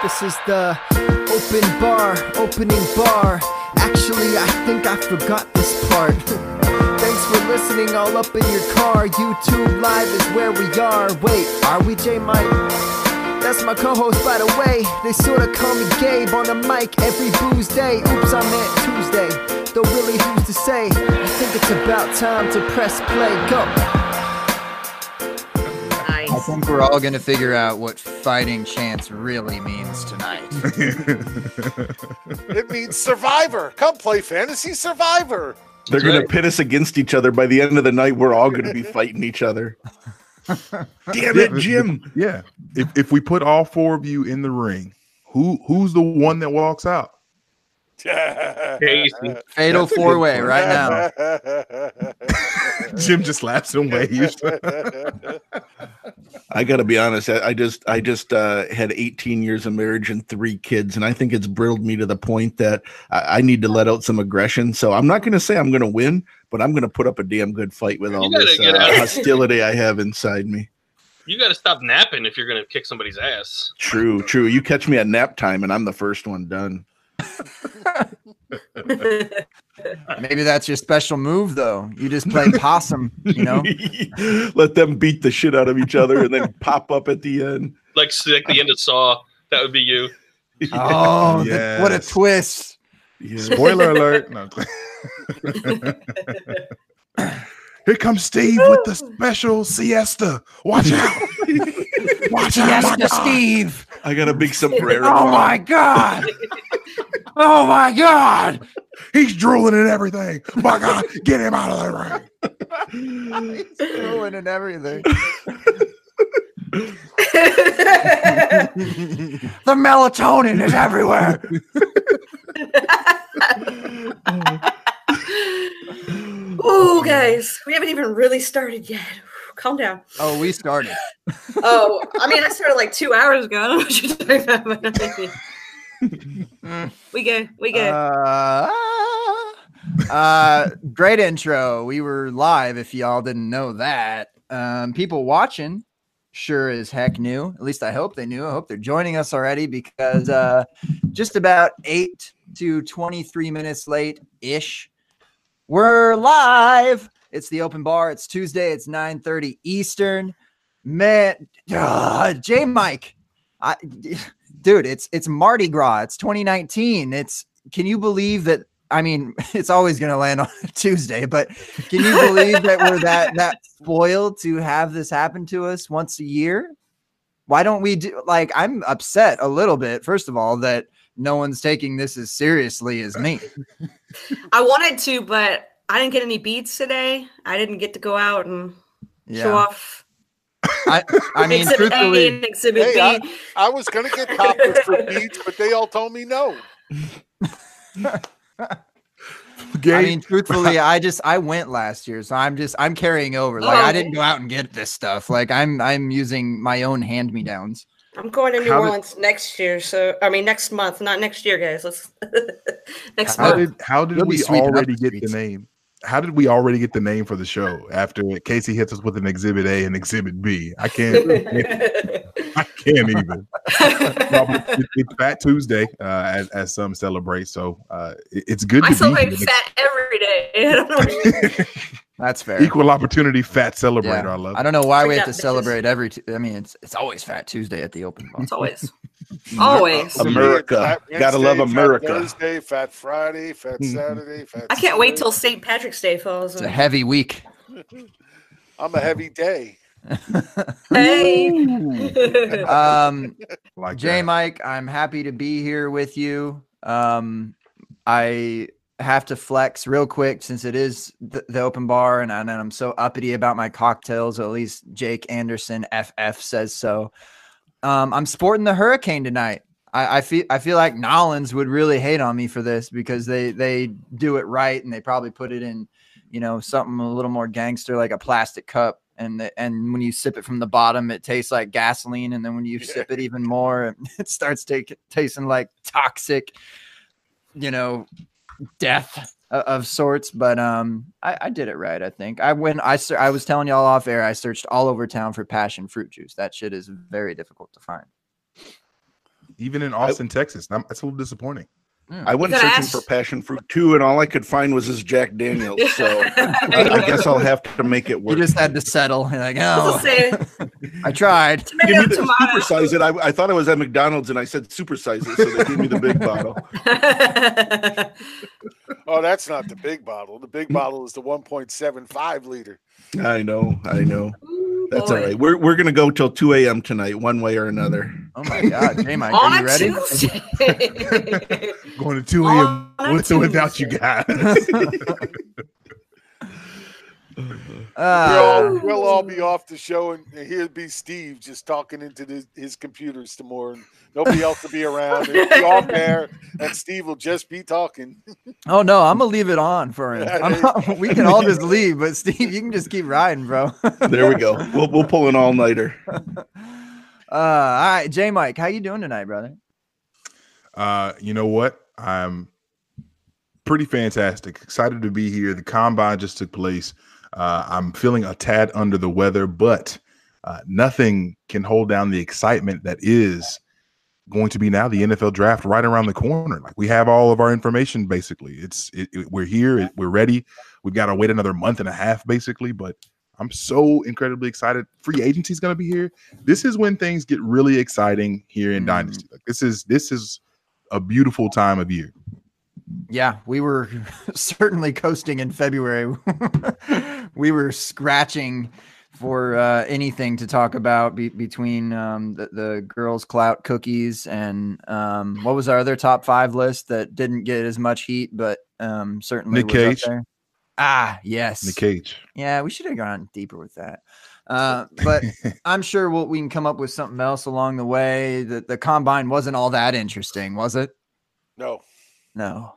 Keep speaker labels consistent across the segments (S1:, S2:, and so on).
S1: This is the open bar, opening bar. Actually, I think I forgot this part. Thanks for listening all up in your car. YouTube Live is where we are. Wait, are we J Mike? That's my co-host, by the way. They sorta call me Gabe on the mic every booze day. Oops, I meant Tuesday. Though really, who's to say? I think it's about time to press play. Go.
S2: I think we're all gonna figure out what fighting chance really means tonight.
S3: It means Survivor. Come play Fantasy Survivor.
S4: They're gonna pit us against each other. By the end of the night, we're all gonna be fighting each other. Damn it, Jim!
S5: Yeah. If if we put all four of you in the ring, who who's the one that walks out?
S6: Kacey.
S2: Fatal
S4: That's
S2: four way
S4: point.
S2: right now.
S5: Jim just laughs and waves.
S4: I gotta be honest. I, I just I just uh, had 18 years of marriage and three kids, and I think it's brittled me to the point that I, I need to let out some aggression. So I'm not gonna say I'm gonna win, but I'm gonna put up a damn good fight with all this uh, hostility I have inside me.
S6: You got to stop napping if you're going to kick somebody's ass.
S4: True, true. You catch me at nap time, and I'm the first one done.
S2: Maybe that's your special move, though. You just play possum, you know.
S4: Let them beat the shit out of each other and then pop up at the end.
S6: Like, like the end of Saw. That would be you.
S2: Oh, th- what a twist!
S4: Yeah.
S5: Spoiler alert. No. Here comes Steve with the special siesta. Watch out. Watch out.
S2: Steve.
S4: I got a big sombrero.
S2: Oh my god! Oh my god!
S5: He's drooling and everything. My God, get him out of the ring.
S2: He's throwing and everything. The melatonin is everywhere.
S7: Ooh, guys, we haven't even really started yet. Calm down.
S2: Oh, we started.
S7: Oh, I mean, I started like two hours ago. I don't know what you're talking about. we good. We good.
S2: Uh, uh, great intro. We were live. If y'all didn't know that, um, people watching sure as heck knew. At least I hope they knew. I hope they're joining us already because uh, just about eight to twenty-three minutes late ish. We're live. It's the open bar. It's Tuesday. It's nine thirty Eastern. Man, uh, J Mike, I, dude, it's it's Mardi Gras. It's 2019. It's can you believe that? I mean, it's always going to land on Tuesday, but can you believe that we're that that spoiled to have this happen to us once a year? Why don't we do like? I'm upset a little bit. First of all, that no one's taking this as seriously as me.
S7: I wanted to, but I didn't get any beads today. I didn't get to go out and show off
S2: I, I mean,
S7: exhibit A
S2: truthfully,
S7: and exhibit
S3: Hey,
S7: B.
S3: I, I was gonna get toppers for beads, but they all told me no.
S2: I mean, truthfully, I just I went last year, so I'm just I'm carrying over. Like I
S7: Oh.
S2: didn't go out and get this stuff. Like I'm I'm using my own hand me downs.
S7: I'm going to New
S5: How did-
S7: Orleans next year. So I mean next month, not next year, guys. Let's next
S5: how
S7: month.
S5: did how did
S2: You'll
S5: we already get the name? How did we already get the name for the show after Kacey hits us with an exhibit A and exhibit B? I can't. I can't even. It's Fat Tuesday, uh, as, as some celebrate. So uh, it- it's good
S7: I
S5: to be
S7: celebrate
S5: here.
S7: fat every day. I don't know.
S2: That's fair.
S5: Equal opportunity fat celebrator.
S2: Yeah.
S5: I love.
S2: I don't know why we have to
S7: bitches.
S2: celebrate every. Tu- I mean, it's it's always Fat Tuesday at the open bar.
S7: It's always, always.
S4: America.
S3: Fat
S4: Gotta love America.
S3: Fat Thursday, Fat Friday, Fat
S5: Mhm.
S3: Saturday, Fat.
S7: I can't wait till St. Patrick's Day falls.
S2: It's a heavy week.
S3: I'm a heavy day.
S7: Hey.
S2: Um,
S5: like
S2: J
S5: that.
S2: Mike, I'm happy to be here with you. Um, I have to flex real quick since it is the, the open bar, and, and I'm so uppity about my cocktails. At least Jake Anderson FF says so. Um, I'm sporting the Hurricane tonight. I, I feel I feel like Nollins would really hate on me for this because they they do it right and they probably put it in, you know, something a little more gangster like a plastic cup. And the, and when you sip it from the bottom, it tastes like gasoline. And then when you sip it even more, it starts take, tasting like toxic, you know, death of sorts. But um, I, I did it right. I think I went. I I was telling y'all off air. I searched all over town for passion fruit juice. That shit is very difficult to find.
S5: even in Austin, Texas. I'm, that's a little disappointing.
S4: I went searching
S7: ask-
S4: for passion fruit too, and all I could find was this Jack Daniels. So I, I guess I'll have to make it work.
S2: You just had to settle. You're like,
S7: I'll
S2: oh, I tried.
S4: Give me the supersize it. I, I thought I was at McDonald's and I said supersize it, so they gave me the big bottle.
S3: Oh, that's not the big bottle. The big bottle is the 1.75 liter.
S4: I know, I know.
S7: Ooh,
S4: That's all
S7: boy.
S4: right. We're we're gonna go till two a.m. tonight, one way or another.
S2: Oh my God, J Mike, are you ready?
S5: Going to 2 a.m. with or without you
S7: Tuesday.
S5: guys.
S3: We'll,
S2: Uh,
S3: all, we'll all be off the show, and here'll be Steve just talking into the, his computers tomorrow. And nobody else will be around. It'll be off there, and Steve will just be talking.
S2: oh no, I'm gonna leave it on for him.
S3: Yeah,
S2: I'm- we can all just leave, but Steve, you can just keep riding, bro.
S4: There we go. We'll we'll pull an all nighter.
S2: Uh, all right, J Mike, how you doing tonight, brother?
S5: Uh, you know what? I'm pretty fantastic. Excited to be here. The combine just took place. Uh, I'm feeling a tad under the weather, but uh, nothing can hold down the excitement that is going to be now the NFL draft right around the corner. Like we have all of our information basically. It's it, it- we're here. It, we're ready. We've got to wait another month and a half basically, but I'm so incredibly excited. Free agency is going to be here. This is when things get really exciting here in
S2: Mm.
S5: Dynasty. Like this is this is a beautiful time of year.
S2: Yeah, we were certainly coasting in February. we were scratching for uh, anything to talk about be- between um, the, the girls' clout cookies and um, what was our other top five list that didn't get as much heat, but um, certainly
S5: Nick
S2: was up
S5: Cage.
S2: there. Ah, yes.
S5: Nick Cage.
S2: Yeah, we should have gone deeper with that. Uh, but I'm sure we'll, we can come up with something else along the way. The, the combine wasn't all that interesting, was it?
S3: No,
S2: No.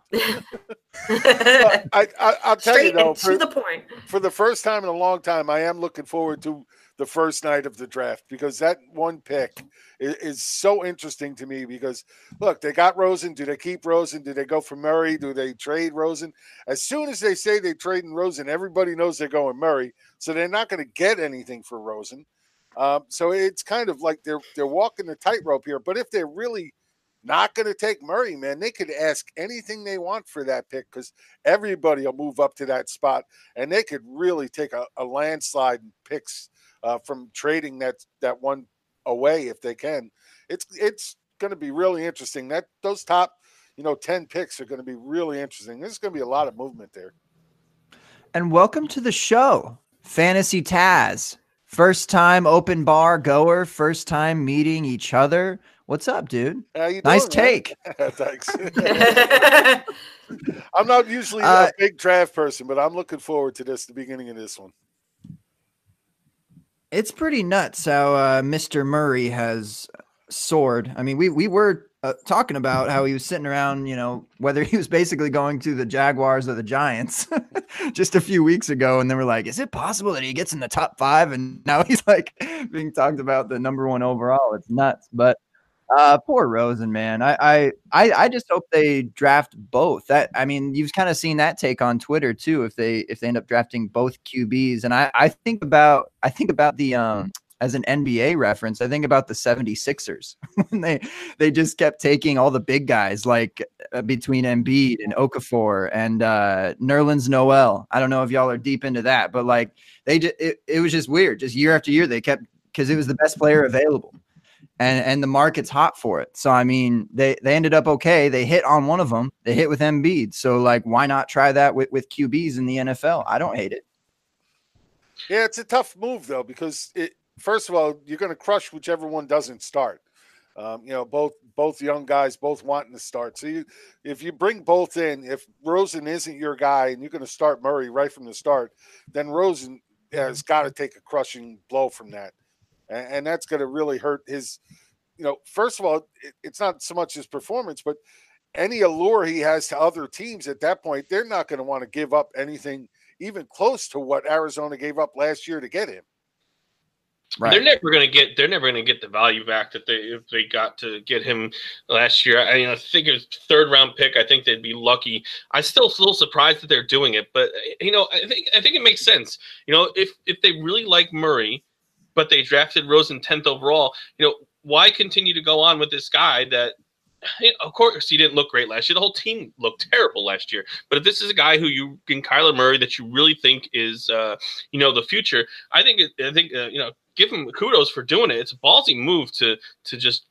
S3: I, I, I'll tell you though, for,
S7: to the point.
S3: for the first time in a long time, I am looking forward to the first night of the draft because that one pick is, is so interesting to me. Because look, they got Rosen. Do they keep Rosen? Do they go for Murray? Do they trade Rosen? As soon as they say they trade in Rosen, everybody knows they're going Murray, so they're not going to get anything for Rosen. Um, so it's kind of like they're they're walking the tightrope here. But if they're really not going to take Murray, man, they could ask anything they want for that pick because everybody will move up to that spot, and they could really take a, a landslide in picks uh, from trading that that one away if they can. It's it's going to be really interesting. That those top, you know, ten picks are going to be really interesting. There's going to be a lot of movement there.
S2: And welcome to the show, Fantasy Taz. First time open bar goer, first time meeting each other. What's up, dude?
S3: How you
S2: Nice
S3: doing,
S2: take.
S3: Thanks. I'm not usually
S2: Uh,
S3: a big draft person, but I'm looking forward to this. The beginning of this one.
S2: It's pretty nuts how uh, Mr. Murray has soared. I mean, we we were uh, talking about how he was sitting around, you know, whether he was basically going to the Jaguars or the Giants just a few weeks ago, and they were like, "Is it possible that he gets in the top five? And now he's like being talked about the number one overall. It's nuts. But uh, poor Rosen, man. I, I I just hope they draft both. That I mean, you've kind of seen that take on Twitter too. If they if they end up drafting both QBs, and I I think about I think about the um as an NBA reference, I think about the 76ers when they they just kept taking all the big guys like uh, between Embiid and Okafor and uh Nerlens Noel. I don't know if y'all are deep into that, but like they just it, it was just weird. Just year after year they kept because it was the best player available. And and the market's hot for it. So I mean, they they ended up okay. They hit on one of them. They hit with Embiid. So like why not try that with with QBs in the NFL? I don't hate it.
S3: Yeah, it's a tough move though because it. First of all, you're going to crush whichever one doesn't start. Um, you know, both both young guys, both wanting to start. So you, if you bring both in, if Rosen isn't your guy and you're going to start Murray right from the start, then Rosen has got to take a crushing blow from that, and, and that's going to really hurt his. You know, first of all, it, it's not so much his performance, but any allure he has to other teams at that point, they're not going to want to give up anything even close to what Arizona gave up last year to get him.
S6: They're never going to get. They're never going to get the value back that they if they got to get him last year. I mean, I think it was third round pick. I think they'd be lucky. I'm still a little surprised that they're doing it, but you know, I think I think it makes sense. You know, if if they really like Murray, but they drafted Rosen tenth overall, you know, why continue to go on with this guy that of course he didn't look great last year. The whole team looked terrible last year. But if this is a guy who you in Kyler Murray that you really think is uh, you know the future, I think I think uh, you know give him kudos for doing it. It's a ballsy move to to just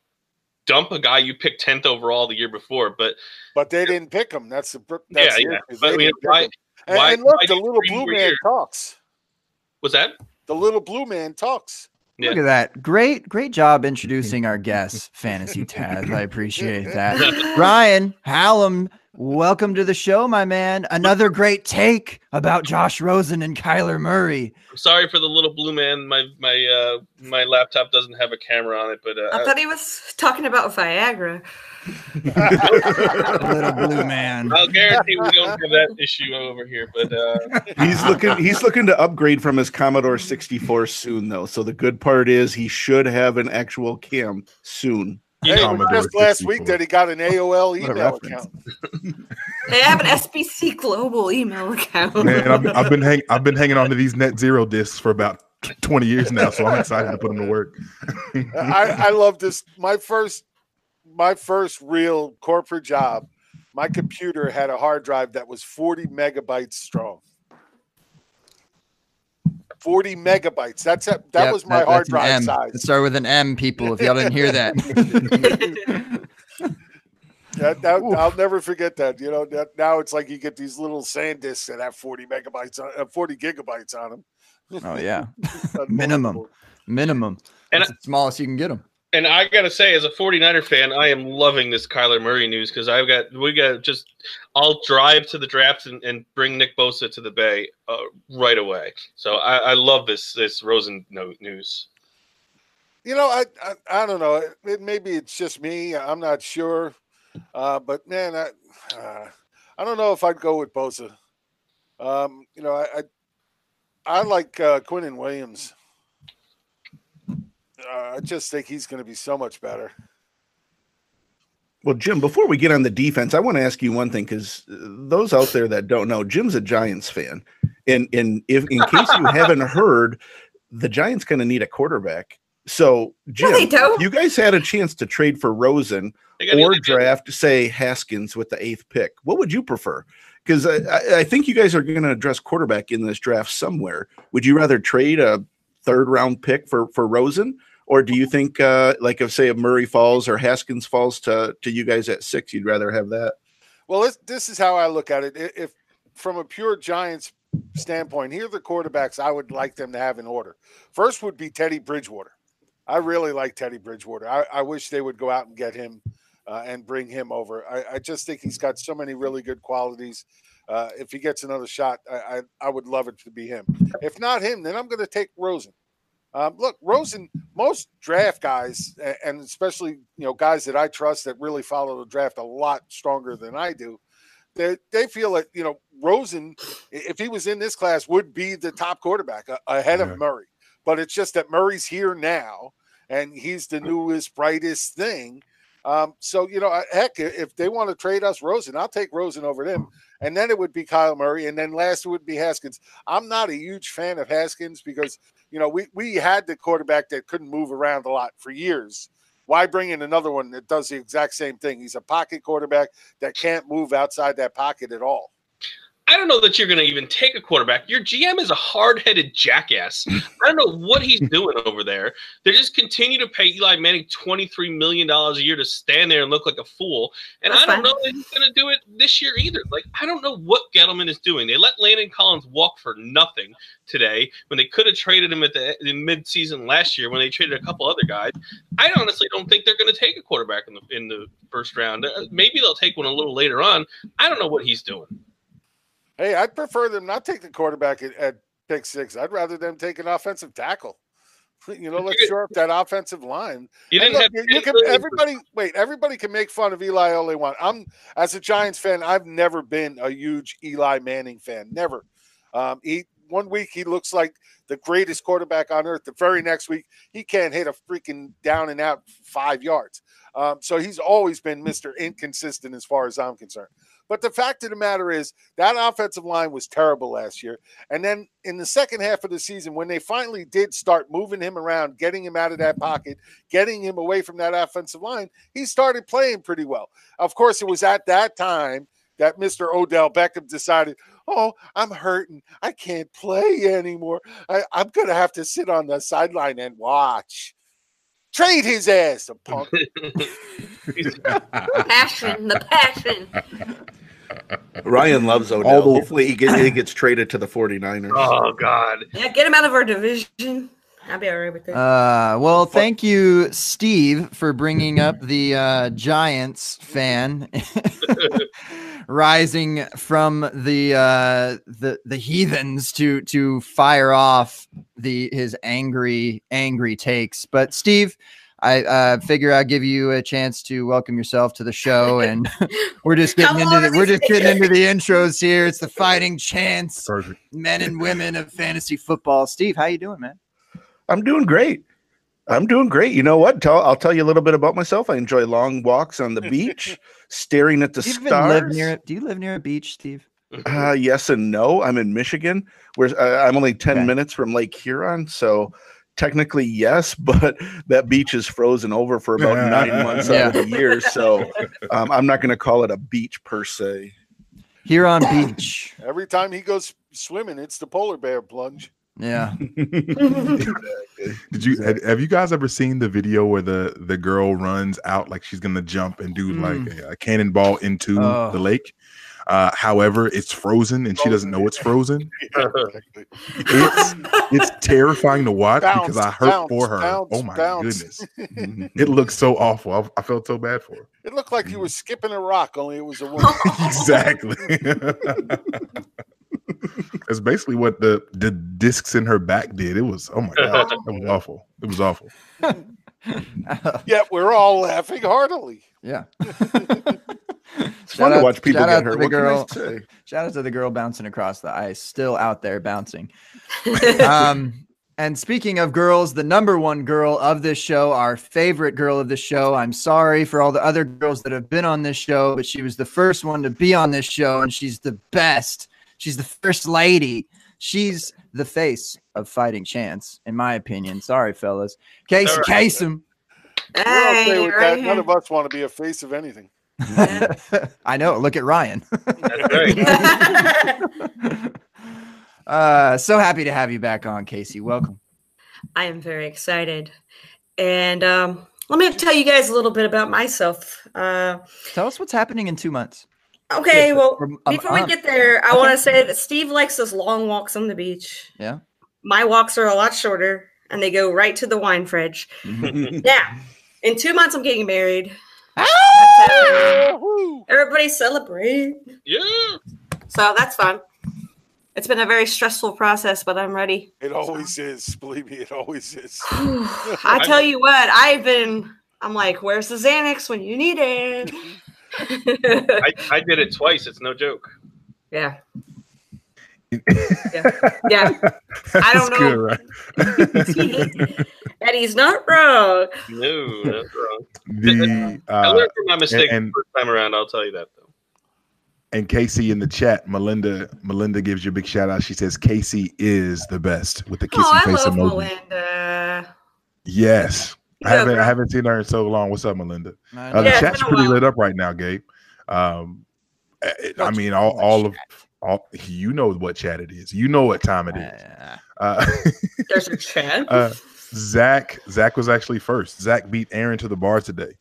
S6: dump a guy you picked tenth overall the year before. But
S3: but they didn't pick him. That's the that's
S6: yeah, yeah. But I mean, why,
S3: and,
S6: why,
S3: and look, the little blue man talks.
S6: Was that
S3: the little blue man talks?
S2: Yeah. Look at that. Great, great job introducing our guests, Fantasy Taz. I appreciate that. Ryan Hallam, welcome to the show, my man. Another great take about Josh Rosen and Kyler Murray.
S6: I'm sorry for the little blue man. My my uh my laptop doesn't have a camera on it, but uh,
S7: I thought he was talking about Viagra.
S2: little blue man.
S6: I'll guarantee we don't have that issue over here. But uh,
S4: he's looking he's looking to upgrade from his Commodore 64 soon, though. So the good part is he should have an actual cam soon.
S3: You hey, know, just last week that he got an AOL email account.
S7: they have an SBC Global email account.
S5: Man, I've, I've been hang, I've been hanging on to these Net Zero discs for about 20 years now, so I'm excited to put them to work.
S3: I, I love this. My first my first real corporate job, my computer had a hard drive that was 40 megabytes strong. 40 megabytes. That's a, that yep, was my that, hard drive
S2: M.
S3: size.
S2: It started with an M, people. If y'all didn't hear that.
S3: that, that I'll never forget that. You know, that, now it's like you get these little SanDisks that have 40 megabytes, on, uh, 40 gigabytes on them.
S2: Oh yeah, minimum, minimum. And That's I, the smallest you can get them
S6: and I gotta say, as a 49er fan, I am loving this Kyler Murray news because I've got we got just I'll drive to the draft and, and bring Nick Bosa to the Bay uh, right away. So I, I, love this this Rosen news.
S3: You know, I I, I don't know. It, it, maybe it's just me. I'm not sure, uh, but man, I uh, I don't know if I'd go with Bosa. Um, you know, I I, I like uh, and Williams uh, I just think he's going to be so much better.
S4: Well, Jim, before we get on the defense, I want to ask you one thing because uh, those out there that don't know, Jim's a Giants fan, and and if in case you haven't heard, the Giants kind of need a quarterback. So, Jim, no, you guys had a chance to trade for Rosen or draft, say Haskins with the eighth pick. What would you prefer? Because I, I think you guys are going to address quarterback in this draft somewhere. Would you rather trade a third round pick for for Rosen, or do you think, uh, like if say if Murray falls or Haskins falls to to you guys at six, you'd rather have that?
S3: Well, this, is how I look at it. If from a pure Giants standpoint, here are the quarterbacks I would like them to have in order. First would be Teddy Bridgewater. I really like Teddy Bridgewater. I, I wish they would go out and get him uh, and bring him over. I, I, just think he's got so many really good qualities. Uh, if he gets another shot, I, I, I would love it to be him. If not him, then I'm going to take Rosen. Um, look, Rosen, most draft guys, and especially you know guys that I trust that really follow the draft a lot stronger than I do, they they feel that you know Rosen, if he was in this class, would be the top quarterback ahead yeah. of Murray. But it's just that Murray's here now, and he's the newest, brightest thing. Um, so you know, heck, if they want to trade us Rosen, I'll take Rosen over them and then it would be Kyle Murray, and then last would be Haskins. I'm not a huge fan of Haskins because you know we we had the quarterback that couldn't move around a lot for years. Why bring in another one that does the exact same thing? He's a pocket quarterback that can't move outside that pocket at all.
S6: I don't know that you're going to even take a quarterback. Your GM is a hard-headed jackass. I don't know what he's doing over there. They just continue to pay Eli Manning twenty-three million dollars a year to stand there and look like a fool. And That's I don't fine. know that he's going to do it this year either. Like I don't know what Gettleman is doing. They let Landon Collins walk for nothing today when they could have traded him at the, the mid-season last year when they traded a couple other guys. I honestly don't think they're going to take a quarterback in the in the first round. Uh, maybe they'll take one a little later on. I don't know what he's doing.
S3: Hey, I'd prefer them not take the quarterback at, at pick six. I'd rather them take an offensive tackle. You know, let's shore up that offensive line.
S6: You didn't look, have
S3: you, you can, everybody wait. Everybody can make fun of Eli all they want. I'm as a Giants fan. I've never been a huge Eli Manning fan. Never. Um, he one week he looks like the greatest quarterback on earth. The very next week, he can't hit a freaking down and out five yards. Um, so he's always been Mr. Inconsistent as far as I'm concerned. But the fact of the matter is that offensive line was terrible last year. And then in the second half of the season, when they finally did start moving him around, getting him out of that pocket, getting him away from that offensive line, he started playing pretty well. Of course, it was at that time that Mr. Odell Beckham decided, oh, I'm hurting. I can't play anymore. I, am going to have to sit on the sideline and watch. Trade his ass, a punk.
S7: passion, the passion.
S4: Ryan loves Odell. Hopefully he gets, he gets traded to the 49ers.
S6: Oh, God.
S7: Yeah, get him out of our division. I'll be all right with that.
S2: Uh, well, thank you, Steve, for bringing up the uh, Giants fan rising from the uh, the the heathens to to fire off the his angry angry takes. But Steve, I uh, figure I'll give you a chance to welcome yourself to the show, and we're just getting into the, we're just getting into the intros here. It's the fighting chance,
S5: Perfect.
S2: men and women of fantasy football. Steve, how you doing, man?
S4: I'm doing great. I'm doing great. You know what? Tell, I'll tell you a little bit about myself. I enjoy long walks on the beach, staring at the
S2: do
S4: stars.
S2: Live near, do you live near a beach, Steve?
S4: Uh, yes and no. I'm in Michigan, where uh, I'm only 10
S2: Okay.
S4: minutes from Lake Huron. So technically, yes, but that beach is frozen over for about nine months out of the year. So um, I'm not going to call it a beach per se.
S2: Here on beach.
S3: Every time he goes swimming, it's the polar bear plunge.
S2: Yeah.
S5: Did you have, have you guys ever seen the video where the the girl runs out like she's gonna jump and do like a, a cannonball into
S2: Oh.
S5: the lake? Uh, however, it's frozen and she doesn't know it's frozen. It's it's terrifying to watch because I hurt
S3: bounce,
S5: for her.
S3: bounce,
S5: oh my
S3: bounce.
S5: goodness, it looks so awful. I, I felt so bad for her.
S3: It looked like you were skipping a rock, only it was a woman.
S5: exactly. That's basically what the the discs in her back did. It was oh my god, it was awful. It was awful.
S3: Yet we're all laughing heartily.
S2: yeah.
S4: It's fun to watch people
S2: shout
S4: get
S2: out to
S4: hurt.
S2: the
S4: What
S2: girl.
S4: can
S2: Shout out to the girl bouncing across the ice, still out there bouncing. um, and speaking of girls, the number one girl of this show, our favorite girl of the show. I'm sorry for all the other girls that have been on this show, but she was the first one to be on this show, and she's the best. She's the first lady. She's the face of Fighting Chance, in my opinion. Sorry, fellas. Kacey
S6: All right.
S2: Kasem.
S3: We're okay
S7: Hey, right.
S3: None of us want to be a face of anything.
S2: I know. Look at Ryan. Uh, so happy to have you back on, Kacey. Welcome.
S7: I am very excited. And um, let me tell you guys a little bit about myself. Uh,
S2: Tell us what's happening in two months.
S7: Okay, well,
S2: Or a
S7: before we
S2: month.
S7: get there, I want to say that Steve likes those long walks on the beach.
S2: Yeah.
S7: My walks are a lot shorter and they go right to the wine fridge. now, in two months, I'm getting married. That's Everybody celebrate.
S6: yeah.
S7: So that's fun. It's been a very stressful process, but I'm ready.
S3: It always is. Believe me, it always is.
S7: I tell you what, I've been. I'm like, where's the Xanax when you need it?
S6: I, I did it twice. It's no joke.
S7: yeah. yeah. Yeah. I don't know.
S5: good, right?
S7: and he's not wrong.
S6: No, that's wrong.
S5: The
S6: I
S5: uh,
S6: learned from my mistake
S5: and-
S6: the first time around. I'll tell you that though.
S5: and Kacey in the chat, Melinda Melinda gives you a big shout out. She says Kacey is the best with the kissing
S7: Oh, I
S5: face
S7: love
S5: emoji.
S7: Melinda.
S5: Yes. I haven't I haven't seen her in so long. What's up, Melinda? Uh, the
S7: Yeah, it's
S5: chat's
S7: been a
S5: pretty lit up right now, Gabe. Um, I- I mean, all, all of all you know what chat it is. You know what time it is.
S2: Uh,
S7: There's a chat.
S5: uh, Zach Zach was actually first. Zach beat Aaron to the bar today.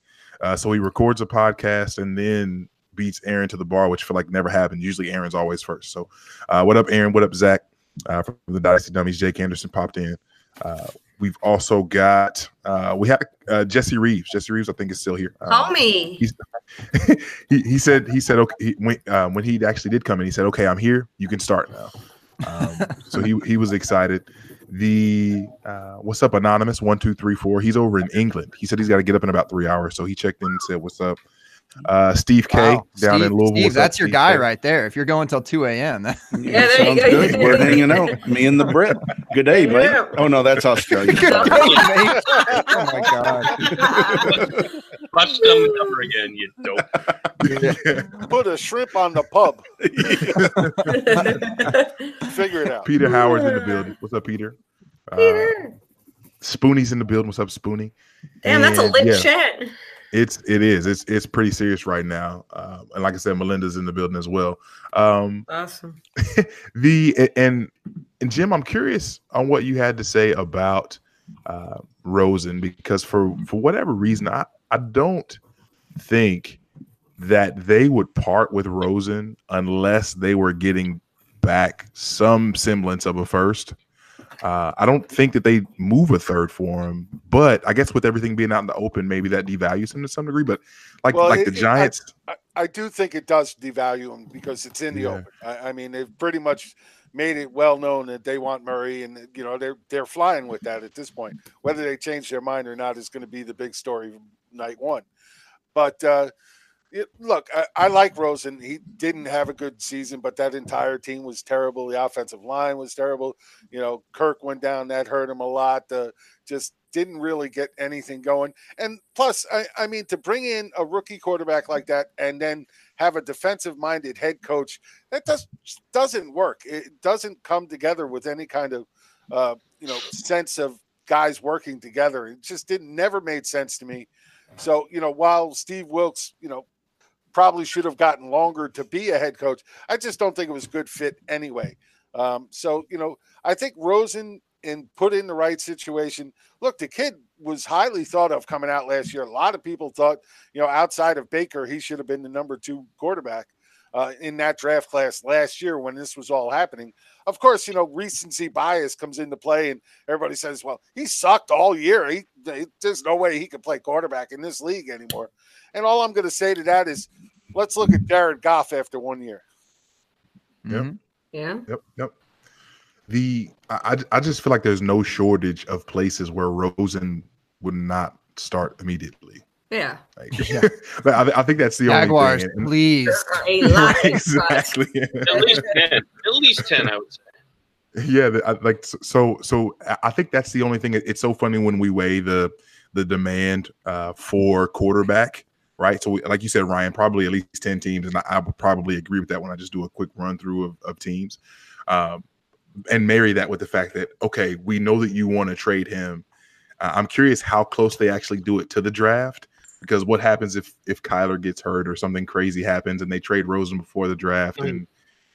S5: Uh, so he records a podcast and then beats Aaron to the bar, which I feel like never happened. Usually Aaron's always first. So uh, what up, Aaron? What up, Zach? Uh, from the Dynasty Dummies, Jake Anderson popped in. Uh, we've also got uh, we have uh, Jesse Reeves. Jesse Reeves, I think, is still here. Uh,
S7: Homie.
S5: he, he said he said okay he, when uh, when he actually did come in he said okay I'm here you can start now um, so he he was excited the uh, what's up anonymous one two three four he's over in England he said he's got to get up in about three hours so he checked in and said what's up Uh, Steve K
S2: Wow.
S5: down in Louisville.
S2: Steve,
S5: What's up,
S2: that's your
S5: Steve
S2: guy
S5: K?
S2: right there. If you're going till 2 a.m.
S7: Yeah, there you
S4: Sounds
S7: go.
S4: good. We're hanging out. Me and the Brit. Good day, mate.
S7: Yeah.
S4: Oh no, that's Australia.
S2: Good day, mate. oh my god.
S6: Watch them number again, you dope.
S3: Put a shrimp on the pub. Figure it out.
S5: Peter Howard's in the building. What's up, Peter? Uh,
S7: Peter.
S5: Spoonie's in the building. What's up, Spoonie?
S7: Damn, that's a
S5: And,
S7: lit
S5: yeah,
S7: chat.
S5: It's it is. It's it's pretty serious right now. Um, and like I said, Melinda's in the building as well. Um,
S7: Awesome.
S5: the and and Jim, I'm curious on what you had to say about uh, Rosen because for for whatever reason, I I don't think that they would part with Rosen unless they were getting back some semblance of a first. Uh, I don't think that they move a third for him, but I guess with everything being out in the open, maybe that devalues him to some degree. But like
S3: Well,
S5: like
S3: it-
S5: the Giants,
S3: I, I do think it does devalue him because it's in the
S5: Yeah.
S3: open. I, I mean, they've pretty much made it well known that they want Murray, and you know they're they're flying with that at this point. Whether they change their mind or not is going to be the big story night one. But uh, it, look, I, I like Rosen. He didn't have a good season, but that entire team was terrible. The offensive line was terrible. You know, Kirk went down. That hurt him a lot. Just didn't really get anything going. And plus, I, I mean, to bring in a rookie quarterback like that and then have a defensive minded head coach, that does, doesn't work. It doesn't come together with any kind of, uh, you know, sense of guys working together. It just didn't, never made sense to me. So, you know, while Steve Wilks, you know, probably should have gotten longer to be a head coach, I just don't think it was a good fit anyway. Um, so, you know, I think Rosen and put in the right situation. Look, the kid was highly thought of coming out last year. A lot of people thought, you know, outside of Baker, he should have been the number two quarterback uh, in that draft class last year when this was all happening. Of course, you know, recency bias comes into play, and everybody says, well, he sucked all year. He, there's no way he could play quarterback in this league anymore. And all I'm going to say to that is, let's look at Jared Goff after one year.
S5: Yep.
S2: Mhm.
S7: Yeah.
S5: Yep, yep. The I I I just feel like there's no shortage of places where Rosen would not start immediately.
S7: Yeah.
S5: Like,
S2: Yeah.
S5: but I, I think that's the
S2: Jaguars,
S5: only thing. And-
S2: please.
S7: There are a lot of spots.
S5: exactly.
S6: At least ten. At least ten, I would say.
S5: yeah, I- like so. So I- I think that's the only thing. It's so funny when we weigh the the demand uh, for quarterback, right? So, we, like you said, Ryan, probably at least ten teams, and I, I would probably agree with that when I just do a quick run through of, of teams, um, and marry that with the fact that okay, we know that you want to trade him. Uh, I'm curious how close they actually do it to the draft. Because what happens if if Kyler gets hurt or something crazy happens and they trade Rosen before the draft and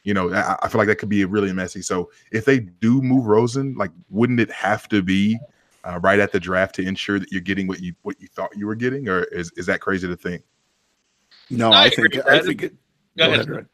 S5: you know I, I feel like that could be really messy. So if they do move Rosen, like wouldn't it have to be uh, right at the draft to ensure that you're getting what you what you thought you were getting, or is is that crazy to think?
S4: No,
S6: I
S4: I think
S6: with
S4: I think it,
S6: Go
S4: Go
S6: ahead.
S4: ahead,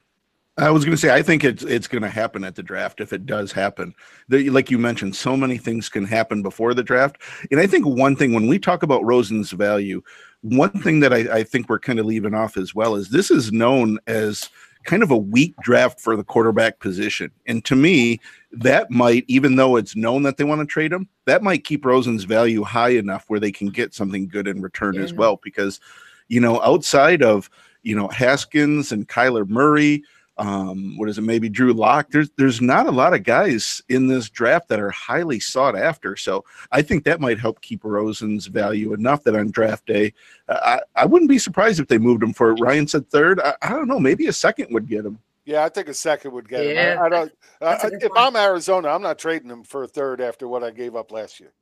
S4: I was going to say I think it's it's going to happen at the draft if it does happen. The, like you mentioned, so many things can happen before the draft, and I think one thing when we talk about Rosen's value, one thing that I, I think we're kind of leaving off as well is this is known as kind of a weak draft for the quarterback position, and to me, that might even though it's known that they want to trade him, that might keep Rosen's value high enough where they can get something good in return as well, because you know outside of you know Haskins and Kyler Murray um, what is it? Maybe Drew Lock. There's there's not a lot of guys in this draft that are highly sought after. So I think that might help keep Rosen's value enough that on draft day, uh, I I wouldn't be surprised if they moved him for. Ryan said third. I, I don't know. Maybe a second would get him.
S3: Yeah, I think a second would get him.
S7: Yeah,
S3: I, I don't. Uh,
S7: that's a good
S3: if. I'm Arizona, I'm not trading him for a third after what I gave up last year.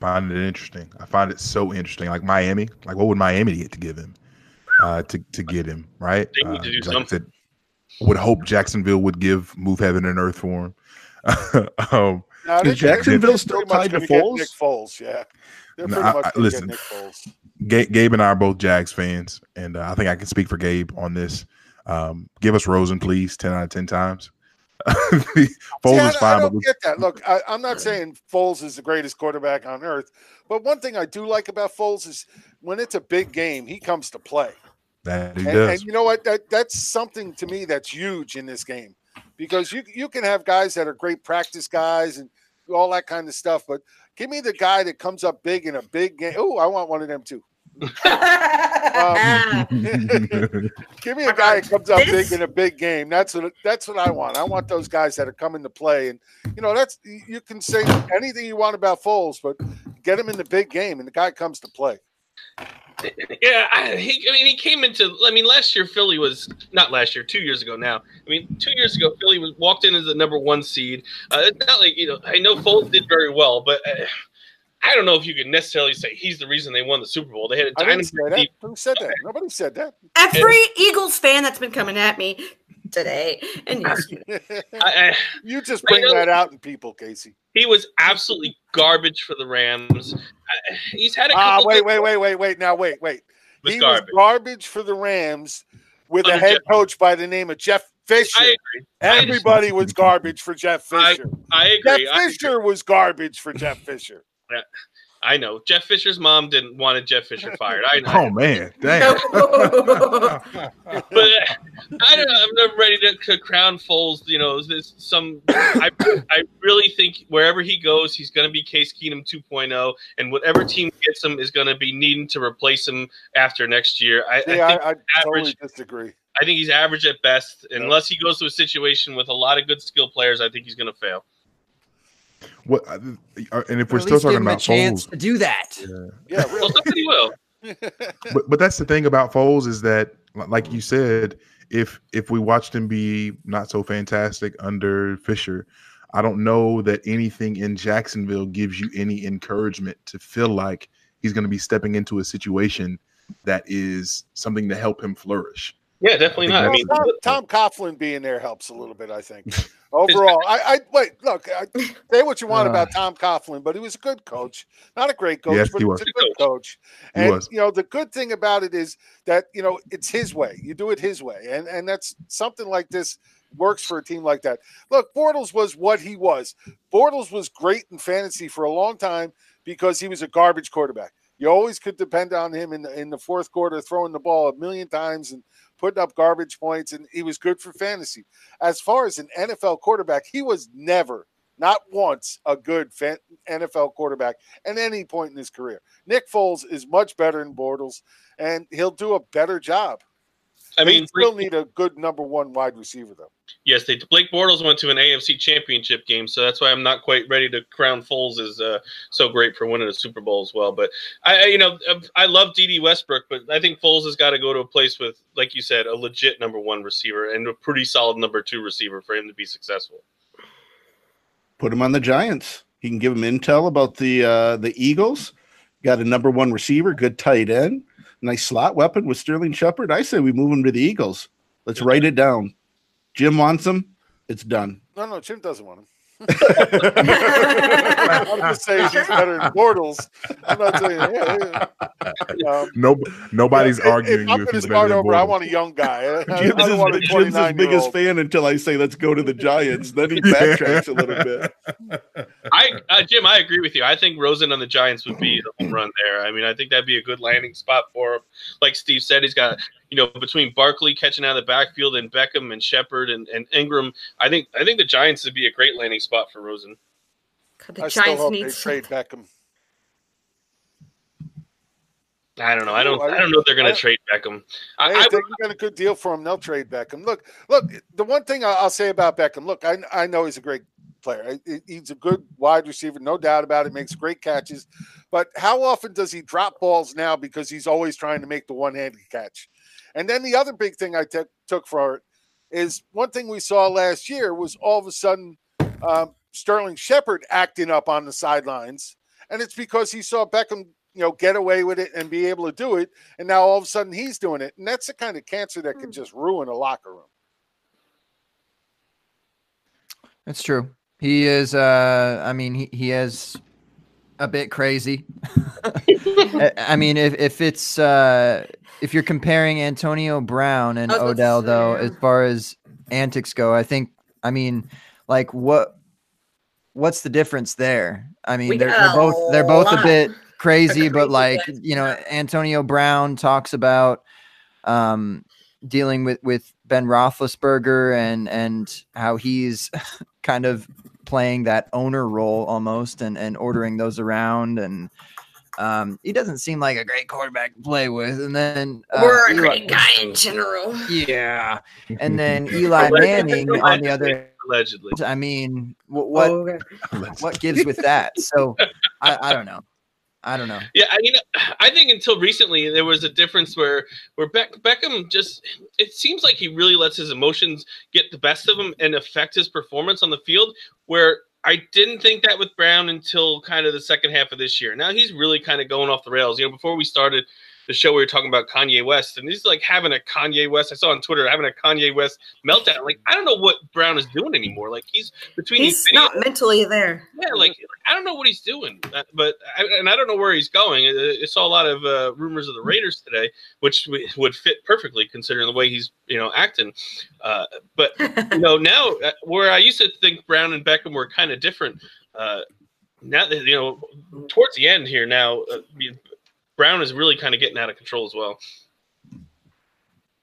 S5: Find it interesting. I find it so interesting. Like Miami, like what would Miami get to give him uh, to to get him right?
S6: They need to do
S5: Uh, like I
S6: something.
S5: said, would hope Jacksonville would give move heaven and earth for him. um,
S3: Now,
S4: Is
S3: they- they-
S4: Jacksonville still
S3: pretty much
S4: tied to Foles?
S3: Nick Foles, yeah. They're
S5: No, I- I- listen.
S3: Nick Foles.
S5: Gabe, Gabe and I are both Jags fans, and uh, I think I can speak for Gabe on this. Um, give us Rosen, please, ten out of ten times. Foles
S3: See, I,
S5: is
S3: I
S5: fine, but
S3: don't get that. Look, I, I'm not saying Foles is the greatest quarterback on earth, but one thing I do like about Foles is when it's a big game, he comes to play.
S5: That he
S3: And,
S5: does.
S3: and you know what? That that's something to me that's huge in this game, because you you can have guys that are great practice guys, and all that kind of stuff. But give me the guy that comes up big in a big game. Oh, I want one of them too. Um, give me a guy that comes up big in a big game. That's what that's what I want. I want those guys that are coming to play, and you know that's you can say anything you want about Foles, but get him in the big game, and the guy comes to play.
S6: Yeah, I, he, I mean, he came into. I mean, last year Philly was not last year, two years ago now. I mean, two years ago Philly was walked in as the number one seed. Uh, it's not like you know. I know Foles did very well, but. Uh, I don't know if you could necessarily say he's the reason they won the Super Bowl. They had a dynasty.
S3: Who said that? Nobody said that.
S7: Every and, Eagles fan that's been coming at me today and yesterday.
S3: I, I, you just bring that out in people, Kacey.
S6: He was absolutely garbage for the Rams. He's had a
S3: ah, wait, wait, wait, wait, wait. Now, wait, wait. Was he garbage. was garbage for the Rams with Under a head Jeff. coach by the name of Jeff Fisher. I agree. Everybody was garbage for Jeff Fisher.
S6: I, I agree.
S3: Jeff Fisher was garbage for Jeff Fisher.
S6: Yeah. I know Jeff Fisher's mom didn't want Jeff Fisher fired. I know.
S5: Oh man, damn.
S6: but I don't know. I'm not ready to, to crown Foles. You know, this some. I I really think wherever he goes, he's going to be Case Keenum 2.0, and whatever team gets him is going to be needing to replace him after next year. I,
S3: yeah, I, think I, I average, totally disagree.
S6: I think he's average at best. Unless he goes to a situation with a lot of good skill players, I think he's going to fail.
S5: What uh, and if we're still talking about
S2: Foles, to do that,
S3: yeah, yeah
S6: well, somebody will.
S5: but but that's the thing about Foles is that, like you said, if if we watched him be not so fantastic under Fisher, I don't know that anything in Jacksonville gives you any encouragement to feel like he's going to be stepping into a situation that is something to help him flourish.
S6: Yeah, definitely not. I mean,
S3: Tom, Tom Coughlin being there helps a little bit, I think. Overall, I, I wait. Look, I, say what you want uh, about Tom Coughlin, but he was a good coach, not a great coach, yes, but he was. a good coach. And you know, the good thing about it is that you know it's his way. You do it his way, and and that's something like this works for a team like that. Look, Bortles was what he was. Bortles was great in fantasy for a long time because he was a garbage quarterback. You always could depend on him in the in the fourth quarter, throwing the ball a million times and putting up garbage points, and he was good for fantasy. As far as an NFL quarterback, he was never, not once, a good NFL quarterback at any point in his career. Nick Foles is much better than Bortles, and he'll do a better job. I mean, they still need a good number one wide receiver, though.
S6: Yes, they Blake Bortles went to an AFC Championship game, so that's why I'm not quite ready to crown Foles as uh, so great for winning a Super Bowl as well. But I, you know, I love Dede Westbrook, but I think Foles has got to go to a place with, like you said, a legit number one receiver and a pretty solid number two receiver for him to be successful.
S4: Put him on the Giants. He can give him intel about the uh, the Eagles. Got a number one receiver, good tight end nice slot weapon with Sterling Shepard. I say we move him to the Eagles. Let's write it down. Jim wants him. It's done.
S3: No, no, Jim doesn't want him. I'm just saying he's better than Bortles. I'm not saying. Yeah,
S5: yeah. Um, no, nobody's yeah, arguing if, if you. I'm going to start over.
S3: I want a young guy.
S4: Jim's, I his, want a Jim's his biggest fan until I say let's go to the Giants. Then he backtracks a little bit.
S6: I, uh, Jim, I agree with you. I think Rosen on the Giants would be the home run there. I mean, I think that'd be a good landing spot for him. Like Steve said, he's got you know, between Barkley catching out of the backfield and Beckham and Shepard and, and Ingram, I think I think the Giants would be a great landing spot for Rosen.
S7: God, the I Giants need to
S3: trade Beckham.
S6: I don't know. I don't. I don't know if they're going to trade Beckham.
S3: I, I, think you got a good deal for him. They'll trade Beckham. Look, look. The one thing I'll say about Beckham. Look, I I know he's a great player. He's a good wide receiver, no doubt about it. Makes great catches, but how often does he drop balls now because he's always trying to make the one-handed catch? And then the other big thing I t- took for it is one thing we saw last year was all of a sudden um, Sterling Shepard acting up on the sidelines, and it's because he saw Beckham, you know, get away with it and be able to do it, and now all of a sudden he's doing it, and that's the kind of cancer that can hmm. just ruin a locker room.
S2: That's true. He is. Uh, I mean, he he has a bit crazy. I mean, if if it's uh, if you're comparing Antonio Brown and Odell, though, as far as antics go, I think, I mean, like what, what's the difference there? I mean, they're, they're both they're both a bit crazy, but like you know, Antonio Brown talks about um, dealing with with Ben Roethlisberger and and how he's kind of playing that owner role almost and and ordering those around and um, he doesn't seem like a great quarterback to play with. And then
S7: uh, or a Eli, great guy in general.
S2: Yeah. And then Eli Manning on the other
S6: allegedly.
S2: I mean, what oh, okay. what gives with that? So I, I don't know. I don't know.
S6: Yeah, I mean, I think until recently there was a difference where where Beck, Beckham just it seems like he really lets his emotions get the best of him and affect his performance on the field. Where I didn't think that with Brown until kind of the second half of this year. Now he's really kind of going off the rails. You know, before we started the show we were talking about Kanye West, and he's like having a Kanye West. I saw on Twitter having a Kanye West meltdown. Like I don't know what Brown is doing anymore. Like he's between
S7: he's not mentally there.
S6: Yeah, like I don't know what he's doing, uh, but I, and I don't know where he's going. I, I saw a lot of uh, rumors of the Raiders today, which would fit perfectly considering the way he's you know acting. Uh, but you know now uh, where I used to think Brown and Beckham were kind of different. Uh, now that you know towards the end here now uh, Brown is really kind of getting out of control as well.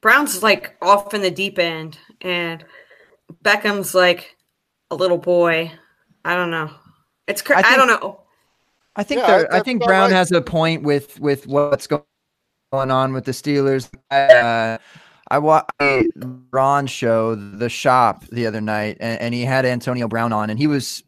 S7: Brown's like off in the deep end, and Beckham's like a little boy. I don't know. It's cr- I, think, I don't know.
S2: I think yeah, I, I think Brown has a point with with what's going on with the Steelers. Uh, I watched Ron show the shop the other night, and, and he had Antonio Brown on, and he was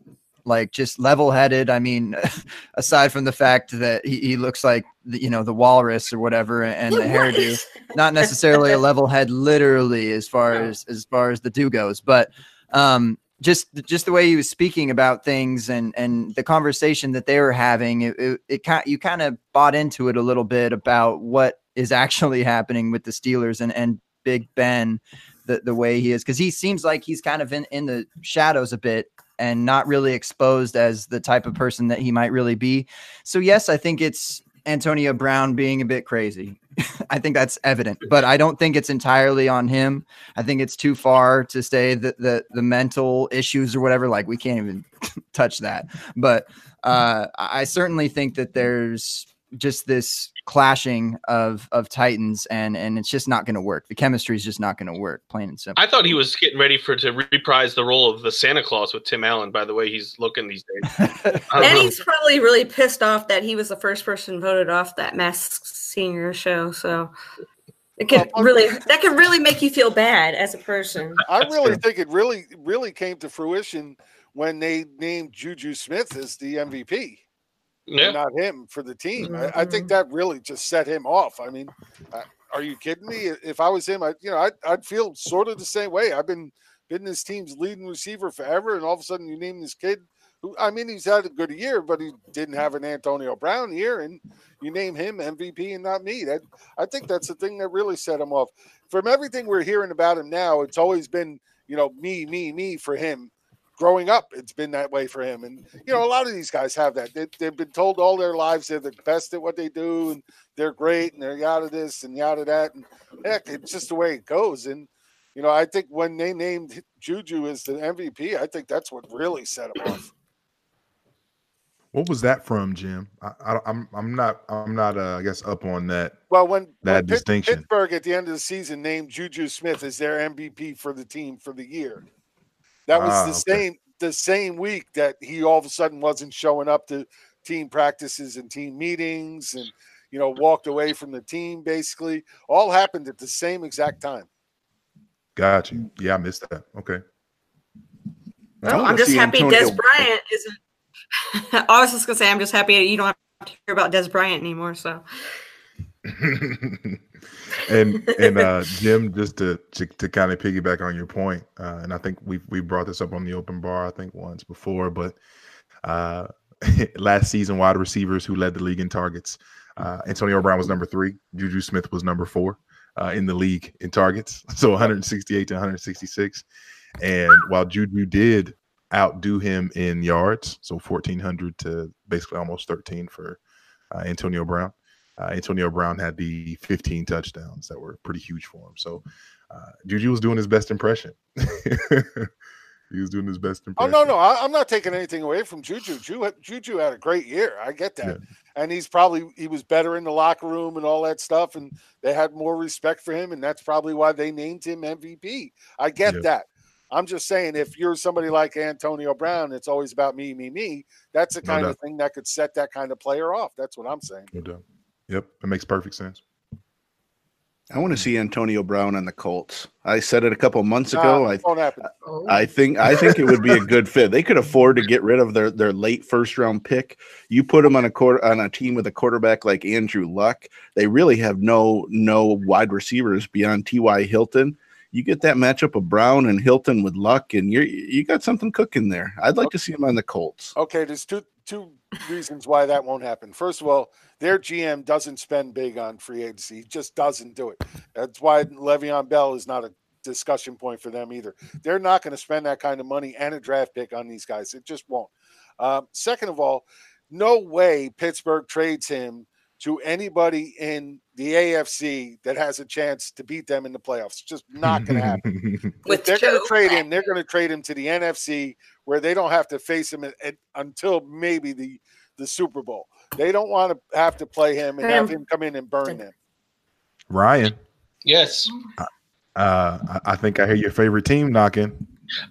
S2: like just level headed. I mean, aside from the fact that he, he looks like the, you know the walrus or whatever, and the hairdo, not necessarily a level head, literally as far as as far as the do goes, but um, just just the way he was speaking about things and and the conversation that they were having, it it, it kind you kind of bought into it a little bit about what is actually happening with the Steelers and and Big Ben the, the way he is. Because he seems like he's kind of in, in the shadows a bit and not really exposed as the type of person that he might really be. So yes, I think it's Antonio Brown being a bit crazy. I think that's evident, but I don't think it's entirely on him. I think it's too far to say that the the mental issues or whatever. Like we can't even touch that. But uh, I certainly think that there's just this clashing of of titans and and it's just not going to work. The chemistry is just not going to work plain and simple.
S6: I thought he was getting ready for to reprise the role of the santa claus with tim allen by the way he's looking these days.
S7: And he's probably really pissed off that he was the first person voted off that masked singer show so it can really that can really make you feel bad as a person.
S3: I really think it really really came to fruition when they named juju smith as the mvp yeah. not him for the team. Mm-hmm. I, I, think mm-hmm. that really just set him off. I mean, uh, are you kidding me? If I was him, I you know I'd, I'd feel sort of the same way. I've been been this team's leading receiver forever, and all of a sudden you name this kid who I mean he's had a good year, but he didn't have an Antonio Brown year, and you name him MVP and not me. That I think that's the thing that really set him off. From everything we're hearing about him now, it's always been you know me, me, me for him growing up, it's been that way for him. And you know, a lot of these guys have that. They, have been told all their lives they're the best at what they do, and they're great, and they're yada this and yada that. And heck, it's just the way it goes. And you know, I think when they named Juju as the MVP, I think that's what really set him off.
S5: What was that from, Jim? I, am I'm, I'm not I'm not uh, I guess up on that.
S3: Well, when
S5: that
S3: when
S5: distinction,
S3: Pittsburgh at the end of the season named Juju Smith as their MVP for the team for the year. That was ah, the okay. same the same week that he all of a sudden wasn't showing up to team practices and team meetings and you know walked away from the team basically. All happened at the same exact time.
S5: Got you. Yeah i missed that. Okay.
S7: Well, i'm just happy Antonio. dez bryant isn't i was just gonna say i'm just happy you don't have to hear about dez bryant anymore so
S5: and and uh, Jim, just to, to, to kind of piggyback on your point, uh, and I think we we brought this up on the open bar, I think once before, but uh, last season, wide receivers who led the league in targets, uh, Antonio Brown was number three, Juju Smith was number four uh, in the league in targets, so 168 to 166, and while Juju did outdo him in yards, so 1400 to basically almost 13 for uh, Antonio Brown uh, Antonio Brown had the 15 touchdowns that were pretty huge for him. So uh, Juju was doing his best impression. he was doing his best impression.
S3: Oh no, no, I, am not taking anything away from Juju. Juju. Juju had a great year. I get that, yeah. and he's probably he was better in the locker room and all that stuff, and they had more respect for him, and that's probably why they named him MVP. I get yeah. that, I'm just saying, if you're somebody like Antonio Brown, it's always about me, me, me. That's the kind
S5: doubt.
S3: of thing that could set that kind of player off. That's what I'm saying.
S5: No doubt. Yep, it makes perfect sense.
S4: I want to see Antonio Brown on the Colts. I said it a couple months ago.
S3: Nah,
S4: I
S3: won't happen.
S4: I think I think it would be a good fit. They could afford to get rid of their their late first round pick. You put them on a quarter on a team with a quarterback like Andrew Luck. They really have no no wide receivers beyond T.Y. Hilton. You get that matchup of Brown and Hilton with Luck, and you you got something cooking there. I'd like to see him on the Colts.
S3: Okay, there's two two reasons why that won't happen. First of all, their GM doesn't spend big on free agency. He just doesn't do it. That's why Le'Veon Bell is not a discussion point for them either. They're not going to spend that kind of money and a draft pick on these guys. It just won't. Um, second of all, no way Pittsburgh trades him to anybody in the AFC that has a chance to beat them in the playoffs. It's just not going to happen. if they're going to trade him, they're going to trade him to the NFC where they don't have to face him at, at- until maybe the the Super Bowl. They don't want to have to play him and have him come in and burn them.
S5: Ryan,
S6: Yes.
S5: uh, I, I think I hear your favorite team knocking.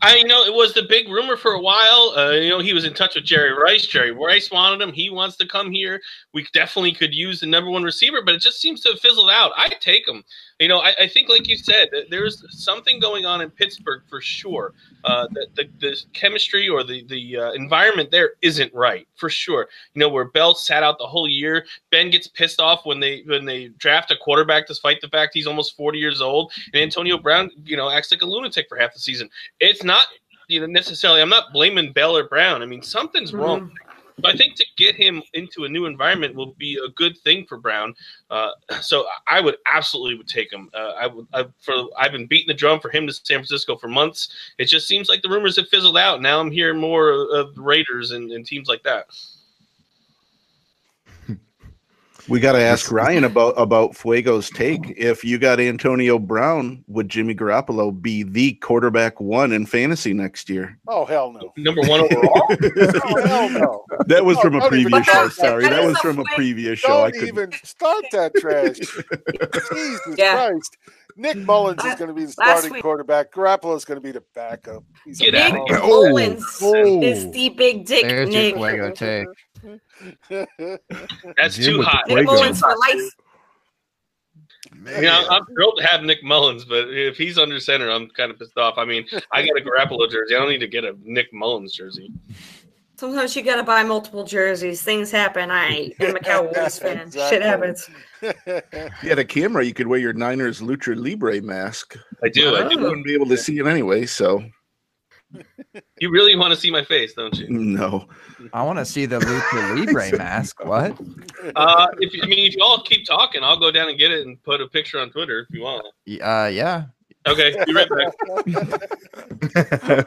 S6: I know it was the big rumor for a while. Uh, you know he was in touch with Jerry Rice. Jerry Rice wanted him. He wants to come here. We definitely could use the number one receiver, but it just seems to have fizzled out. I take him. You know, I, I think, like you said, there's something going on in Pittsburgh for sure. Uh, the, the the chemistry or the the uh, environment there isn't right for sure. You know, where Bell sat out the whole year. Ben gets pissed off when they when they draft a quarterback despite the fact he's almost 40 years old, and Antonio Brown, you know, acts like a lunatic for half the season it's not you know necessarily i'm not blaming bell or brown. I mean something's wrong. But i think to get him into a new environment will be a good thing for brown. Uh, so i would absolutely would take him. Uh, i would I, for i've been beating the drum for him to san francisco for months. It just seems like the rumors have fizzled out. Now i'm hearing more of the raiders and, and teams like that
S4: We got to ask Ryan about about Fuego's take. If you got Antonio Brown, would Jimmy Garoppolo be the quarterback one in fantasy next year?
S3: Oh hell no!
S6: number one overall
S3: Oh hell no!
S4: That was
S3: Oh,
S4: from a previous show.
S3: that.
S4: Sorry,
S7: That
S4: that
S7: is
S4: was from a previous show. I
S3: Don't
S4: could
S3: even start that trash. Jesus
S7: Yeah.
S3: Christ! Nick Mullens is going to be the starting
S7: week-
S3: quarterback. Garoppolo is going to be the backup. He's a
S6: Get out of here.
S5: Oh,
S7: Mullens
S5: oh.
S7: is the big dick
S2: There's your
S7: Nick.
S2: Fuego take. Mm-hmm.
S6: that's
S5: Jim
S6: too
S5: with the
S6: hot
S5: Fuego.
S7: Nick Mullens for life.
S6: You know, I'm thrilled to have Nick Mullens, but if he's under center, I'm kind of pissed off. I mean, I got a Garoppolo jersey. I don't need to get a Nick Mullens jersey.
S7: Sometimes you gotta buy multiple jerseys. Things happen. I am a Cowboys fan.
S3: Exactly.
S7: Shit happens.
S4: If you had a camera, you could wear your Niners Lucha Libre mask.
S6: I do. I
S4: You
S6: do.
S4: wouldn't be able to see it anyway. So
S6: You really want to see my face, don't you?
S4: no.
S2: I want to see the Lucha Libre mask. What?
S6: Uh, if I mean, if you all keep talking, I'll go down and get it and put a picture on Twitter if you want.
S2: Y- Uh, yeah.
S6: Okay, be right back.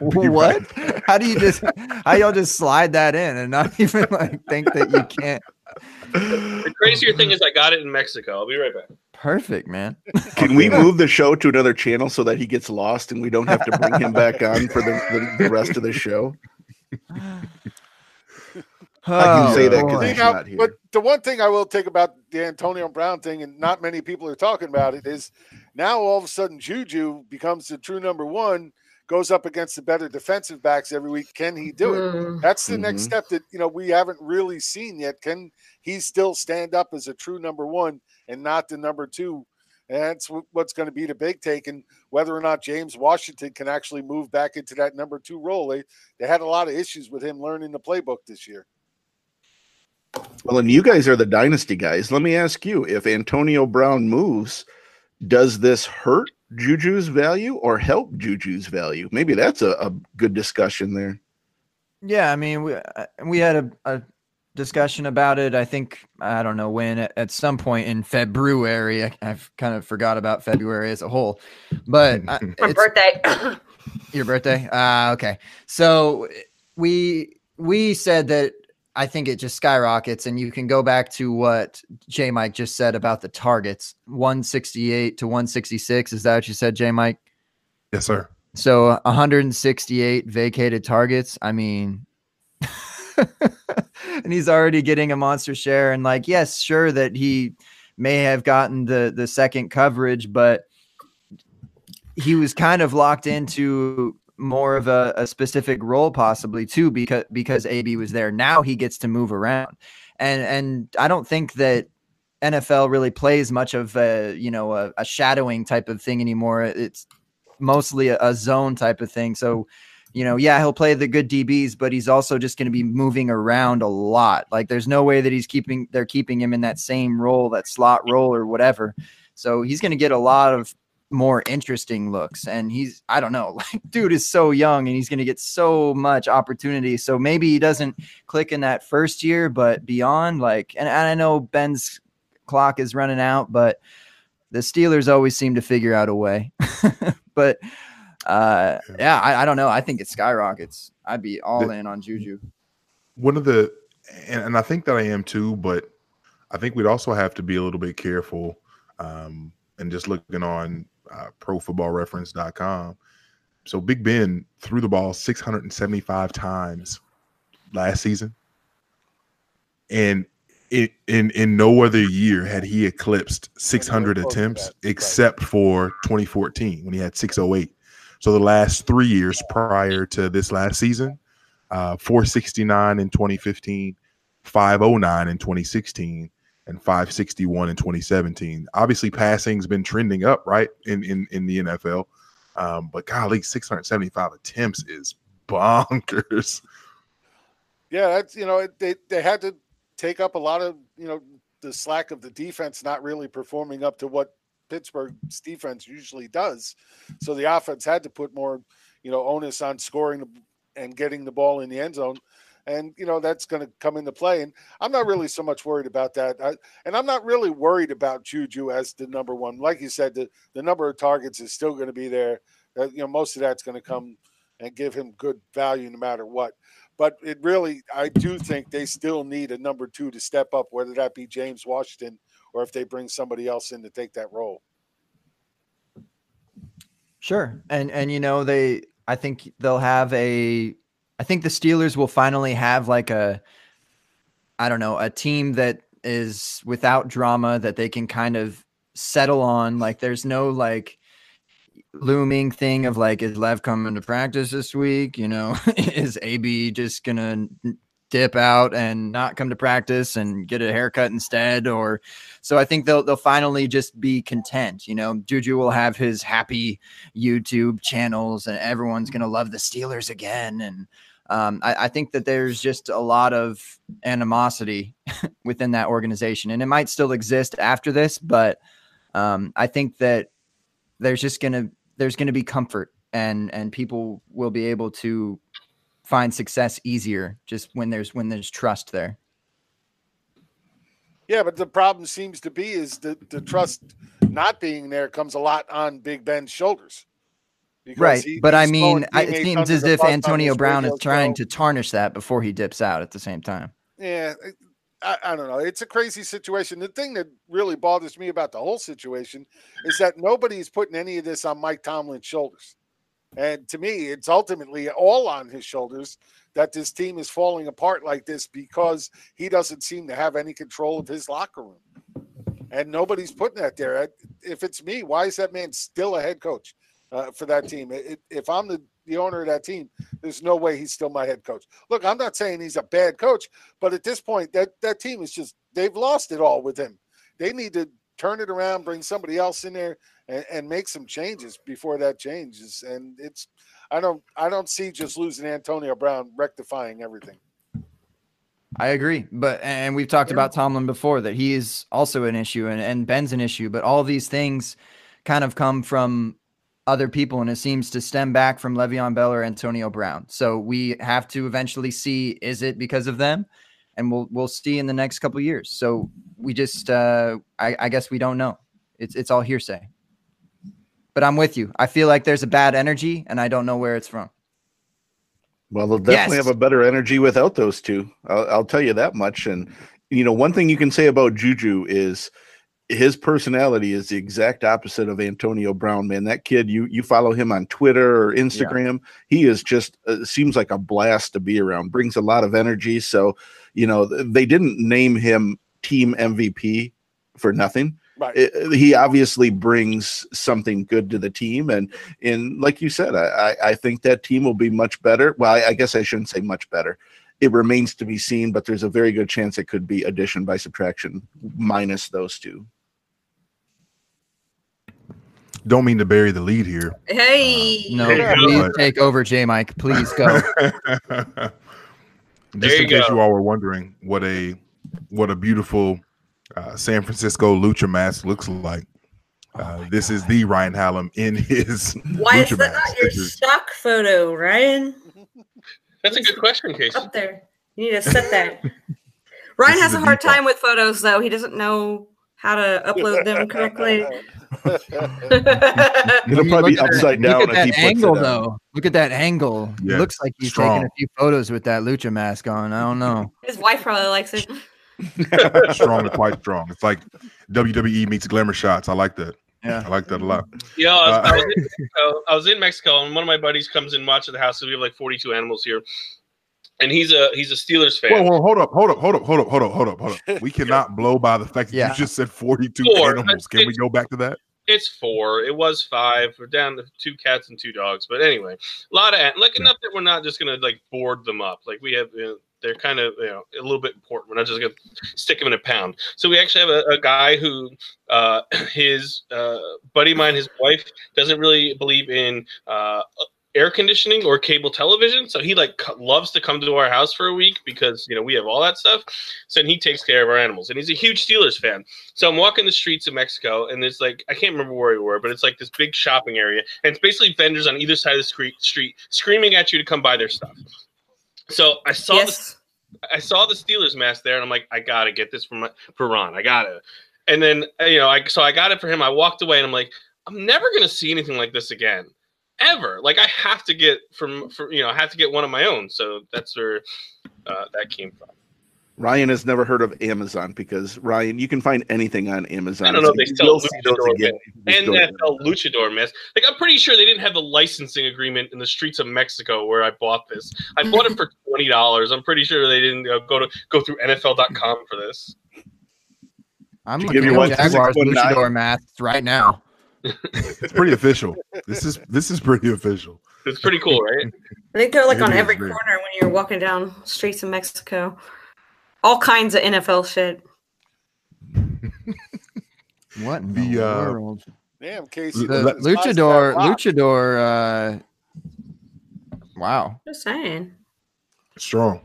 S2: what? How do you just? How y'all just slide that in and not even like think that you can't?
S6: The crazier thing is, I got it in Mexico. I'll be right back.
S2: Perfect, man.
S4: Can we move the show to another channel so that he gets lost and we don't have to bring him back on for the, the, the rest of the show?
S2: Oh,
S4: I can say oh, that 'cause
S2: boy.
S4: he's not here.
S3: but the one thing I will take about the Antonio Brown thing, and not many people are talking about it, is now all of a sudden Juju becomes the true number one, goes up against the better defensive backs every week. Can he do it?
S7: Mm.
S3: That's the next
S4: Mhm.
S3: step that you know we haven't really seen yet. Can he still stand up as a true number one and not the number two? And that's what's going to be the big take, and whether or not James Washington can actually move back into that number two role. They they had a lot of issues with him learning the playbook this year.
S4: Well, and you guys are the dynasty guys. Let me ask you if Antonio Brown moves, does this hurt Juju's value or help Juju's value? Maybe that's a, a good discussion there.
S2: Yeah, I mean, we uh, we had a, a discussion about it. I think I don't know when at, at some point in February. I, I've kind of forgot about February as a whole, but I,
S7: My birthday.
S2: Your birthday? Ah, okay. So we we said that I think it just skyrockets, and you can go back to what J Mike just said about the targets, 168 to 166. Is that what you said, J Mike?
S5: yes, sir.
S2: So 168 vacated targets. I mean, and he's already getting a monster share. And like, yes, sure that he may have gotten the the second coverage, but he was kind of locked into more of a, a specific role possibly too because because AB was there. Now he gets to move around, and and I don't think that NFL really plays much of a you know a, a shadowing type of thing anymore. It's mostly a, a zone type of thing. So you know, yeah, he'll play the good DBs, but he's also just going to be moving around a lot. Like there's no way that he's keeping they're keeping him in that same role, that slot role or whatever. So he's going to get a lot of more interesting looks and he's I don't know, like dude is so young and he's going to get so much opportunity. So maybe he doesn't click in that first year, but beyond like and, and I know Ben's clock is running out, but the Steelers always seem to figure out a way. but uh, yeah, I, I, don't know. I think it skyrockets. I'd be all the, in on Juju.
S5: One of the, and, and, I think that I am too, but I think we'd also have to be a little bit careful. Um, and just looking on uh, profootballreference.com. So Big Ben threw the ball 675 times last season. And in, in in no other year had he eclipsed 600 attempts except for 2014 when he had 608. So the last three years prior to this last season, uh, 469 in 2015, 509 in 2016, and 561 in 2017. Obviously, passing's been trending up, right, in in, in the NFL. Um, but golly, 675 attempts is bonkers.
S3: Yeah, that's you know they they had to take up a lot of you know the slack of the defense not really performing up to what Pittsburgh's defense usually does. So the offense had to put more, you know, onus on scoring and getting the ball in the end zone. And, you know, that's going to come into play. And I'm not really so much worried about that. I, and I'm not really worried about Juju as the number one. Like you said, the, the number of targets is still going to be there. Uh, you know, most of that's going to come and give him good value no matter what. But it really, I do think they still need a number two to step up, whether that be James Washington or if they bring somebody else in to take that role.
S2: Sure. And and you know, they I think they'll have a I think the Steelers will finally have like a I don't know, a team that is without drama that they can kind of settle on. Like there's no like looming thing of like is Lev coming to practice this week? You know, is AB just gonna dip out and not come to practice and get a haircut instead or so I think they'll they'll finally just be content. You know, Juju will have his happy YouTube channels and everyone's gonna love the Steelers again. And um, I, I think that there's just a lot of animosity within that organization. And it might still exist after this, but um, I think that there's just gonna there's gonna be comfort and and people will be able to find success easier just when there's when there's trust there.
S3: Yeah, but the problem seems to be is that the trust not being there comes a lot on Big Ben's shoulders.
S2: Right, he, but I mean, it seems as if Antonio Brown is trying to tarnish that before he dips out at the same time.
S3: Yeah, I, I, don't know. It's a crazy situation. The thing that really bothers me about the whole situation is that nobody's putting any of this on Mike Tomlin's shoulders. And to me, it's ultimately all on his shoulders that this team is falling apart like this because he doesn't seem to have any control of his locker room. And nobody's putting that there. If it's me, why is that man still a head coach uh, for that team? It, if I'm the, the owner of that team, there's no way he's still my head coach. Look, I'm not saying he's a bad coach, but at this point, that, that team is just, they've lost it all with him. They need to turn it around, bring somebody else in there, and, and make some changes before that changes. And it's I don't I don't see just losing Antonio Brown rectifying everything.
S2: I agree, but and we've talked yeah. about Tomlin before that he is also an issue and, and Ben's an issue, but all these things kind of come from other people, and it seems to stem back from Le'Veon Bell or Antonio Brown. So we have to eventually see is it because of them, and we'll we'll see in the next couple years. So we just uh, I, I guess we don't know. It's it's all hearsay but I'm with you. I feel like there's a bad energy, and I don't know where it's from.
S4: Well, they'll definitely yes. have a better energy without those two. I'll, I'll, tell you that much. And you know, one thing you can say about Juju is his personality is the exact opposite of Antonio Brown. Man, that kid, you you follow him on Twitter or Instagram. Yeah. He is just uh, seems like a blast to be around. Brings a lot of energy. So you know, they didn't name him team MVP for nothing
S3: Right.
S4: It- he obviously brings something good to the team, and and like you said, I I- I think that team will be much better. Well, I, I guess I shouldn't say much better. It remains to be seen, but there's a very good chance it could be addition by subtraction minus those two.
S5: Don't mean to bury the lead here.
S7: Hey.
S2: No,
S6: There you
S2: please
S5: go.
S2: take over, J Mike. Please go.
S6: There
S5: Just in
S6: you
S5: case
S6: go.
S5: you all were wondering what a what a beautiful uh, San Francisco lucha mask looks like. Uh, this is the Ryan Hallam in his
S7: Why is that
S5: mask.
S7: not your stock photo, Ryan?
S6: That's a good question, Kacey.
S7: Up there. You need to set that. Ryan
S5: This
S7: has
S5: is
S7: a hard time with photos, though. He doesn't know how to upload them correctly.
S4: It'll probably be upside down
S2: Look at that angle,
S4: it
S2: though. Look at that angle.
S5: Yeah,
S2: It looks like he's
S5: strong.
S2: taking a few photos with that lucha mask on. I don't know.
S7: His wife probably likes it.
S5: strong and quite strong. It's like WWE meets glamour shots. I like that.
S2: Yeah.
S5: I like that a lot.
S6: Yeah, I was,
S5: Uh,
S6: I, was in Mexico, I was in Mexico, and one of my buddies comes and watches the house. So we have like 42 animals here, and he's a he's a Steelers fan.
S5: Whoa, whoa, hold up, hold up, hold up, hold up, hold up, hold up, hold up. We cannot blow by the fact that
S2: Yeah.
S5: you just said 42
S6: Four.
S5: animals. Can we go back to that?
S6: It's four. It was five. We're down to two cats and two dogs. But anyway, a lot of ant- like
S5: Yeah.
S6: enough that we're not just gonna like board them up. Like we have, you know, they're kind of you know a little bit important. We're not just gonna stick them in a pound. So we actually have a, a guy who uh, his uh, buddy of mine, his wife doesn't really believe in uh, air conditioning or cable television. So he like loves to come to our house for a week because you know we have all that stuff. So he takes care of our animals, and he's a huge Steelers fan. So I'm walking the streets of Mexico, and there's like I can't remember where we were, but it's like this big shopping area, and it's basically vendors on either side of the street, street screaming at you to come buy their stuff. So I saw the
S7: Yes.
S6: I saw the Steelers mask there, and I'm like, I gotta get this for my for Ron. I gotta. And then you know, I so I got it for him. I walked away, and I'm like, I'm never gonna see anything like this again, ever. Like I have to get from for you know, I have to get one of my own. So that's where uh, that came from.
S4: Ryan has never heard of Amazon because Ryan, you can find anything on Amazon.
S6: I don't know
S4: So
S6: if they sell
S4: will see those
S6: Luchador
S4: again. Just go to
S6: NFL Luchador mask. Like I'm pretty sure they didn't have the licensing agreement in the streets of Mexico where I bought this. I bought it for twenty dollars. I'm pretty sure they didn't uh, go to go through NFL.com for this.
S2: I'm
S4: Did you
S2: looking
S4: give your
S2: at
S4: wife
S2: Jaguars luchador masks right now.
S5: It's pretty official. This is this is pretty official.
S6: It's pretty cool, right?
S7: I think they're like
S5: It
S7: on every
S5: very-
S7: corner when you're walking down streets in Mexico. All kinds of NFL shit.
S2: What in the,
S5: The, uh,
S2: world?
S3: Damn, Kacey.
S2: The
S5: let-
S2: luchador, luchador. Uh, wow.
S7: Just saying.
S5: Strong.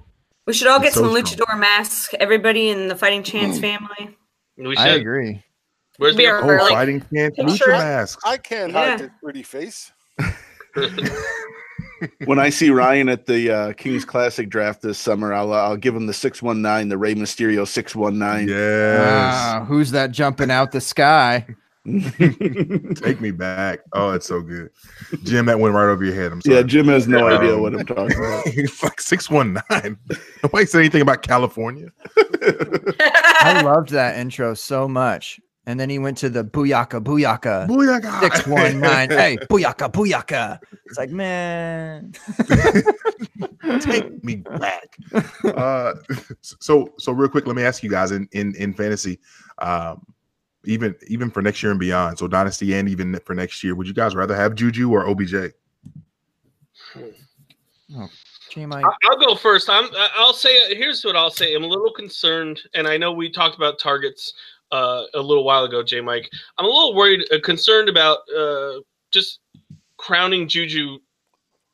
S7: We should all
S5: It's
S7: get
S5: so
S7: some
S5: strong.
S7: luchador masks. Everybody in the Fighting Chance family.
S6: We
S2: I
S6: should.
S2: agree.
S6: Where's
S7: Be
S6: the
S7: our-
S5: Oh,
S7: Or like
S5: fighting chance
S7: picture-
S5: lucha masks.
S3: I can't
S7: Yeah.
S3: hide this pretty face.
S4: when I see Ryan at the uh, Kings Classic draft this summer, I'll I'll give him the six one nine, the Rey Mysterio six one nine.
S5: Yes.
S2: Ah, who's that jumping out the sky?
S5: Take me back. Oh, it's so good. Jim, that went right over your head. I'm sorry.
S4: Yeah, Jim has no
S5: Um,
S4: idea what I'm talking about.
S5: It's like 619. Nobody said anything about California.
S2: I loved that intro so much. And then he went to the booyaka booyaka
S5: Booyaka.
S2: six one nine. Hey, booyaka booyaka. It's like man.
S5: Take me back. Uh, so, so real quick, let me ask you guys in in in fantasy, um, even even for next year and beyond. So dynasty and even for next year, would you guys rather have Juju or OBJ?
S2: J Mike.
S6: I- I'll go first. I'm. I'll say. Here's what I'll say. I'm a little concerned, and I know we talked about targets uh, a little while ago, J. Mike. I'm a little worried, uh, concerned about uh, just crowning Juju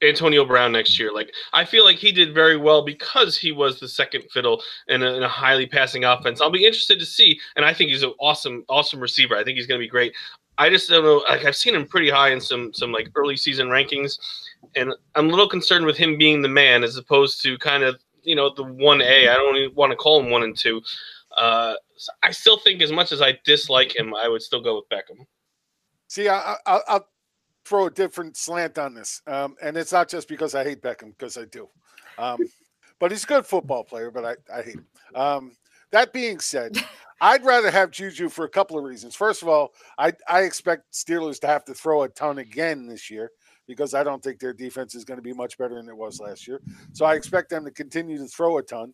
S6: Antonio Brown next year. Like I feel like he did very well because he was the second fiddle in a, in a highly passing offense. I'll be interested to see, and I think he's an awesome, awesome receiver. I think he's going to be great. I just don't know. Like I've seen him pretty high in some some like early season rankings, and I'm a little concerned with him being the man as opposed to kind of you know the one A. I don't even want to call him one and two. Uh, I still think as much as I dislike him, I would still go with Beckham.
S3: See, I, I, I'll throw a different slant on this, um, and it's not just because I hate Beckham, because I do. Um, but he's a good football player, but I, I hate him. Um, that being said, I'd rather have Juju for a couple of reasons. First of all, I, I expect Steelers to have to throw a ton again this year because I don't think their defense is going to be much better than it was last year. So I expect them to continue to throw a ton.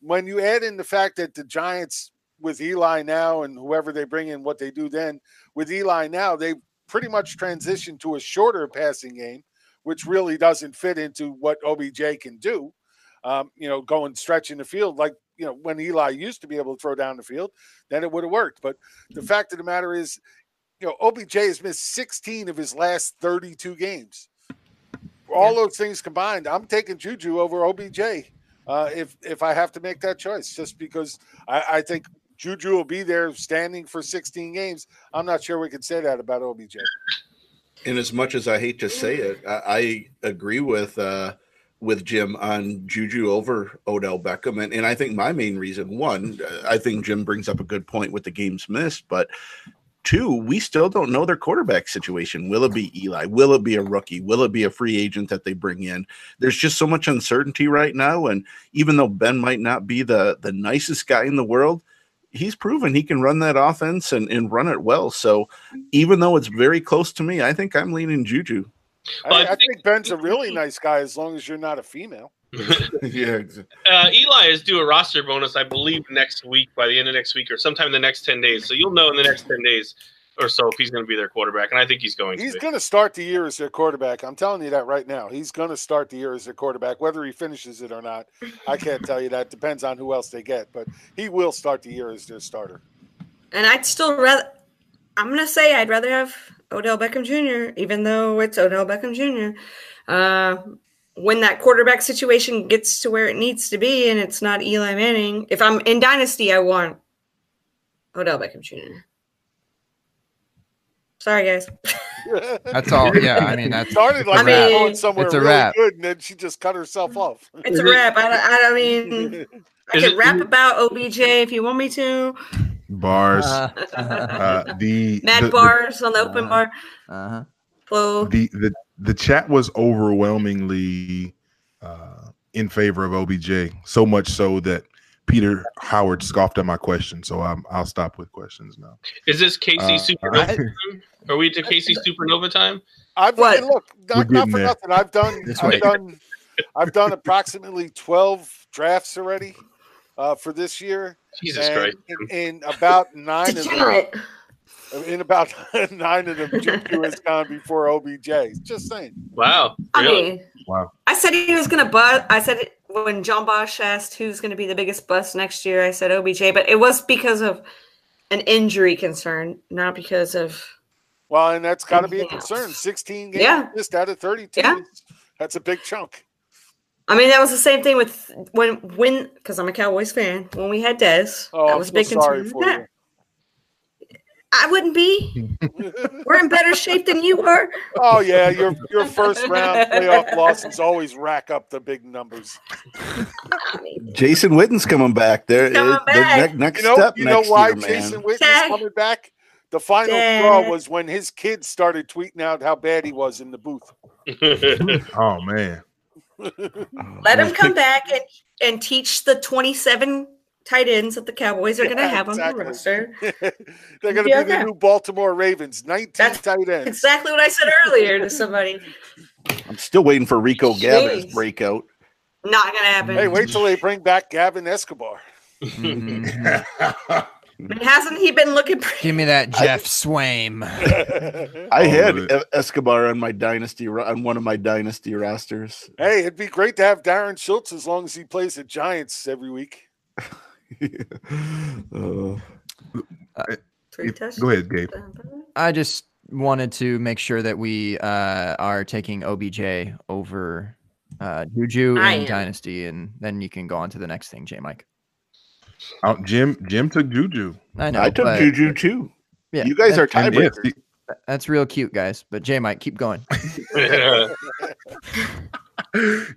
S3: When you add in the fact that the Giants with Eli now and whoever they bring in, what they do then with Eli now, they pretty much transitioned to a shorter passing game, which really doesn't fit into what OBJ can do. Um, you know, going stretching the field like you know when Eli used to be able to throw down the field, then it would have worked. But the fact of the matter is, you know, OBJ has missed 16 of his last 32 games. All those things combined, I'm taking Juju over OBJ uh, if if I have to make that choice, just because I, I think Juju will be there standing for 16 games. I'm not sure we can say that about OBJ.
S4: And as much as I hate to say it, I, I agree with uh, with Jim on Juju over Odell Beckham, and, and I think my main reason one, I think Jim brings up a good point with the games missed, but two, we still don't know their quarterback situation. Will it be Eli? Will it be a rookie? Will it be a free agent that they bring in? There's just so much uncertainty right now, and even though Ben might not be the the nicest guy in the world, he's proven he can run that offense and, and run it well. So even though it's very close to me, I think I'm leaning Juju.
S3: I, I, think Ben's a really nice guy as long as you're not a female.
S4: yeah.
S6: Uh, Eli is due a roster bonus, I believe, next week by the end of next week or sometime in the next ten days. So you'll know in the next ten days or so if he's going to be their quarterback, and I think he's going.
S3: He's going to start the year as their quarterback. I'm telling you that right now. He's going to start the year as their quarterback, whether he finishes it or not. I can't tell you that. Depends on who else they get, but he will start the year as their starter.
S7: And I'd still rather. I'm going to say I'd rather have Odell Beckham Jr., even though it's Odell Beckham Jr. Uh, when that quarterback situation gets to where it needs to be and it's not Eli Manning, if I'm in Dynasty, I want Odell Beckham Jr. Sorry, guys.
S2: that's all. Yeah, I mean that's
S3: started like I mean, going somewhere it's a really wrap. good, and then she just cut herself off.
S7: It's a wrap. I, I, I mean, I can rap about OBJ if you want me to.
S5: Bars. Uh, uh, the
S7: mad
S5: the,
S7: bars the, on the open uh, bar.
S2: Uh-huh.
S7: Flow.
S5: The the the chat was overwhelmingly uh, in favor of OBJ, so much so that Peter Howard scoffed at my question, so I'm, I'll stop with questions now.
S6: Is this Kacey uh, Supernova time? Are we to Kacey Supernova time?
S3: I've what? look not, not for there. nothing. I've done I've done I've done approximately twelve drafts already uh, for this year.
S6: Jesus and, Christ!
S3: In, in about nine of them, in about nine of them, Juju has gone before OBJ. Just saying.
S6: Wow.
S7: Really? I mean, wow. I said he was going to bust. I said when John Bosch asked who's going to be the biggest bust next year, I said OBJ, but it was because of an injury concern, not because of.
S3: Well, and that's got to be a concern. Else. 16 games yeah. missed out of 32. Yeah. That's a big chunk.
S7: I mean, that was the same thing with when when because I'm a Cowboys fan. When we had Dez, oh, that was a big concern. Yeah. I wouldn't be. We're in better shape than you are.
S3: Oh yeah, your your first round playoff losses always rack up the big numbers.
S4: Jason Witten's coming back. There, coming uh, back. The next
S3: you know,
S4: step.
S3: You know why year, Jason Witten's coming back? The final straw was when his kids started tweeting out how bad he was in the booth.
S5: oh man.
S7: Let him oh, come back and, and teach the 27 tight ends that the Cowboys are going to have exactly. on the roster.
S3: They're going to be okay. the new Baltimore Ravens, 19 That's tight ends.
S7: Exactly what I said earlier to somebody.
S4: I'm still waiting for Rico Gavin's breakout.
S7: Not going to happen.
S3: Hey, wait till they bring back Gavin Escobar.
S7: Mm-hmm. hasn't he been looking? Pretty-
S2: Give me that Jeff I, Swaim.
S4: I had Escobar on my dynasty on one of my dynasty rosters.
S3: Hey, it'd be great to have Dalton Schultz as long as he plays the Giants every week.
S5: uh, Three Go ahead, Gabe.
S2: I just wanted to make sure that we uh, are taking OBJ over uh, Juju in Dynasty, and then you can go on to the next thing, J Mike.
S5: Oh, Jim, Jim took Juju.
S4: I know. I took but, Juju too. Yeah, you guys are tiebreakers.
S2: That's real cute, guys. But J Mike, keep going.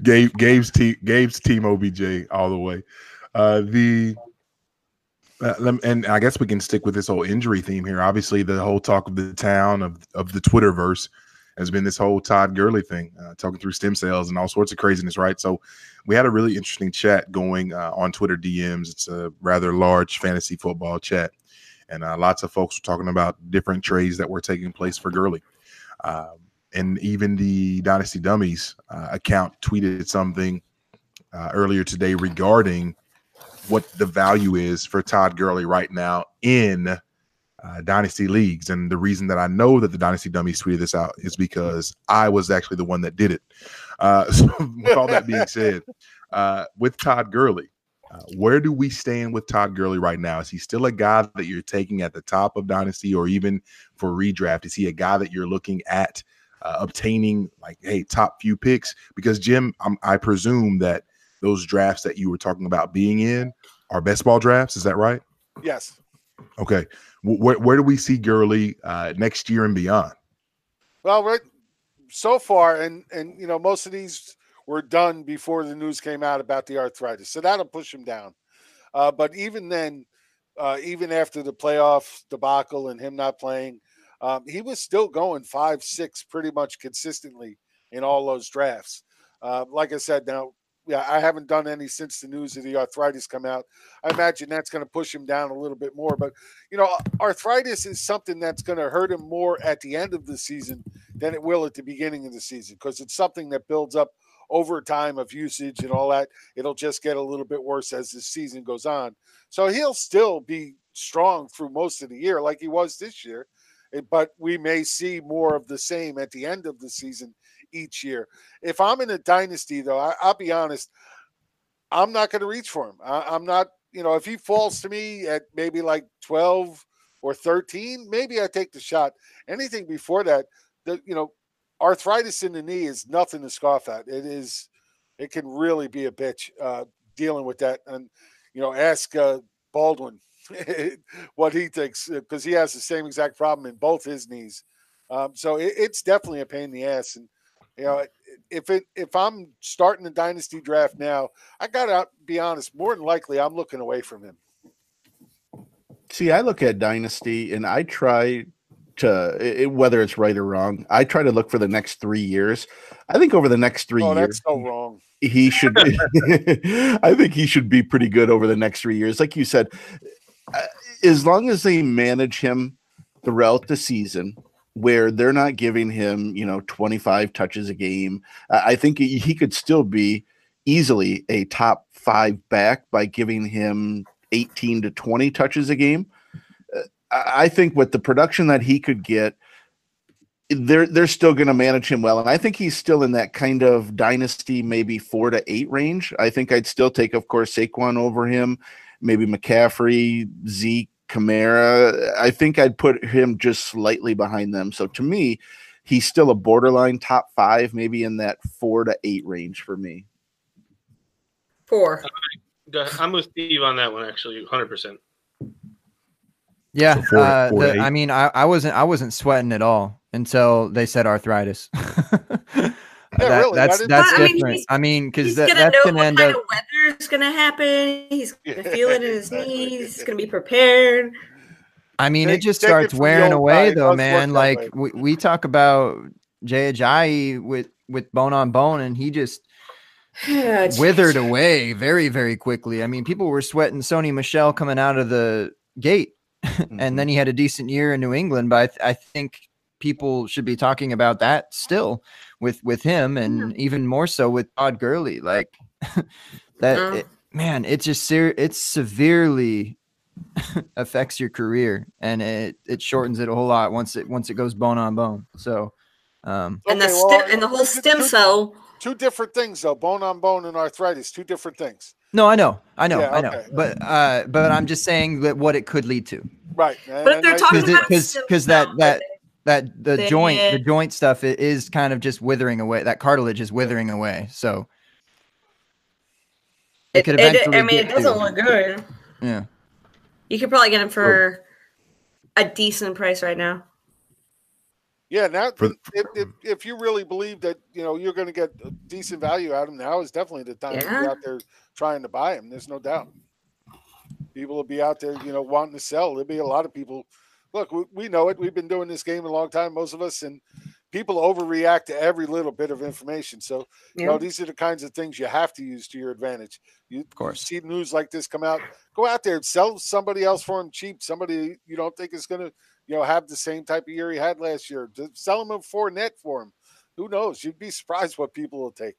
S5: Gabe, Gabe's team, Gabe's team OBJ all the way. Uh, the uh, and I guess we can stick with this whole injury theme here. Obviously, the whole talk of the town of of the Twitterverse has been this whole Todd Gurley thing, uh, talking through stem cells and all sorts of craziness, right? So we had a really interesting chat going uh, on Twitter DMs. It's a rather large fantasy football chat, and uh, lots of folks were talking about different trades that were taking place for Gurley. Um, and even the Dynasty Dummies uh, account tweeted something uh, earlier today regarding what the value is for Todd Gurley right now in uh, dynasty leagues. And the reason that I know that the dynasty dummies tweeted this out is because I was actually the one that did it. Uh, so with all that being said, uh, with Todd Gurley, uh, where do we stand with Todd Gurley right now? Is he still a guy that you're taking at the top of dynasty, or even for redraft? Is he a guy that you're looking at uh, obtaining, like, hey, top few picks? Because Jim, I'm, I presume that those drafts that you were talking about being in are best ball drafts. Is that right?
S3: Yes.
S5: Okay. Where, where do we see Gurley uh, next year and beyond?
S3: Well, right so far, and and you know most of these were done before the news came out about the arthritis, so that'll push him down. Uh, but even then, uh, even after the playoff debacle and him not playing, um, he was still going five six pretty much consistently in all those drafts. Uh, like I said, now yeah, I haven't done any since the news of the arthritis come out. I imagine that's going to push him down a little bit more. But you know, arthritis is something that's going to hurt him more at the end of the season than it will at the beginning of the season because it's something that builds up over time of usage and all that. It'll just get a little bit worse as the season goes on. So he'll still be strong through most of the year, like he was this year. Eh, but we may see more of the same at the end of the season each year. If I'm in a dynasty, though, I, will be honest, I'm not going to reach for him. I, am not, you know, if he falls to me at maybe like 12 or 13, maybe I take the shot. Anything before that, the, you know, arthritis in the knee is nothing to scoff at. It is, it can really be a bitch uh, dealing with that. And, you know, ask uh, Baldwin what he thinks because he has the same exact problem in both his knees. Um, so it, it's definitely a pain in the ass. And you know, if it if I'm starting the dynasty draft now, I gotta be honest. More than likely, I'm looking away from him.
S4: See, I look at dynasty and I try to it, whether it's right or wrong. I try to look for the next three years. I think over the next three
S3: oh,
S4: years,
S3: that's so wrong.
S4: He should. Be, I think he should be pretty good over the next three years. Like you said, uh, as long as they manage him throughout the season, where they're not giving him, you know, 25 touches a game. I think he could still be easily a top five back by giving him 18 to 20 touches a game. Uh, I think with the production that he could get, they're they're still going to manage him well, and I think he's still in that kind of dynasty, maybe four to eight range. I think I'd still take, of course, Saquon over him, maybe McCaffrey, Zeke, Kamara. I think I'd put him just slightly behind them. So to me, he's still a borderline top five, maybe in that four to eight range for me.
S7: Four.
S6: I'm with Steve on that one, actually, 100%.
S2: Yeah, so four, uh, four the, I mean, I, I wasn't, I wasn't sweating at all until they said arthritis.
S3: Yeah, that, really.
S2: That's that's I different. Mean, I mean, because that, that's gonna end up.
S7: weather's gonna happen. He's gonna feel it in his knees. He's gonna be prepared.
S2: I mean, it just starts it wearing away, though, man. Like we, we talk about Jay Ajayi with with bone on bone, and he just withered away very, very quickly. I mean, people were sweating Sony Michel coming out of the gate, and then mm-hmm. he had a decent year in New England. But I, th- I think people should be talking about that still with with him and yeah. even more so with Todd Gurley like that uh, it, man it just ser- it severely affects your career and it it shortens it a whole lot once it once it goes bone on bone. So um
S7: and the well, and the whole stem cell
S3: two different things though bone on bone and arthritis two different things.
S2: No i know i know yeah, i know but uh but i'm just saying that what it could lead to.
S3: Right
S7: but if they're talking about
S2: because that that that the joint the joint stuff is kind of just withering away that cartilage is withering away so.
S7: It, it could eventually it, i mean it doesn't to, look good.
S2: Yeah.
S7: You could probably get them for oh. a decent price right now.
S3: Yeah now for, if, if, if, you really believe that you know you're going to get a decent value out of them now is definitely the time yeah. to be out there trying to buy them there's no doubt. People will be out there you know wanting to sell. There'll be a lot of people look, we, we know it. We've been doing this game a long time, most of us, and people overreact to every little bit of information. So, yeah. you know, these are the kinds of things you have to use to your advantage. You, of course, you see news like this come out, go out there and sell somebody else for him cheap. Somebody you don't think is going to, you know, have the same type of year he had last year. Sell him for net for him. Who knows? You'd be surprised what people will take.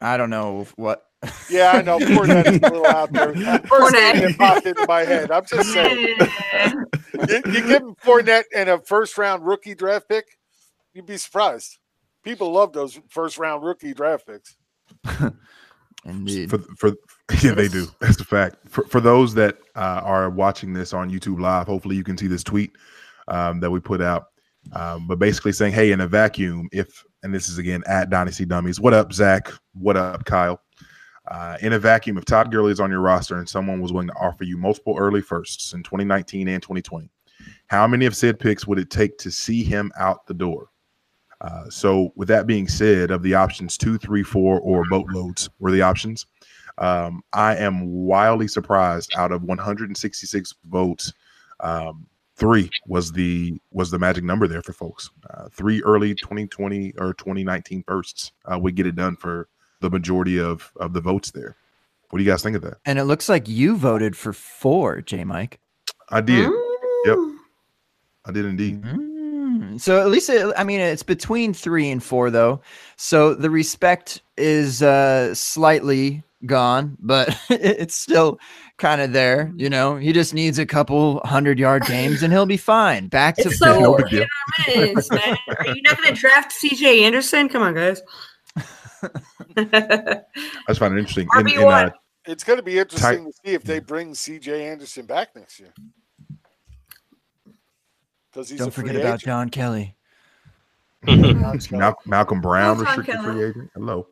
S2: I don't know what
S3: Yeah, I know. Fournette is a little out there. First name that popped into my head. I'm just saying. you, you give him Fournette and a first round rookie draft pick, you'd be surprised. People love those first round rookie draft picks.
S2: Indeed.
S5: For, for yeah, they do. That's a fact. For, for those that uh, are watching this on YouTube Live, hopefully you can see this tweet um, that we put out. Um, but basically saying, hey, in a vacuum, if and this is again at Dynasty Dummies. What up, Zach? What up, Kyle? Uh, in a vacuum, if Todd Gurley is on your roster and someone was willing to offer you multiple early firsts in 2019 and 2020, how many of said picks would it take to see him out the door? Uh, so, with that being said, of the options two, three, four, or boatloads were the options. Um, I am wildly surprised. Out of 166 votes, um, three was the was the magic number there for folks. Uh, three early 2020 or 2019 firsts uh, would get it done for the majority of of the votes there. What do you guys think of that?
S2: And it looks like you voted for four, J Mike.
S5: I did. Yep. I did indeed.
S2: Mm. So at least it, I mean it's between three and four though. So the respect is uh slightly gone, but it's still kind of there. You know, he just needs a couple hundred yard games and he'll be fine. Back to
S7: It's so
S2: full.
S7: man. Are you not going to draft CJ Anderson? Come on, guys.
S5: I just find it interesting. In, in,
S7: RB1.
S5: uh,
S3: It's going to be interesting to see if they bring C.J. Anderson back next year. Because he's
S2: Don't
S3: a free
S2: forget about
S3: agent.
S2: John Kelly.
S5: Mal- Malcolm Brown, restricted
S7: Keller.
S5: free agent. Hello.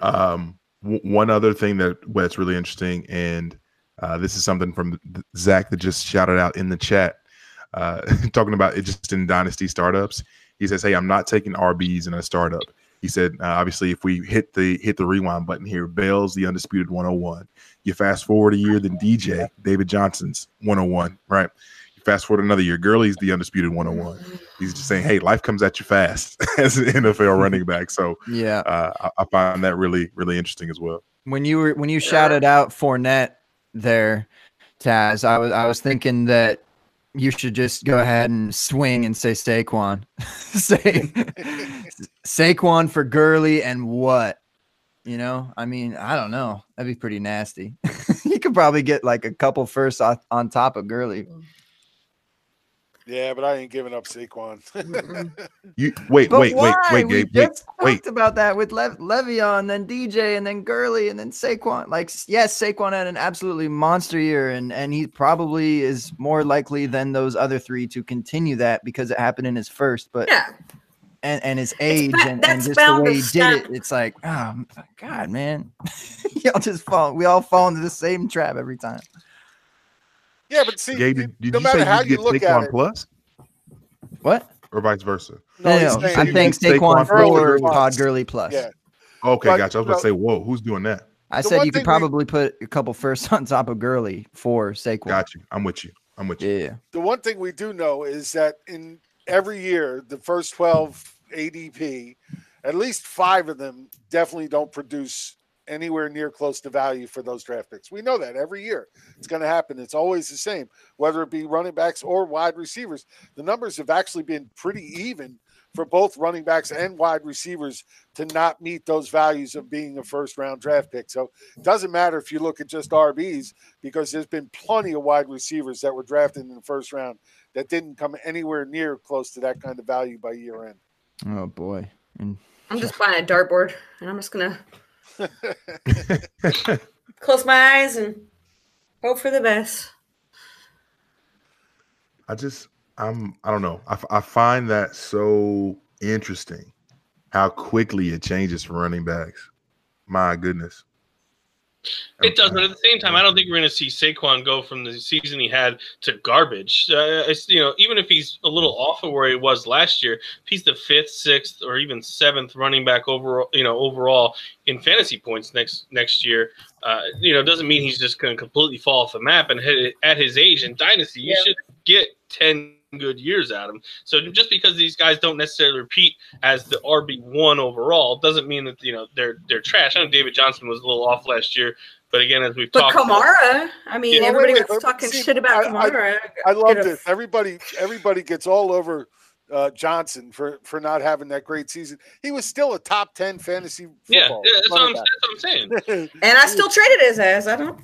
S5: Um, w- one other thing that that's really interesting, and uh, this is something from Zach that just shouted out in the chat, uh, talking about it just in dynasty startups. He says, "Hey, I'm not taking RBs in a startup." He said, uh, "Obviously, if we hit the hit the rewind button here, Bell's the undisputed 101. You fast forward a year, then DJ David Johnson's 101, right? You fast forward another year, Gurley's the undisputed 101. He's just saying, hey, life comes at you fast as an NFL running back. So
S2: Yeah.
S5: uh, I, I find that really, really interesting as well.
S2: when you were when you shouted out Fournette there, Taz, I was I was thinking that you should just go ahead and swing and say Saquon, say Saquon for Gurley and what, you know? I mean, I don't know. That'd be pretty nasty. you could probably get like a couple firsts on, top of Gurley. Mm.
S3: Yeah, but I ain't giving up Saquon.
S5: You wait,
S2: But
S5: wait,
S2: why?
S5: wait,
S2: we
S5: wait, wait, wait,
S2: just
S5: wait.
S2: talked about that with Le- Le'Veon, then DJ, and then Gurley, and then Saquon. Like, yes, Saquon had an absolutely monster year, and and he probably is more likely than those other three to continue that because it happened in his first. But
S7: Yeah.
S2: and, and his age
S7: ba-
S2: and, and just the way he did it, it's like, oh God, man, y'all just fall. We all fall into the same trap every time.
S3: Yeah, but see,
S5: Gabe, did, did
S3: no
S5: you
S3: matter
S5: say
S3: how
S5: you
S3: you
S5: get
S3: look at
S5: Saquon
S3: it,
S5: plus
S2: What?
S5: or vice versa?
S2: No,
S3: he's
S2: no, I'm saying Saquon,
S5: Saquon
S2: for
S3: plus.
S2: Todd Gurley plus.
S3: Yeah,
S5: Okay,
S3: But,
S5: gotcha. I was about to say, whoa, who's doing that?
S2: I
S3: The
S2: said you could
S3: thing we-
S2: probably put a couple firsts on top of Gurley for Saquon.
S5: Got you. I'm with you. I'm with you.
S2: Yeah.
S3: the one thing we do know is that in every year, the first 12 ADP, at least five of them definitely don't produce anywhere near close to value for those draft picks. We know that every year. It's going to happen. It's always the same, whether it be running backs or wide receivers. The numbers have actually been pretty even for both running backs and wide receivers to not meet those values of being a first round draft pick. So it doesn't matter if you look at just RBs because there's been plenty of wide receivers that were drafted in the first round that didn't come anywhere near close to that kind of value by year end.
S2: Oh boy. And
S7: I'm just buying a dartboard and I'm just gonna close my eyes and hope for the best.
S5: I just, I'm, I don't know. I find that so interesting how quickly it changes for running backs. My goodness.
S6: It does, but at the same time, I don't think we're going to see Saquon go from the season he had to garbage. Uh, it's, you know, even if he's a little off of where he was last year, if he's the fifth, sixth, or even seventh running back overall, you know, overall in fantasy points next next year, uh, you know, doesn't mean he's just going to completely fall off the map. And hit- at his age in dynasty, you
S7: Yeah.
S6: should get ten good years out of him. So just because these guys don't necessarily repeat as the RB one overall doesn't mean that you know they're they're trash. I know David Johnson was a little off last year, but again, as we've
S7: But
S6: talked, about,
S7: Kamara, I mean,
S6: Yeah,
S7: everybody
S3: wait, wait,
S7: was
S3: but
S7: talking
S3: see,
S7: shit about
S3: I- I-
S7: Kamara.
S3: I love this. Everybody, everybody gets all over uh, Johnson for for not having that great season. He was still a top ten fantasy football.
S6: Yeah, yeah that's, what I'm, that's what I'm saying.
S7: And I still traded his ass. I don't.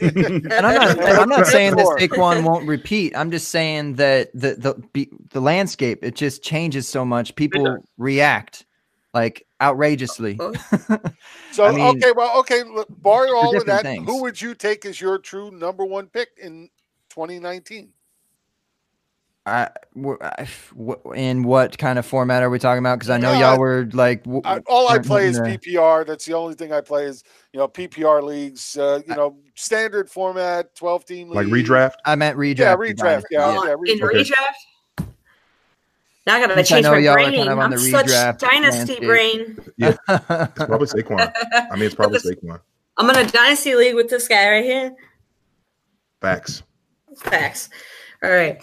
S2: And I'm not. I'm not saying that Saquon won't repeat. I'm just saying that the the be- the landscape it just changes so much. People react like outrageously.
S3: So
S2: I mean,
S3: okay, well, okay. Look, bar all of that,
S2: things.
S3: who would you take as your true number one pick in 2019?
S2: I, w- I- w- in what kind of format are we talking about? Because I know
S3: No,
S2: y'all were like, w-
S3: I, all I play is
S2: the-
S3: PPR. That's the only thing I play is you know PPR leagues. Uh, you know, standard format, 12 team
S5: Like redraft.
S2: I meant redraft.
S3: Yeah, redraft.
S2: dynasty,
S3: Yeah,
S7: Oh,
S3: yeah.
S7: in
S3: redraft.
S7: redraft. Now I gotta
S2: Since I
S7: change
S2: know
S7: my
S2: y'all are
S7: brain.
S2: kind of on
S7: I'm
S2: the
S7: such
S2: redraft
S7: dynasty
S2: landscape.
S7: brain.
S5: It's probably Saquon. I mean, it's probably Saquon.
S7: I'm in a dynasty league with this guy right here.
S5: Facts.
S7: Facts. All right,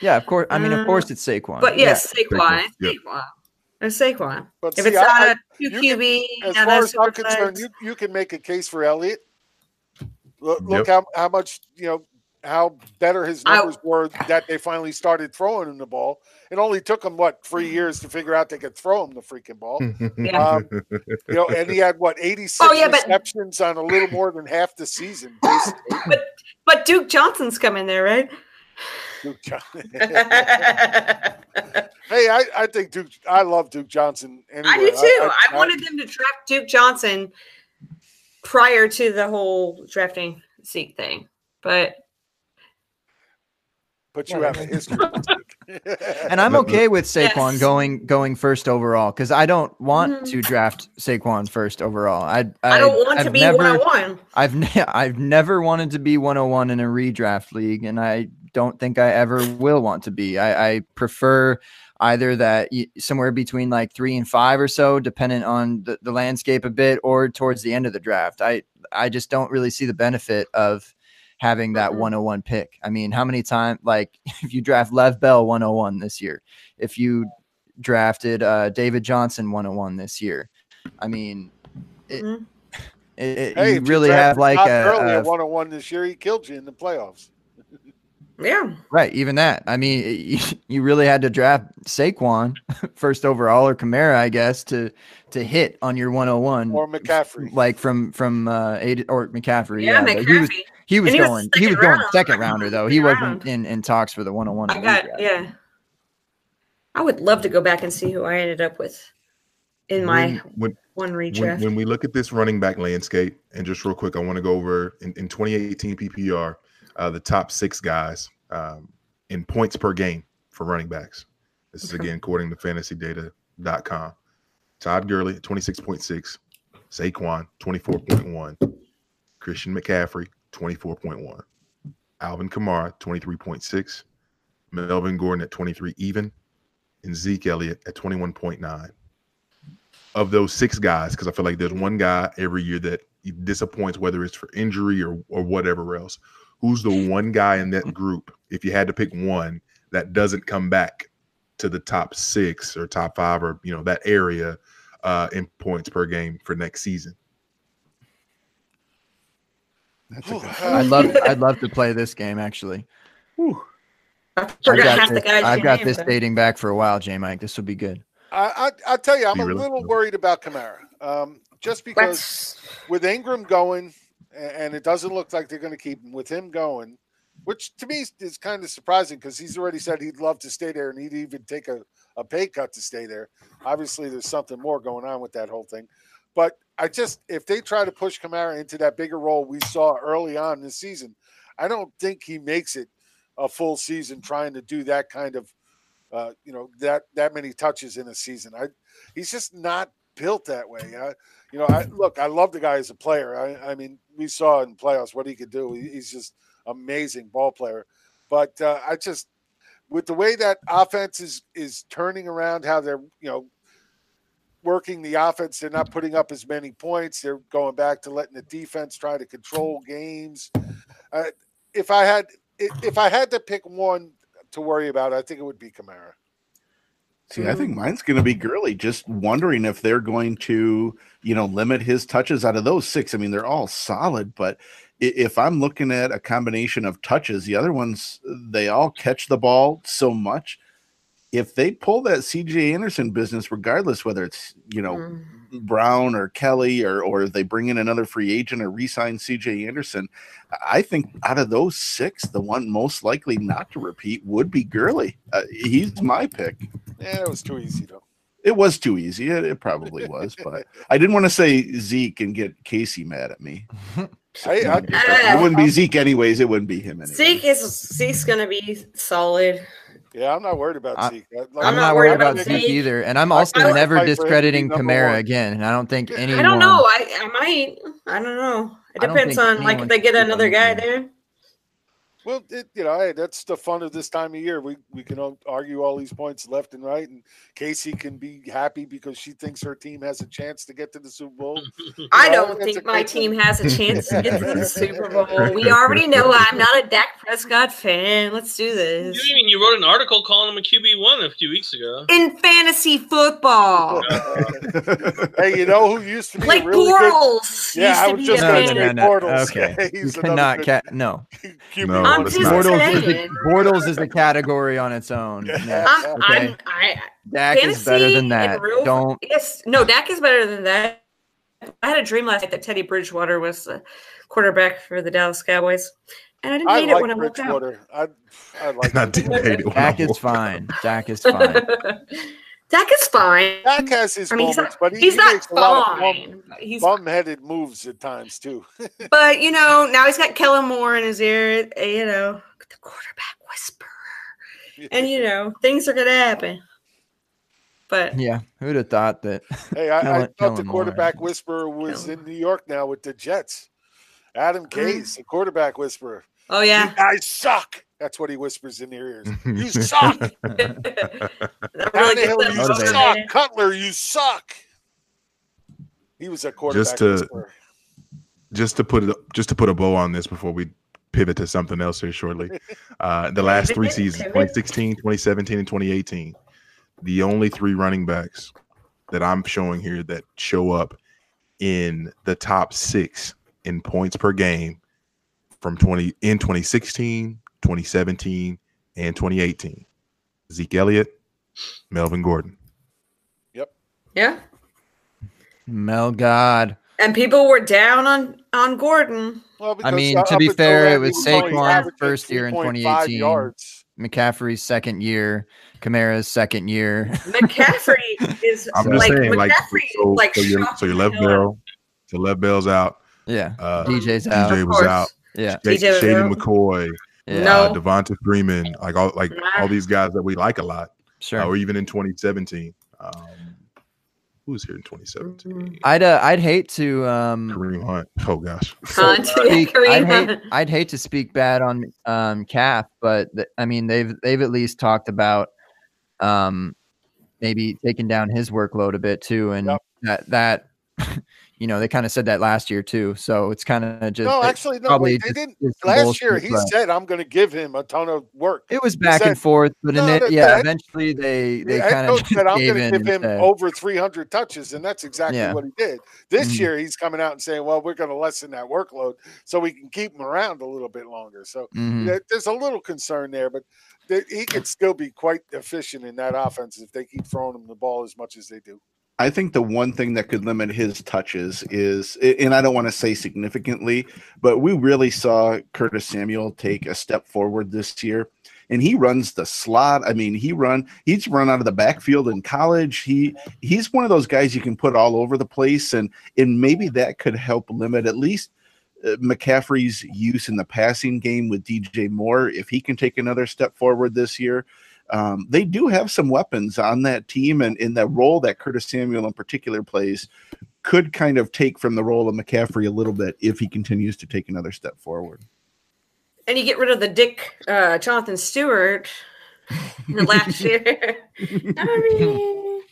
S2: yeah, of course. I mean, of course, it's Saquon.
S7: but yes, Saquon.
S5: Saquon,
S7: It's
S5: yeah.
S7: Saquon. It's Saquon.
S3: But
S7: If
S3: see,
S7: it's not
S3: I-
S7: a two
S3: you can-
S7: QB,
S3: as far as I'm concerned, you, you can make a case for Elliott. Look,
S5: Yep.
S3: look how, how much you know how better his
S7: I-
S3: numbers were that they finally started throwing him the ball. It only took him what three years to figure out they could throw him the freaking ball.
S7: Yeah.
S3: Um, you know, and he had what 86
S7: Oh, yeah, but-
S3: receptions on a little more than half the season. basically.
S7: but Duke Johnson's coming there, right?
S3: Duke John- hey, I, I think Duke. I love Duke Johnson. Anyway.
S7: I do too. I,
S3: I-
S7: wanted them to draft Duke Johnson prior to the whole drafting seat thing, but
S3: but you have a history.
S2: and I'm okay with Saquon
S7: Yes.
S2: going going first overall because I don't want
S7: Mhm.
S2: to draft Saquon first overall. I I,
S7: I, don't want to
S2: I've
S7: be
S2: never,
S7: 101.
S2: I've ne- I've never wanted to be 101 in a redraft league, and I don't think I ever will want to be. I, I prefer either that somewhere between like three and five or so, dependent on the, the landscape a bit, or towards the end of the draft. I I just don't really see the benefit of having that
S7: Mhm.
S2: 101 pick. I mean, how many times like if you draft Lev Bell 101 this year, if you drafted uh, David Johnson 101 this year, I mean, it,
S7: Mhm.
S2: it, it-
S3: Hey,
S2: you really
S3: drafted
S2: have like a,
S3: Gurley
S2: a
S3: at 101 this year. He killed you in the playoffs.
S7: Yeah.
S2: Right, even that. I mean, you, you really had to draft Saquon first overall or Kamara, I guess, to to hit on your 101.
S3: Or McCaffrey.
S2: like from from uh eight or McCaffrey.
S7: Yeah,
S2: but he was
S7: McCaffrey.
S2: he was
S7: And he was
S2: going he was going
S7: round.
S2: second rounder though. He
S7: Second
S2: wasn't in in talks for the 101.
S7: I got yeah. I would love to go back and see who I ended up with in my
S5: when, when,
S7: one
S5: when, when we look at this running back landscape, and just real quick, I want to go over in, in 2018 PPR, uh, the top six guys um, in points per game for running backs. This is again according to fantasydata.com. Todd Gurley, 26.6, Saquon, 24.1, Christian McCaffrey, 24.1, Alvin Kamara, 23.6, Melvin Gordon at 23 even, and Zeke Elliott at 21.9 of those six guys, because I feel like there's one guy every year that disappoints, whether it's for injury or or whatever else. Who's the one guy in that group, if you had to pick one, that doesn't come back to the top six or top five or you know that area uh, in points per game for next season?
S4: That's a good
S2: I'd love I'd love to play this game actually.
S7: I
S2: I've got
S7: half the
S2: this,
S7: guys.
S2: I've got
S7: named,
S2: this
S7: but-
S2: dating back for a while, J Mike. This will be good.
S3: I, I I tell you, I'm
S5: You
S3: a
S5: really-
S3: little worried about Kamara. Um, just because
S7: That's
S3: with Ingram going, a- and it doesn't look like they're going to keep him with him going, which to me is, kind of surprising because he's already said he'd love to stay there and he'd even take a, a pay cut to stay there. Obviously, there's something more going on with that whole thing. But I just, if they try to push Kamara into that bigger role we saw early on this season, I don't think he makes it a full season trying to do that kind of, uh, you know, that that many touches in a season. I, he's just not built that way. I, you know, I look, I love the guy as a player. I, I mean, we saw in playoffs what he could do. He's just amazing ball player. But uh, I just, with the way that offense is is turning around, how they're you know working the offense, they're not putting up as many points. They're going back to letting the defense try to control games. Uh, if I had if I had to pick one to worry about, I think it would be Kamara.
S4: See, I mm-hmm. think mine's going to be Gurley. Just wondering if they're going to, you know, limit his touches out of those six. I mean, they're all solid, but if I'm looking at a combination of touches, the other ones they all catch the ball so much. If they pull that CJ Anderson business, regardless whether it's you know
S7: Mm.
S4: Brown or Kelly or or they bring in another free agent or re-sign CJ Anderson, I think out of those six, the one most likely not to repeat would be Gurley. Uh, he's my pick.
S3: Yeah, it was too easy though.
S4: It was too easy. It, it probably was, but I didn't want to say Zeke and get Kacey mad at me.
S3: I, I,
S4: it wouldn't be Zeke anyways. It wouldn't be him anyway.
S7: Zeke is Zeke's gonna be solid.
S3: Yeah, I'm not worried about
S2: I-
S3: Zeke. I- like,
S2: I'm,
S7: I'm
S2: not
S7: not
S2: worried
S7: worried
S2: about
S7: about
S2: Zeke
S7: Zeke.
S2: either, and I'm also
S3: I would
S2: never
S3: fight for him to be
S2: discrediting
S3: number
S2: Kamara
S3: one.
S2: again. And I don't think anyone.
S7: I don't know. I I might. I don't know. It depends on like if they get another guy there.
S3: Well, it, you know, hey, that's the fun of this time of year. We we can argue all these points left and right, and Kacey can be happy because she thinks her team has a chance to get to the Super Bowl.
S7: I
S3: know,
S7: don't think my team
S3: thing.
S7: has a chance to get to the Super Bowl. We already know I'm not a Dak Prescott fan. Let's do this.
S6: You
S7: this.
S6: mean you wrote an article calling him a QB one a few weeks ago?
S7: In fantasy football,
S3: hey, you know who used to be
S7: like
S3: a really good
S7: Bortles
S3: Yeah, I
S7: used to
S3: was
S7: be
S3: just
S7: a
S2: No,
S3: gonna
S2: no,
S3: say
S7: fan.
S2: no, no.
S3: Bortles.
S2: Okay,
S3: He's
S2: you
S3: another
S2: cannot.
S3: good
S2: Ca- no,
S3: QB
S5: No,
S7: I'm just
S5: not.
S2: Bortles is,
S7: saying.
S2: a, Bortles is a category on its own. Yeah.
S7: I'm,
S2: Okay.
S7: I'm, I,
S2: Dak is better than that.
S7: real-
S2: Don't.
S7: Yes, no, Dak is better than that. I had a dream last night that Teddy Bridgewater was the quarterback for the Dallas Cowboys, and I didn't
S3: I
S7: hate it when I
S3: like
S7: woke up.
S3: Bridgewater. I I like.
S5: I didn't hate it. when
S2: Dak is fine. Dak is fine.
S7: Dak is fine.
S3: Dak has his
S7: I mean,
S3: moments,
S7: not,
S3: but he,
S7: he's
S3: he
S7: not
S3: makes a lot of bum,
S7: fine. He's,
S3: bum-headed moves at times too.
S7: but you know, now he's got Kellen Moore in his ear. eh, You know, the quarterback whisperer, and you know, things are gonna happen. But
S2: Yeah, who'd have thought that?
S3: Hey, I, I
S2: Kellen-
S3: thought the
S2: Kellen Moore.
S3: quarterback whisperer was
S7: Kellen.
S3: in New York now with the Jets. Adam Gase, the quarterback whisperer.
S7: oh yeah,
S3: guys suck. That's what he whispers in their ears. You suck.
S7: that really gets
S3: Tannehill,
S7: them
S3: you
S2: motivated.
S3: suck. Cutler, you suck. He was a quarterback
S5: to-
S3: whisperer.
S5: just to put it just to put a bow on this before we pivot to something else here shortly. Uh, the last three seasons,
S7: pivot.
S5: 2016, 2017, and 2018, the only three running backs that I'm showing here that show up in the top six in points per game from 20 in 2016, 2017, and 2018. Zeke Elliott, Melvin Gordon. Yep.
S7: Yeah,
S2: Mel God.
S7: and people were down on on Gordon.
S3: Well,
S2: I mean, to be fair, it was
S3: he only
S2: Saquon's first year in 2018.
S3: Yards.
S2: McCaffrey's second year, Kamara's second year.
S7: McCaffrey is
S5: I'm
S7: like
S5: just saying, like,
S7: McCaffrey,
S5: so,
S7: like
S5: so your so your left
S7: shocking the hell out.
S5: bell, so left bell's out.
S2: Yeah,
S5: Uh,
S2: DJ's out.
S5: DJ was out.
S2: Yeah,
S7: DJ was
S5: Shady
S7: out.
S5: McCoy,
S2: yeah,
S7: No.
S5: uh, Devonta Freeman, like all like
S7: Nah.
S5: all these guys that we like a lot,
S2: sure.
S5: uh, or even in 2017. Um, who was here in 2017?
S2: I'd uh, I'd hate to um
S5: Kareem Hunt. Oh gosh,
S7: Hunt,
S2: speak, I'd hate I'd hate to speak bad on um Calf, but th- I mean they've they've at least talked about um maybe taking down his workload a bit too, and
S3: Yep.
S2: that that you know they kind of said that last year too, so it's kind of just
S3: No, actually, no. Wait, they
S2: just-
S3: didn't.
S2: just
S3: Last year, he said, "I'm going to give him a ton of work."
S2: it was back
S3: said-
S2: and forth, but in
S3: No,
S2: it, yeah, eventually they they kind of
S3: said, "I'm going to give him
S2: said,
S3: over 300 touches," and that's exactly
S2: Yeah.
S3: what he did. This
S2: Mhm.
S3: year, he's coming out and saying, "Well, we're going to lessen that workload so we can keep him around a little bit longer." So
S2: mhm.
S3: there- there's a little concern there, but he could still be quite efficient in that offense if they keep throwing him the ball as much as they do.
S4: I think the one thing that could limit his touches is, and I don't want to say significantly, but we really saw Curtis Samuel take a step forward this year. And he runs the slot. I mean, he run he's run out of the backfield in college. He he's one of those guys you can put all over the place, and and maybe that could help limit at least uh, McCaffrey's use in the passing game with DJ Moore if he can take another step forward this year um, they do have some weapons on that team, and in that role that Curtis Samuel in particular plays could kind of take from the role of McCaffrey a little bit if he continues to take another step forward.
S7: And you get rid of the Dick uh, Jonathan Stewart last year. I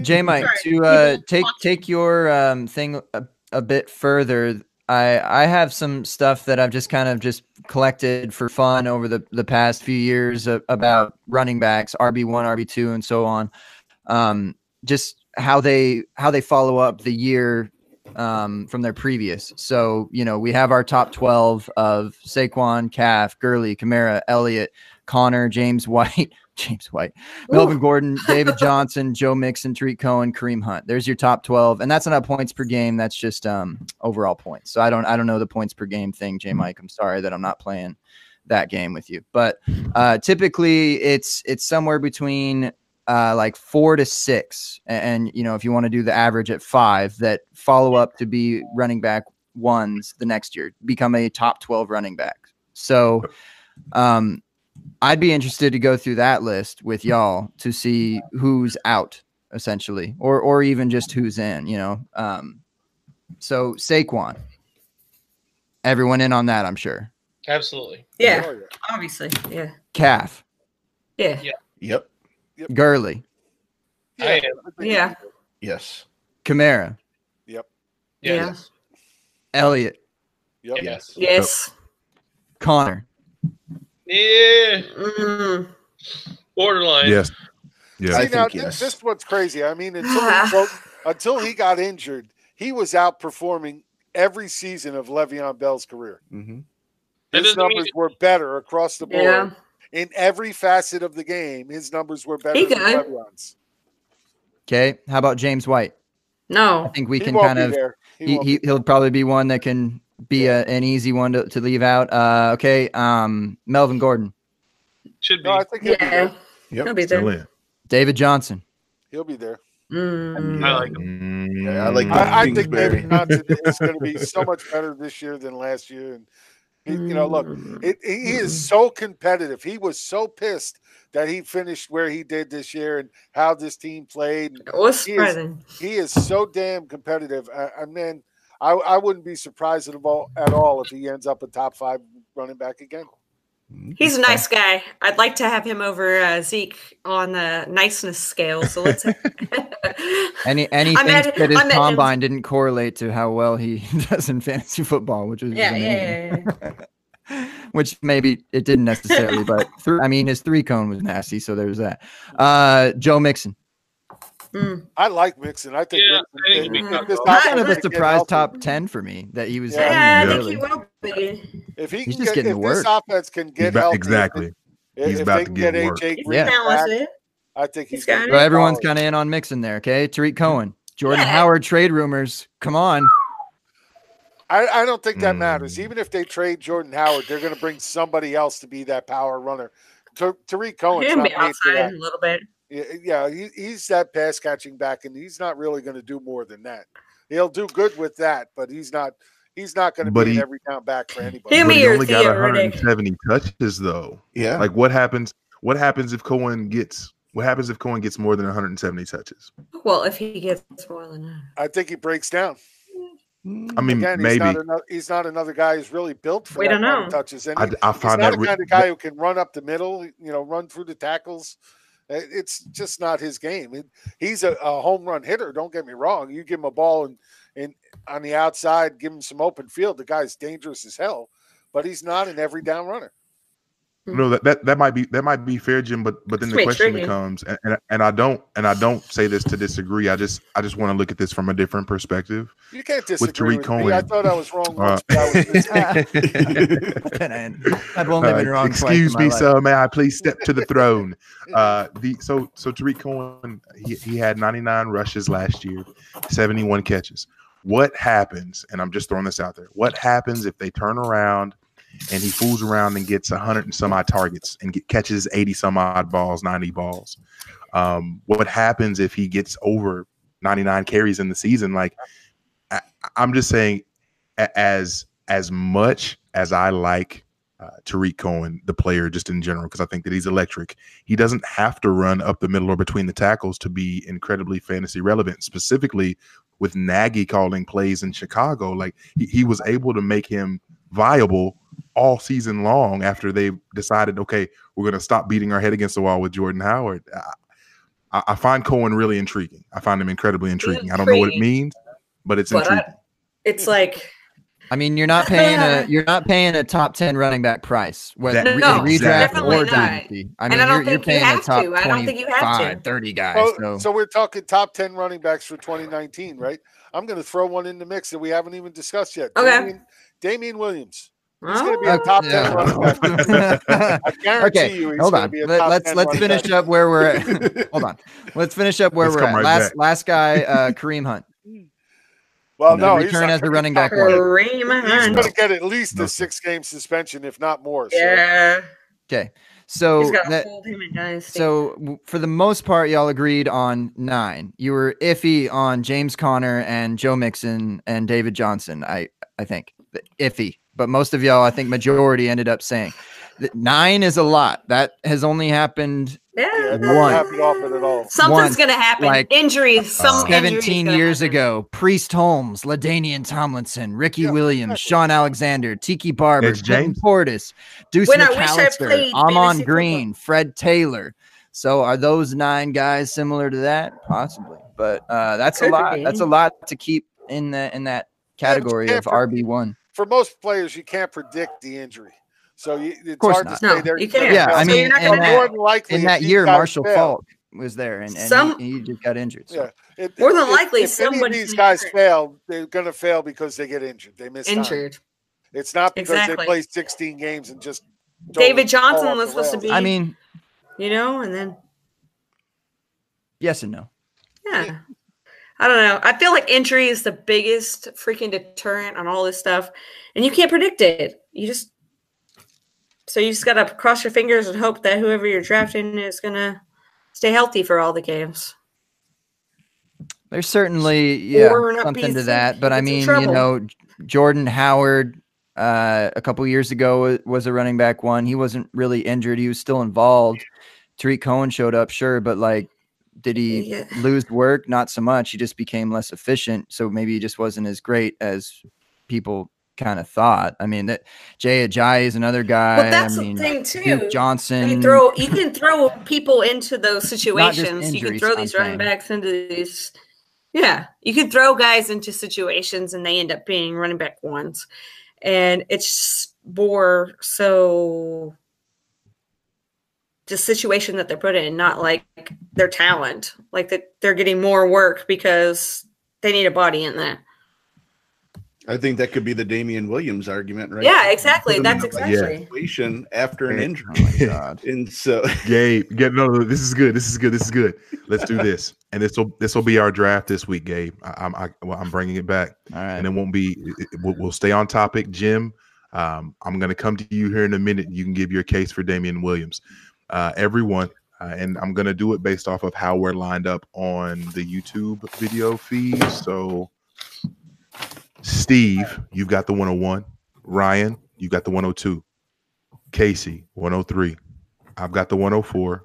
S2: J Mike, to uh, take take your um, thing a, a bit further, I I have some stuff that I've just kind of just collected for fun over the the past few years about running backs, RB one, RB two, and so on. Um, just how they how they follow up the year um, from their previous. So you know we have our top twelve of Saquon, Calf, Gurley, Kamara, Elliott, Conner, James White, James White, Melvin Gordon, David Johnson, Joe Mixon, Tarik Cohen, Kareem Hunt. There's your top 12. And that's not points per game. That's just um overall points. So I don't I don't know the points per game thing, J Mike. I'm sorry that I'm not playing that game with you. But uh typically it's it's somewhere between uh, like four to six, and, and you know if you want to do the average at five, that follow up to be running back ones the next year, become a top twelve running back. So, um, I'd be interested to go through that list with y'all to see who's out essentially, or or even just who's in. You know, um, so Saquon, everyone in on that, I'm sure.
S6: Absolutely.
S7: Yeah,
S3: Oh, yeah.
S7: obviously. Yeah.
S2: Calf,
S7: Yeah.
S4: Yep.
S2: Gurley,
S6: I am.
S7: Yeah.
S4: Yes.
S2: Kamara,
S7: Yep.
S6: Yes.
S2: Elliot.
S3: Yep.
S6: Yes.
S7: Yes.
S2: Conner.
S6: Yeah.
S7: Mm.
S6: Borderline.
S5: Yes. Yeah.
S4: I
S3: See, now,
S4: think
S3: th-
S4: yes.
S3: this is what's crazy. I mean, until he, broke, until he got injured, he was outperforming every season of Le'Veon Bell's career.
S4: hmm
S3: His
S6: doesn't mean-
S3: numbers were better across the board
S7: Yeah.
S3: in every facet of the game. His numbers were better
S7: He
S3: than
S7: good.
S3: Le'Veon's.
S2: Okay, how about James White?
S7: No.
S2: I think we
S3: he
S2: can kind of
S3: there. He
S2: he, he he'll probably be one that can be a, an easy one to, to leave out. Uh, okay, um, Melvin Gordon,
S6: Should be.
S3: No, I think he'll be
S7: Yeah.
S3: there.
S7: He'll
S4: Yep.
S7: be
S5: Still
S7: there.
S5: in.
S2: David Johnson,
S3: He'll be there.
S7: Mm.
S6: I like him.
S4: Yeah, I like
S3: I, I think
S4: Kingsbury.
S3: David Johnson is going to be so much better this year than last year. And he, you know, look,
S7: Mm.
S3: it, he is so competitive. He was so pissed that he finished where he did this year and how this team played.
S7: What's
S3: He is- He is so damn competitive. I, I mean, I, I wouldn't be surprised at all, at all if he ends up a top five running back again.
S7: He's a nice guy. I'd like to have him over uh, Zeke on the niceness scale. So let's.
S2: any any
S7: I met-
S2: thinks that his
S7: I met him-
S2: combine didn't correlate to how well he does in fantasy football, which is
S7: yeah,
S2: amazing.
S7: yeah, yeah, yeah.
S2: which maybe it didn't necessarily, but th- I mean his three cone was nasty, so there's that. Uh, Joe Mixon,
S7: Mm.
S3: I like Mixon. I think,
S6: Yeah, I think
S3: Mixon,
S6: we
S3: this
S6: both.
S3: offense
S2: kind of a surprise
S3: healthy-
S2: top ten for me that he was.
S3: Yeah.
S7: Yeah, I think
S2: really.
S7: he will be.
S3: If he
S2: He's
S3: can
S2: just
S3: get,
S2: getting
S3: if
S2: to
S3: this offense can get
S5: about-
S3: healthy,
S5: exactly.
S3: If,
S5: He's
S3: if
S5: about to
S3: can
S5: get
S3: get
S5: work.
S3: AJ
S7: He's
S2: Yeah.
S3: back. I think he's,
S7: He's
S3: gonna
S7: got
S3: be
S7: it.
S2: Everyone's kind of in on Mixon there. Okay, Tarik Cohen, Jordan
S7: Yeah.
S2: Howard trade rumors. Come on.
S3: I, I don't think that matters.
S5: Mm.
S3: Even if they trade Jordan Howard, they're going to bring somebody else to be that power runner. Ta- Tarik Cohen's
S7: He'll be outside a little bit.
S3: Yeah, eh, yeah he, he's that pass catching back, and he's not really going to do more than that. He'll do good with that, but he's not. He's not going to be
S5: he-
S3: an every down back for anybody.
S7: Him
S5: But he only got
S7: Theo Riddick.
S5: 170 touches though.
S4: Yeah.
S5: Like what happens? What happens if Cohen gets? What happens if Cohen gets more than 170 touches?
S7: Well, if he gets more than that.
S3: I think he breaks down.
S5: I mean,
S3: Again, he's
S5: maybe
S3: not, another, he's not another guy who's really built for
S7: We
S3: that
S7: don't
S3: kind of
S7: know.
S3: touches. And
S5: I,
S3: he-
S5: I
S3: he's
S5: find
S3: not
S5: that
S3: a
S5: re-
S3: kind of guy who can run up the middle, you know, run through the tackles. It's just not his game. He's a, a home run hitter. Don't get me wrong. You give him a ball and, and on the outside, give him some open field. The guy's dangerous as hell, but he's not an every down runner.
S5: No, that, that that might be that might be fair, Jim. But but then
S7: It's
S5: the question
S7: tricky.
S5: becomes, and, and and I don't and I don't say this to disagree. I just I just want to look at this from a different perspective.
S3: You can't disagree with,
S5: Tarik
S3: me. I thought I was wrong
S5: Uh,
S3: once, but I was
S2: I've only been
S5: Uh,
S2: wrong twice.
S5: excuse
S2: in my
S5: me,
S2: life.
S5: sir. May I please step to the throne? Uh, the so so Tarik Cohen he, he had 99 rushes last year, 71 catches. What happens? And I'm just throwing this out there. What happens if they turn around and he fools around and gets 100 and some odd targets and get, catches 80 some odd balls, 90 balls? Um, what happens if he gets over 99 carries in the season? Like I, I'm just saying, as as much as I like uh, Tarik Cohen, the player, just in general, because I think that he's electric. He doesn't have to run up the middle or between the tackles to be incredibly fantasy relevant. Specifically, with Nagy calling plays in Chicago, like he, he was able to make him viable all season long after they decided, okay, we're going to stop beating our head against the wall with Jordan Howard. I, I find Cohen really intriguing. I find him incredibly intriguing. I don't know what it means, but it's
S7: But I-
S5: intriguing.
S7: It's like
S2: I mean, you're not paying a you're not paying a top ten running back price, whether
S5: That-
S2: re-
S7: No,
S2: redraft
S5: definitely
S2: or
S7: not.
S2: DNP. I
S7: And
S2: mean,
S7: I don't
S2: you're, you're
S7: think you
S2: paying a
S7: have
S2: top
S7: to. I don't think you have to.
S2: 25, 30 guys.
S3: Oh,
S2: so
S3: so we're talking top 10 running backs for 2019, right? I'm going to throw one in the mix that we haven't even discussed yet.
S7: Okay.
S3: Damian, Damian Williams. He's going to be
S7: Oh,
S3: a top ten running back. I guarantee
S2: okay,
S3: you,
S2: hold on. Let,
S3: top
S2: let's let's finish
S3: back.
S2: up where we're at. hold on. Let's finish up where
S5: Let's
S2: we're at.
S5: right
S2: last
S5: back.
S2: last guy, uh, Kareem Hunt.
S3: Well, no, he's
S2: return
S3: not
S2: as the running back
S3: 10.
S2: one.
S7: Kareem
S3: He's going to get at least
S5: No,
S3: a six game suspension, if not more. So.
S7: Yeah,
S2: Okay, so
S7: he's got to
S2: that,
S7: hold him
S2: so for the most part, y'all agreed on nine. You were iffy on James Conner and Joe Mixon and David Johnson. I I think iffy, but most of y'all, I think majority ended up saying that nine is a lot. That has only happened
S7: yeah,
S3: Yeah,
S2: One.
S3: doesn't happen often at all.
S7: something's gonna happen.
S2: like,
S7: injuries. Some injury
S2: 17
S7: gonna
S2: years
S7: happen.
S2: ago, Priest Holmes, LaDainian Tomlinson, Ricky
S3: Yeah,
S2: Williams,
S3: exactly.
S2: Shaun Alexander, Tiki Barber,
S5: Edge
S2: Clinton
S5: James.
S2: Portis, Deuce
S7: When I wish I
S2: McAllister, Ahman
S7: fantasy
S2: Green, Fred Taylor. So are those nine guys similar to that? Possibly, but uh, that's a lot.
S7: be.
S2: That's a lot to keep in the in that
S3: Yeah, but you
S2: category
S3: can't
S2: of RB one.
S3: For most players, you can't predict the injury. So you, it's
S2: course
S3: hard
S2: not.
S3: to say
S7: No,
S3: they're
S7: you can't.
S2: Yeah,
S3: fail.
S2: I mean,
S7: you're not
S2: in
S7: gonna
S2: that-
S3: more than likely,
S2: In that year, Marshall
S3: fail-
S2: Faulk was there, and, and
S7: Some-
S2: he, he just got injured. So.
S3: Yeah. If-
S7: More than
S3: if-
S7: likely,
S3: if any of
S7: somebody's
S3: these guys
S7: get hurt.
S3: fail, they're going to fail because they get injured. They miss time.
S7: injured.
S3: It's not because
S7: Exactly.
S3: they play 16 games and just
S7: David Johnson was
S3: the
S7: supposed to be-
S2: I mean,
S7: You know, and then
S2: yes and no.
S7: yeah. I don't know. I feel like injury is the biggest freaking deterrent on all this stuff, and you can't predict it. You just so you just gotta cross your fingers and hope that whoever you're drafting is gonna stay healthy for all the games.
S2: There's certainly yeah
S7: Or not be
S2: something to that, but I mean, you know, Jordan Howard uh, a couple years ago was a running back one. He wasn't really injured; he was still involved. Tarik Cohen showed up, sure, but like, did he
S7: Yeah.
S2: lose work? Not so much. He just became less efficient, so maybe he just wasn't as great as people kind of thought. I mean, that Jay Ajayi is another guy.
S7: But that's
S2: I mean,
S7: the thing too. You
S2: Johnson.
S7: can throw you can throw people into those situations. You can throw
S2: I'm
S7: these running
S2: saying.
S7: backs into these. Yeah, you can throw guys into situations and they end up being running back ones, and it's more so the situation that they're put in, not like their talent. Like that they're getting more work because they need a body in there.
S4: I think that could be the Damian Williams argument, right?
S7: Yeah, exactly. That's
S4: in a
S7: exactly.
S4: situation after an injury,
S2: Oh my god.
S4: and so
S5: Gabe, get no, no, this is good. This is good. This is good. Let's do this, and this will this will be our draft this week, Gabe. I, I'm I, well, I'm bringing it back,
S2: All right.
S5: and it won't be. It, it- we'll, we'll stay on topic, Jim. Um, I'm going to come to you here in a minute. You can give your case for Damian Williams. Uh, everyone, uh, and I'm going to do it based off of how we're lined up on the YouTube video feed. So, Steve, you've got the 101. Ryan, you got the 102. Kacey, 103. I've got the 104.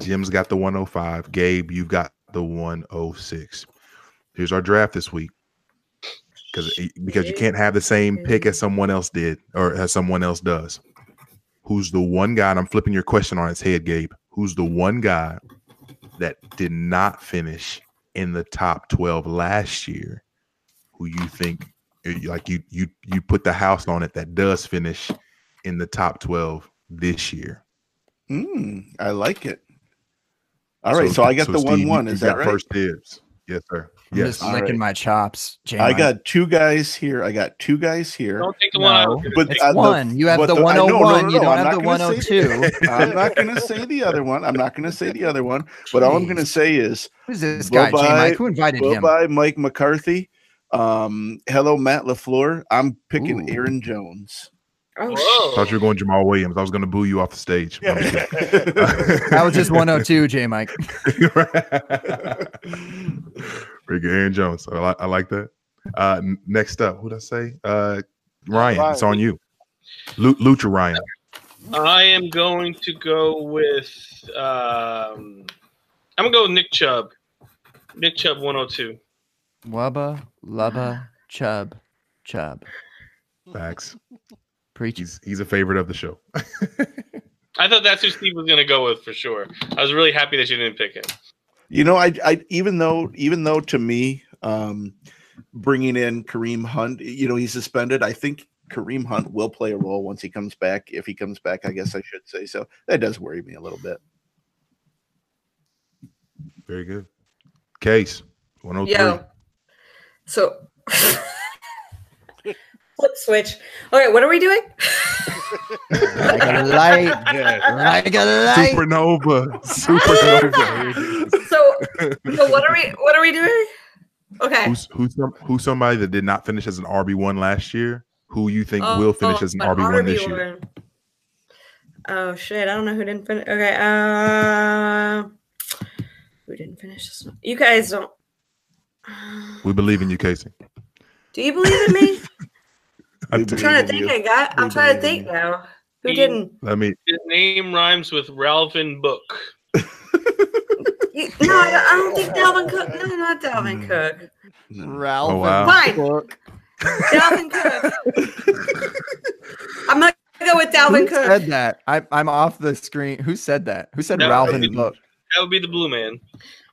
S5: Jim's got the 105. Gabe, you've got the 106. Here's our draft this week. Because because you can't have the same pick as someone else did or as someone else does. Who's the one guy? And I'm flipping your question on its head, Gabe. Who's the one guy that did not finish in the top 12 last year? Who you think eh, like you you you put the house on it that does finish in the top 12 this year?
S4: mm, I like it. All right, so, I got the
S5: Steve,
S4: one one. Is that right?
S5: First dibs. Yes, sir.
S2: I'm
S5: Yes.
S2: just
S4: All
S2: licking
S4: right.
S2: my chops. J
S4: I
S2: Mike.
S4: got two guys here. I got two guys here.
S6: Don't take the one
S2: No,
S6: was gonna
S4: but
S6: take.
S2: it's
S4: the-
S2: one. you have
S4: but
S2: the,
S4: the- I- no, no,
S2: 101.
S4: no,
S2: you don't
S4: I'm
S2: have the
S4: not gonna say
S2: 102.
S4: I'm not going to say the other one. I'm not going to say the other one. But all I'm going to say is
S2: Who's this guy, J
S4: Bye-bye.
S2: Mike? Who invited him?
S4: bye Mike McCarthy. Um, hello, Matt LaFleur. I'm picking
S2: Ooh.
S4: Aaron Jones.
S7: Oh,
S6: Whoa.
S5: Thought you were going Jamaal Williams. I was going to boo you off the stage. I'm just kidding.
S2: That was just 102, J Mike.
S5: Very good, Aaron Jones. I like, I like that. Uh, n- next up, who'd I say? Uh, Ryan, it's on you. Lu- Lucha Ryan.
S6: I am going to go with. Um, I'm gonna go with Nick Chubb. Nick Chubb 102.
S2: Wubba, Lubba, Chub, Chub.
S5: Facts.
S2: Preach.
S5: He's he's a favorite of the show.
S6: I thought that's who Steve was gonna go with for sure. I was really happy that you didn't pick him.
S4: You know, I, I even though even though to me, um, bringing in Kareem Hunt, you know, he's suspended. I think Kareem Hunt will play a role once he comes back. If he comes back, I guess I should say so. That does worry me a little bit.
S5: Very good. Case 103.
S7: Yeah. So flip switch. All right, what are we doing?
S2: like a light, like a light.
S5: Supernova. Supernova.
S7: so, so what are we? What are we doing? Okay.
S5: Who's who's some, who's somebody that did not finish as an RB one last year? Who you think
S7: Oh,
S5: will finish
S7: oh,
S5: as an
S7: an
S5: RB one this year?
S7: Oh shit! I don't know who didn't finish. Okay, uh, who didn't finish this one? You guys don't.
S5: We believe in you, Kacey.
S7: Do you believe in me?
S5: I
S4: We
S5: do.
S7: I'm trying to think.
S4: you.
S7: I got. I'm trying to think now. Who
S6: He-
S7: didn't?
S5: Let me.
S6: His name rhymes with Ralvin Book.
S7: You, no, I don't, I don't think Dalvin Cook. No, not Dalvin Cook.
S2: Ralph.
S5: Oh, wow.
S7: Fine.
S2: Cook.
S7: Dalvin Cook. I'm not gonna go with
S2: Who
S7: Dalvin Cook.
S2: Who said that? I, I'm off the screen. Who said that? Who said
S6: That
S2: Ralph
S6: would
S2: in the
S6: be-
S2: book?
S6: That would be the Blue Man.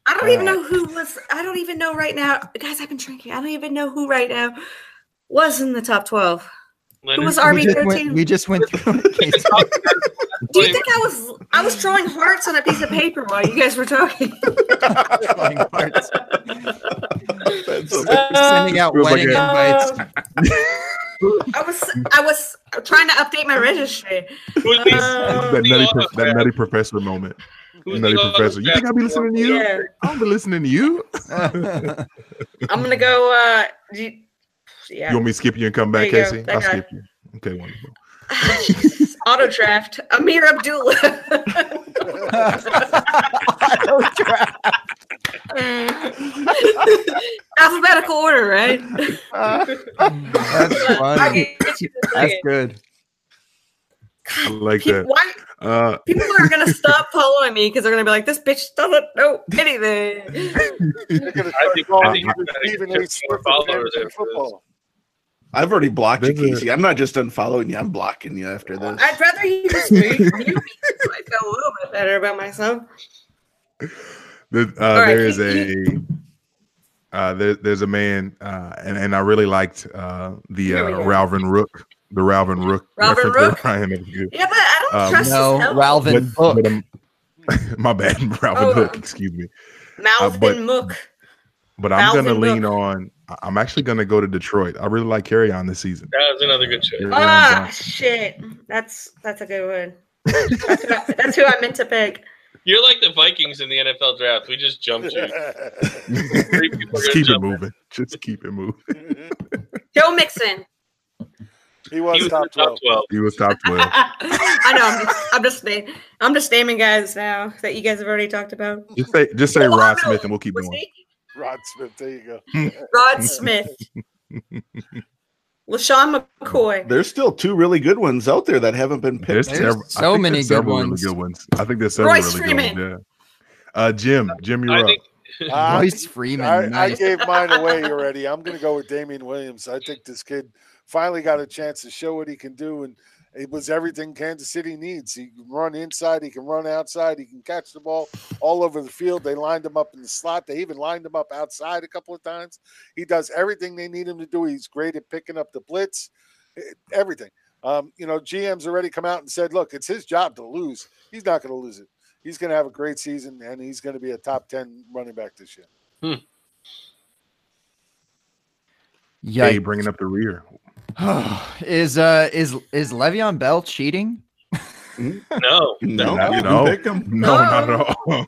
S7: I don't even
S2: Uh,
S7: know who was. I don't even know right now, guys. I've been drinking. I don't even know who right now was in the top twelve. Who
S6: Leonard
S7: was
S2: We
S7: RB
S2: just went,
S7: thirteen?
S2: we just went through it.
S7: Do you think I was? I was drawing hearts on a piece of paper while you guys were talking.
S2: Drawing hearts.
S4: That's
S2: Sending out
S5: Feels
S2: wedding
S5: a-
S2: invites.
S7: I was. I was trying to update my registry.
S6: Who's the,
S7: Um,
S5: that nutty, pro- that nutty professor moment.
S6: who's
S5: nutty professor. You think I'll be listening to you?
S7: Yeah.
S5: I don't be listening to you.
S7: I'm gonna go. Uh, do you- yeah.
S5: You want me to skip you and come back,
S7: There you go. Kacey?
S5: I'll
S7: guy.
S5: skip you. Okay, wonderful.
S7: Auto draft. Ameer Abdullah. Alphabetical order, right?
S2: That's funny.
S7: can get you in a
S2: That's
S7: second.
S2: good.
S5: I like
S7: People,
S5: that.
S7: why,
S5: Uh,
S7: people are gonna stop following me because they're gonna be like, "This bitch doesn't know anything."
S6: I think- I think
S3: you
S6: you gotta
S3: Stephen
S6: get
S3: A.
S6: 15
S3: Smith of
S6: followers
S3: fantasy
S6: after this.
S3: football.
S4: I've already blocked you, Kacey. I'm not just unfollowing you. I'm blocking you after this.
S7: I'd rather you just mute mute me so I feel a little bit better about myself.
S5: there, uh,
S7: right,
S5: there is
S7: you-
S5: a uh, there, there's a man, uh, and and I really liked uh, the
S7: Here
S5: uh. Ralvin Rook, the Ralvin Rook.
S7: Ralvin Rook?
S5: Ryan.
S7: Yeah, but I don't
S5: Um,
S7: trust
S2: No,
S7: his.
S2: Ralvin
S5: But- um, my bad, Ralvin
S7: Oh,
S5: Hook.
S7: uh,
S5: Excuse me.
S7: Malvin
S5: but-
S7: Mook.
S5: But I'm gonna lean
S7: Rook.
S5: on. I- I'm actually gonna go to Detroit. I really like Kerryon this season.
S6: That was another good show.
S7: Ah,
S5: Johnson.
S7: shit. That's that's a good one. That's who, I, that's who I meant to pick.
S6: You're like the Vikings in the NFL draft. We just jumped you. Three
S5: Just
S6: gonna
S5: keep it
S6: jump.
S5: moving. Just keep it moving.
S7: Joe Mixon.
S3: he was
S6: He was
S3: top
S6: the top
S3: 12.
S6: 12.
S5: He was top twelve.
S7: I know. I'm just, I'm just naming. I'm just naming guys now that you guys have already talked about.
S5: Just say, just say
S7: Oh,
S5: Rod Smith, and we'll keep
S7: we're
S5: going.
S7: sneaky.
S3: Rod Smith, there you go.
S7: Rod Smith. LeSean McCoy.
S4: There's still two really good ones out there that haven't been
S5: There's,
S4: picked.
S2: There's
S5: several,
S2: so many
S5: there's
S2: good ones.
S5: Really good ones. I think there's several
S7: Royce
S5: really good ones. Yeah. Uh, Jim, Jim, you're
S6: I
S5: up.
S6: think
S3: Uh,
S2: Royce Freeman.
S3: I, I gave mine away already. I'm going to go with Damian Williams. I think this kid finally got a chance to show what he can do, and it was everything Kansas City needs. He can run inside, he can run outside, he can catch the ball all over the field. They lined him up in the slot. They even lined him up outside a couple of times. He does everything they need him to do. He's great at picking up the blitz, everything. Um, you know, GM's already come out and said, look, it's his job to lose. He's not going to lose it. He's going to have a great season, and he's going to be a top 10 running back this year.
S5: Hey,
S2: Yikes.
S5: bringing up the rear.
S2: is uh is is Le'Veon Bell cheating?
S6: no.
S4: No,
S5: No,
S4: you
S5: no. No,
S7: No.
S5: not at all.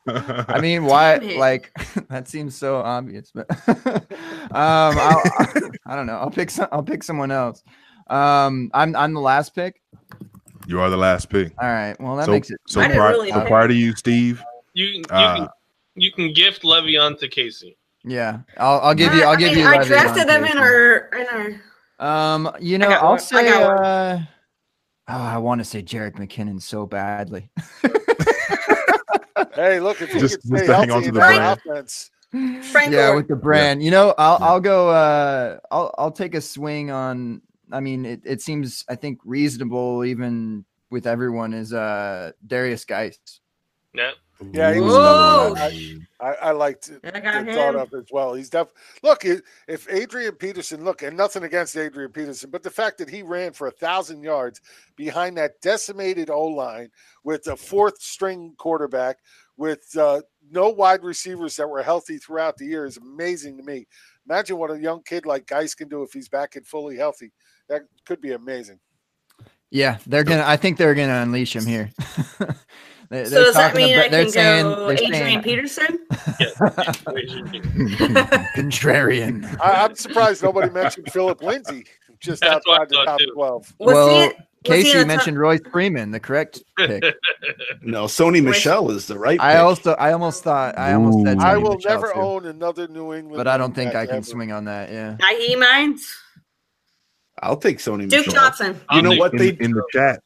S2: I mean, why? Like that seems so obvious, but um, I'll, I don't know. I'll pick some. I'll pick someone else. Um, I'm I'm the last pick.
S5: you are the last pick.
S2: All right. Well, that
S5: so,
S2: makes it.
S5: so
S7: I didn't
S5: prior,
S7: really
S5: so
S7: pick.
S5: prior to you, Steve.
S6: You, you,
S5: Uh,
S6: can, you can gift Le'Veon to Kacey.
S2: Yeah, I'll I'll give you.
S7: I-
S2: I'll
S7: I
S2: give
S7: mean,
S2: you.
S7: I
S2: Le'Veon
S7: drafted them in
S2: Kacey.
S7: our in our.
S2: Um, you know,
S7: got
S2: I'll
S7: one.
S2: Say.
S7: got one.
S2: Uh, oh, I want to say Jerick McKinnon so badly.
S3: Hey, look, if you
S5: Just- just
S3: stay
S5: to hang on to the brand.
S3: offense,
S7: Frank
S2: yeah,
S7: Gore.
S2: with the brand. You know, I'll
S5: Yeah.
S2: I'll go. Uh, I'll I'll take a swing on. I mean, it, it seems I think reasonable even with everyone is uh Derrius Guice.
S6: Yeah.
S3: Yeah, he was
S7: Whoa.
S3: I, I, I liked it.
S7: I got
S3: it thought
S7: him.
S3: of as well. He's def. Look, if Adrian Peterson, look, and nothing against Adrian Peterson, but the fact that he ran for a thousand yards behind that decimated O line with a fourth string quarterback with uh, no wide receivers that were healthy throughout the year is amazing to me. Imagine what a young kid like Guice can do if he's back and fully healthy. That could be amazing.
S2: Yeah, they're gonna. I think they're gonna unleash him here.
S7: they, so does that mean about, I can saying, go Adrian saying, Peterson?
S2: Contrarian.
S3: I, am surprised nobody mentioned Phillip Lindsay just That's outside the top too. twelve.
S2: well, Kacey mentioned Royce Freeman, the correct pick.
S4: no, Sony Michel is the right.
S2: I also, I almost thought, I almost said. Sony
S3: I will
S2: Michel
S3: never
S2: too.
S3: own another New England,
S2: but I don't think I can ever. swing on that. Yeah,
S7: I he minds.
S4: I'll take Sony.
S7: Duke
S4: Michel.
S7: Johnson.
S4: You
S7: I'll
S4: know what
S5: in,
S4: they
S5: in the chat?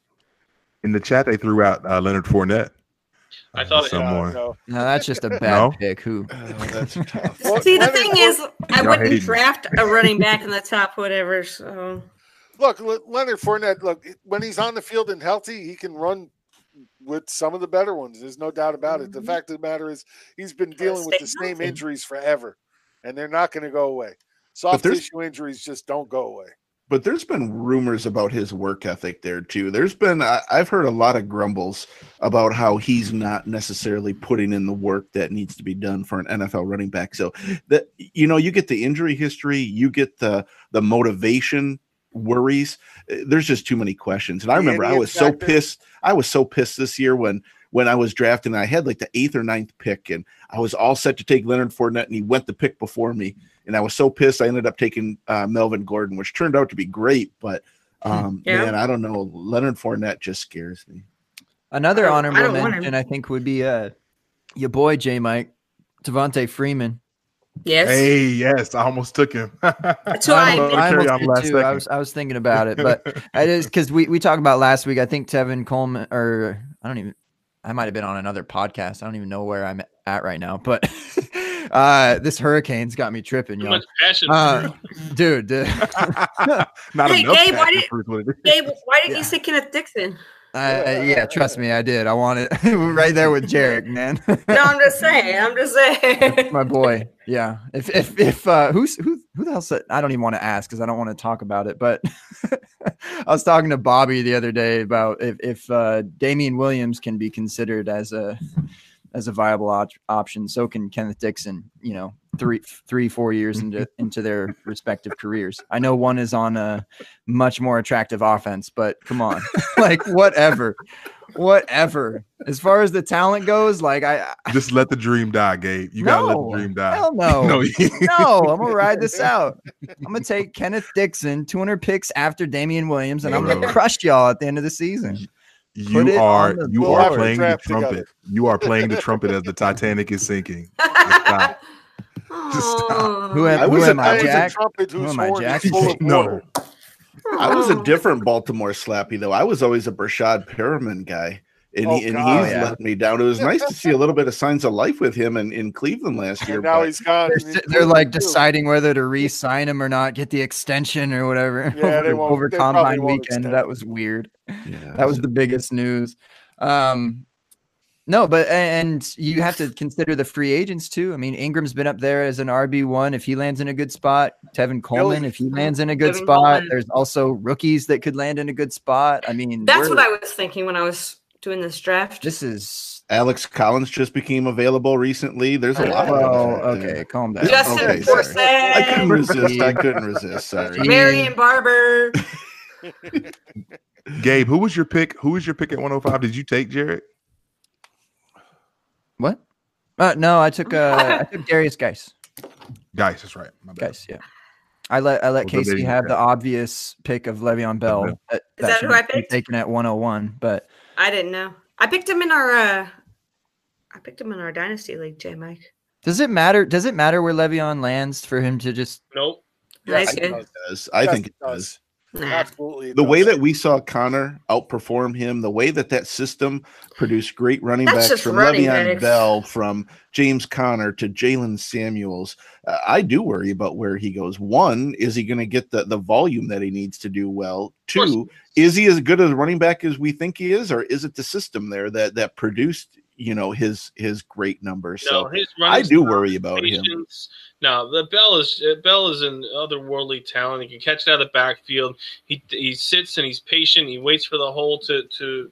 S5: In the chat, they threw out uh, Leonard Fournette.
S6: I thought
S5: someone.
S3: No,
S2: no, that's just a bad
S5: No?
S2: pick. Who?
S4: Oh, that's tough.
S3: Well,
S7: See, the thing is, I wouldn't
S5: hating.
S7: draft a running back in the top whatever. So
S3: Look, Leonard Fournette. Look, when he's on the field and healthy, he can run with some of the better ones. There's no doubt about it. The
S7: Mhm.
S3: fact of the matter is, he's been dealing with
S7: stay
S3: the same injuries forever, and they're not going to go away. Soft tissue injuries just don't go away.
S4: But there's been rumors about his work ethic there too. There's been I, I've heard a lot of grumbles about how he's not necessarily putting in the work that needs to be done for an NFL running back. So that you know, you get the injury history, you get the the motivation worries. Uh, There's just too many questions. And I remember I was so pissed. I was so pissed this year when when I was drafting. I had like the eighth or ninth pick, and I was all set to take Leonard Fournette, and he went the pick before me. And I was so pissed. I ended up taking uh, Melvin Gordon, which turned out to be great. But um,
S7: Yeah.
S4: man, I don't know. Leonard Fournette just scares me.
S2: Another
S7: I don't- I
S2: honorable
S7: don't want him.
S2: mention, I think, would be uh, your boy J. Mike Devonta Freeman.
S7: yes,
S5: Hey, yes, I almost took him.
S7: that's who I.
S2: almost, I almost
S5: on
S2: too. I was, I was thinking about it, but it is because we, we talked about last week. I think Tevin Coleman, or I don't even, I might have been on another podcast. I don't even know where I'm at right now, but uh, this hurricane's got me tripping,
S6: Too
S2: yo.
S6: much passion.
S2: Uh, dude, dude,
S5: Not
S7: Hey,
S5: enough.
S7: Gabe, why did-
S5: for what it is.
S7: Gabe, why didn't
S2: Yeah.
S7: you say Kenneth Dixon?
S2: uh, yeah, trust me, I did. I wanted right there with Jarek, man.
S7: No, I'm just saying. I'm just saying.
S2: my boy. Yeah. If if if uh who's who who the hell said I don't even want to ask because I don't want to talk about it, but I was talking to Bobby the other day about if if uh Damien Williams can be considered as a as a viable op- option, so can Kenneth Dixon, you know, three three, four years into into their respective careers. I know one is on a much more attractive offense, but come on. like whatever. Whatever. As far as the talent goes, like I
S5: Just let the dream die, Gabe. You gotta let
S2: No,
S5: the dream die.
S2: Hell no.
S5: No,
S2: no, I'm gonna ride this out. I'm gonna take Kenneth Dixon, 200 picks after Damien Williams, and I'm gonna crush y'all at the end of the season. Put
S5: you are you
S3: board.
S5: are
S3: We'll have
S5: playing the trumpet.
S3: together.
S5: You are playing the trumpet as the Titanic is sinking. stop.
S7: Aw.
S2: Who am, who
S4: was
S2: am
S4: a-
S2: I,
S4: I a
S2: Jack?
S3: trumpet
S2: Who
S3: whose
S2: am I, Jack?
S3: is full of
S5: No.
S4: I was a different Baltimore slappy though. I was always a Breshad Perriman guy. And,
S3: Oh,
S4: he, and
S3: God.
S4: he's
S2: Yeah.
S4: let me down. It was nice to see a little bit of signs of life with him in, in Cleveland last year.
S3: And now he's gone.
S2: They're,
S3: and he's
S2: they're like
S3: too.
S2: deciding whether to re-sign him or not, get the extension or whatever
S3: Yeah, they
S2: over,
S3: won't-
S2: over
S3: they
S2: combine
S3: won't
S2: weekend.
S3: extend
S2: That was weird.
S4: yeah,
S2: That was the biggest news. Um, no, but and you have to consider the free agents too. I mean, Ingram's been up there as an RB one. If he lands in a good spot, Tevin Coleman, if he lands in a good
S7: Tevin
S2: spot,
S7: Coleman.
S2: there's also rookies that could land in a good spot. I mean,
S7: That's what I was thinking when I was doing this draft.
S2: This is
S4: Alex Collins just became available recently. There's a lot of
S2: well,
S4: guys
S2: okay. Calm down.
S7: Justin
S4: okay.
S7: Forsett,
S4: I couldn't resist. I couldn't resist. Sorry.
S7: Marion Barber.
S5: Gabe, who was your pick? Who was your pick at 105? Did you take Jared?
S2: What? Uh, no, I took uh, I took Derrius Guice.
S5: Guys, that's right. My bad.
S2: Guice, yeah. I let I let
S5: Well, Kacey
S2: have
S5: go.
S2: the obvious pick of Le'Veon Bell.
S5: Bell.
S2: That,
S7: Is that
S2: should
S7: who I picked?
S2: Taken at 101, but
S7: I didn't know. I picked him in our. uh I picked him in our dynasty league, J Mike.
S2: does it matter? Does it matter where Le'Veon lands for him to just?
S6: nope.
S7: Nice
S3: Yes, it
S7: good.
S3: does.
S4: Does. I think it
S3: it
S4: does.
S7: Nah.
S3: Absolutely. it
S4: The way that we saw Conner outperform him, the way that that system produced great running
S7: That's
S4: backs from
S7: running
S4: Le'Veon
S7: backs.
S4: Bell, from James Conner to Jaylen Samuels, uh, I do worry about where he goes. One, is he going to get the, the volume that he needs to do well? Two, is he as good a running back as we think he is, or is it the system there that that produced you know his his great numbers?
S6: No,
S4: So I do worry about him.
S6: patience. No, the Bell is uh, Bell is an otherworldly talent. He can catch it out of the backfield. He he sits and he's patient. He waits for the hole to to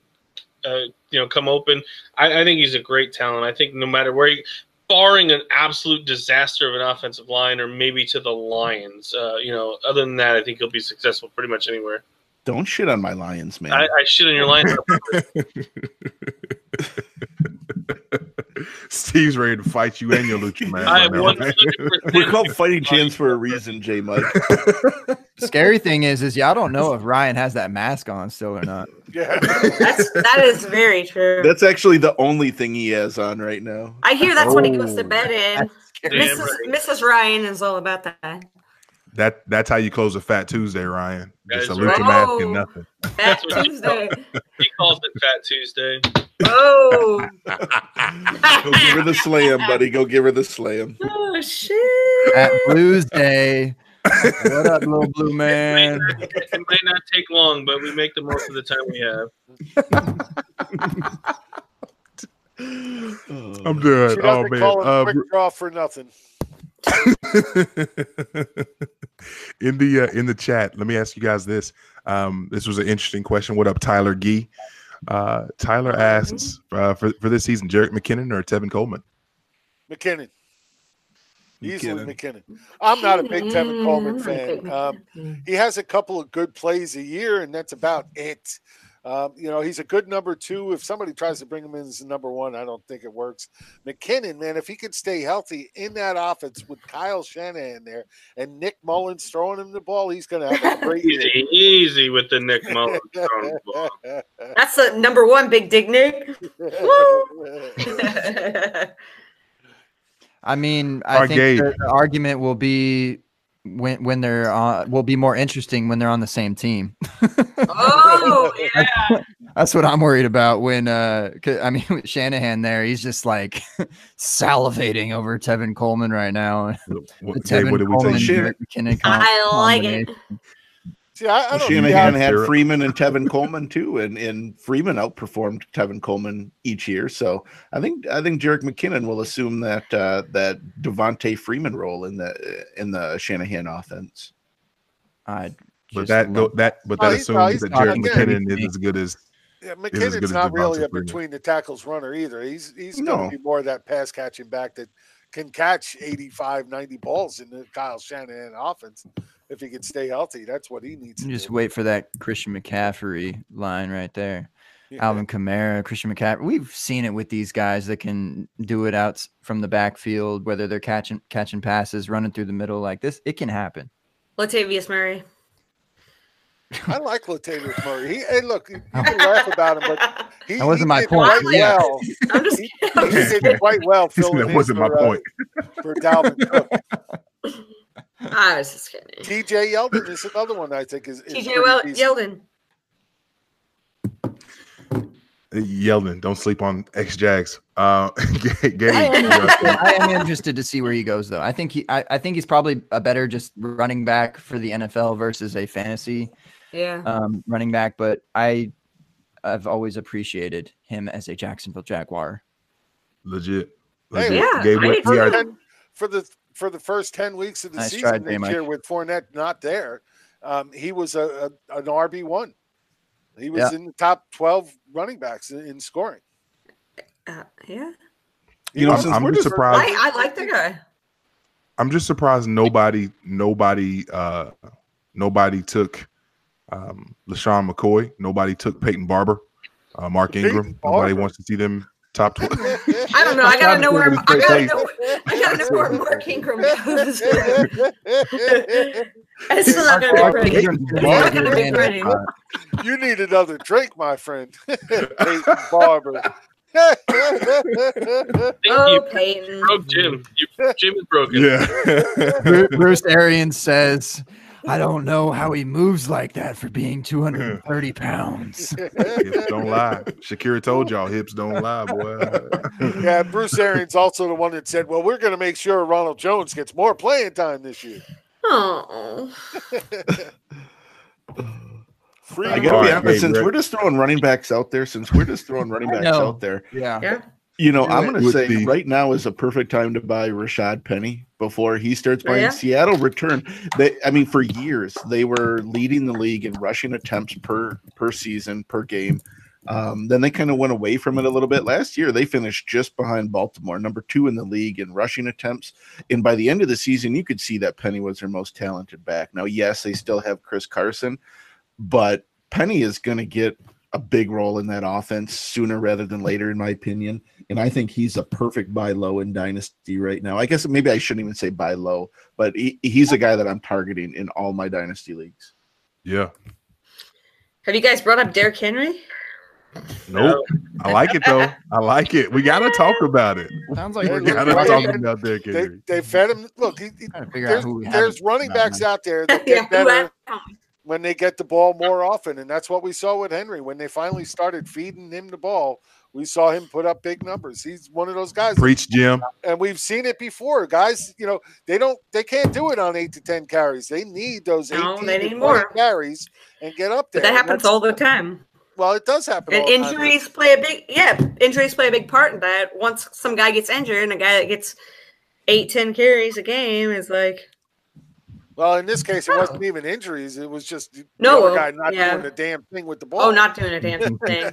S6: uh, you know come open. I, I think he's a great talent. I think no matter where he, barring an absolute disaster of an offensive line, or maybe to the Lions. Uh, you know, other than that, I think he'll be successful pretty much anywhere.
S4: Don't shit on my Lions, man.
S6: I, I shit on your lions.
S5: Steve's ready to fight you and your lucha man.
S6: I
S5: right now.
S4: We're called fighting chance for a reason, J Mike.
S2: Scary thing is, is y'all don't know if Ryan has that mask on still or not.
S3: Yeah.
S7: That's that is very true.
S4: That's actually the only thing he has on right now.
S7: I hear that's what he goes to
S2: Oh,
S7: bed in. Mrs.
S6: right.
S7: Mrs. Ryan is all about that.
S5: That that's how you close a Fat Tuesday, Ryan.
S6: That
S5: Just a
S6: is
S5: lucha mask
S7: Oh.
S5: and nothing.
S7: Fat
S6: he
S7: Tuesday.
S6: He calls it Fat Tuesday.
S7: Oh,
S4: Go give her the slam, buddy. Go give her the slam.
S7: oh shit.
S2: At Blues Day. What up, little blue
S6: It might,
S2: man?
S6: not, it might not take long, but we make the most of the time we have.
S5: I'm good. Oh man.
S3: call it a
S5: Uh,
S3: quick draw for nothing.
S5: in the uh, in the chat, let me ask you guys this. Um, this was an interesting question. What up, Tyler Gee? Uh, Tyler asks uh, for for this season, Jerick McKinnon or Tevin Coleman?
S3: McKinnon. Easily McKinnon. I'm not a big Tevin Coleman fan. Um, he has a couple of good plays a year, and that's about it. Um, you know, he's a good number two. If somebody tries to bring him in as number one, I don't think it works. McKinnon, man, if he could stay healthy in that offense with Kyle Shanahan there and Nick Mullens throwing him the ball, he's going to have a great year.
S6: Easy, easy with the Nick Mullens. throwing the ball.
S7: That's the number one big dig Nick.
S2: I mean, I
S5: Our
S2: think
S5: Gabe.
S2: the, the argument will be when when they're on, will be more interesting when they're on the same team.
S7: oh, yeah.
S2: That's what I'm worried about. When uh, 'cause- I mean, with Shanahan there, he's just like salivating over Tevin Coleman right now.
S5: What,
S2: The
S5: Gabe,
S2: Tevin
S5: what did we
S2: Coleman,
S5: say?
S4: Shit.
S2: Jerick McKinnon com-
S7: I like it.
S2: Combination.
S3: See, I, I don't
S4: Shanahan
S3: yeah,
S4: had
S5: Sure.
S4: Freeman and Tevin Coleman too, and, and Freeman outperformed Tevin Coleman each year. So I think I think Jerick McKinnon will assume that uh, that Devonta Freeman role in the in the Shanahan offense.
S2: I
S5: But
S2: just
S5: that go, that but that
S3: he's- oh,
S5: assumes
S3: he's
S5: that
S2: Jerick
S5: McKinnon is as good as
S3: Yeah, McKinnon's
S5: good as
S3: not really a
S5: Freeman.
S3: between the tackles runner either. He's he's
S4: No.
S3: going to be more of that pass catching back that can catch 85, 90 balls in the Kyle Shanahan offense if he can stay healthy. That's what he needs. to
S2: just
S3: do.
S2: wait for that Christian McCaffrey line right there.
S3: Yeah.
S2: Alvin Kamara, Christian McCaffrey. We've seen it with these guys that can do it out from the backfield, whether they're catching catching passes, running through the middle like this. It can happen.
S7: Latavius Murray.
S3: I like Latavius Murray. He, hey, look, you can laugh about him, but he,
S2: That wasn't
S3: he
S2: my
S3: did
S2: point.
S3: Quite
S2: Yeah.
S3: well.
S7: I'm just
S3: He,
S7: kidding.
S3: He did
S7: kidding.
S3: quite well
S5: He said
S3: filling
S5: that wasn't my
S3: for, uh,
S5: point.
S3: for Dalvin Cook.
S7: I was just kidding.
S3: TJ Yeldon is another one I think is, is
S7: TJ well. Yeldon.
S5: Yeldon, don't sleep on X Jags. Uh, Gabe,
S2: I am, I am interested to see where he goes, though. I think he, I, I think he's probably a better just running back for the NFL versus a fantasy
S7: Yeah.
S2: um, running back. But I, I've always appreciated him as a Jacksonville Jaguar.
S5: legit.
S3: Hey.
S7: Yeah,
S5: Gabe,
S7: I
S5: what-
S7: did
S5: we are-
S3: for the for the first ten weeks of the
S2: Nice
S3: season
S2: try,
S3: this year with Fournette not there, um, he was a, a an RB one. He was
S2: Yeah.
S3: in the top twelve running backs in, in scoring.
S7: Uh, yeah.
S3: He
S4: You know,
S3: was-
S4: since
S5: I'm
S4: we're
S5: just
S4: just
S5: surprised.
S7: I, I like the guy.
S5: I'm just surprised nobody nobody uh nobody took um LeSean McCoy, nobody took Peyton Barber, uh Mark Ingram.
S3: Peyton
S5: Nobody
S3: Barber.
S5: wants to see them top 20.
S7: I don't know. I gotta know where I
S2: Great
S7: gotta know, I gotta know where Mark Ingram goes. it's still not gonna be
S2: Mark
S7: pretty.
S2: Ingram's
S7: It's not gonna be pretty.
S2: uh,
S3: you need another drink, my friend. Peyton Barber.
S6: I think
S7: Oh,
S6: you
S7: Peyton.
S6: broke Jim. You, Jim is broken.
S5: yeah.
S2: Bruce Arians says, "I don't know how he moves like that for being 230 pounds."
S5: hips don't lie. Shakira told y'all hips don't lie, boy.
S3: yeah, Bruce Arians also the one that said, "Well, we're going to make sure Ronald Jones gets more playing time this year."
S7: Oh,
S3: Free
S4: I gotta be
S5: right,
S4: honest,
S5: Gabe,
S4: since
S5: Rick.
S4: we're just throwing running backs out there, since we're just throwing running backs out there,
S2: Yeah.
S7: yeah.
S4: you know,
S2: Do
S4: I'm
S2: it.
S4: gonna
S5: With
S4: say
S5: the-
S4: right now is a perfect time to buy Rashad Penny before he starts
S7: Oh,
S4: playing
S7: yeah?
S4: Seattle return. They I mean, for years they were leading the league in rushing attempts per per season, per game. Um, then they kind of went away from it a little bit. Last year, they finished just behind Baltimore, number two in the league in rushing attempts. And by the end of the season, you could see that Penny was their most talented back. Now, yes, they still have Chris Carson, but Penny is going to get a big role in that offense sooner rather than later, in my opinion. And I think he's a perfect buy low in Dynasty right now. I guess maybe I shouldn't even say buy low, but he, he's a guy that I'm targeting in all my Dynasty leagues.
S5: Yeah.
S7: Have you guys brought up Derrick Henry?
S5: Nope. I like it though. I like it. We gotta talk about it.
S2: Sounds like
S5: We
S2: we're
S5: gotta
S3: Right.
S5: talk about Derrick
S3: They,
S5: Henry.
S3: they fed him. Look, he, he-
S2: trying to figure out
S3: there's, there's running backs out there that get
S7: who
S3: better
S7: I-
S3: when they get the ball more often, and that's what we saw with Henry when they finally started feeding him the ball. We saw him put up big numbers. He's one of those guys,
S5: Preach, Jim.
S3: and we've seen it before. Guys, you know, they don't, they can't do it on eight to ten carries. They need those
S7: No,
S3: eighteen
S7: they need more.
S3: carries and get up there.
S7: But that happens all the time.
S3: Well, it does happen.
S7: And
S3: all the time.
S7: injuries play a big yeah, injuries play a big part in that. Once some guy gets injured and a guy that gets eight, ten carries a game is like
S3: Well, in this case, it wasn't even injuries. It was just the
S7: No,
S3: other guy not
S7: yeah.
S3: doing a damn thing with the ball.
S7: oh not doing a damn thing.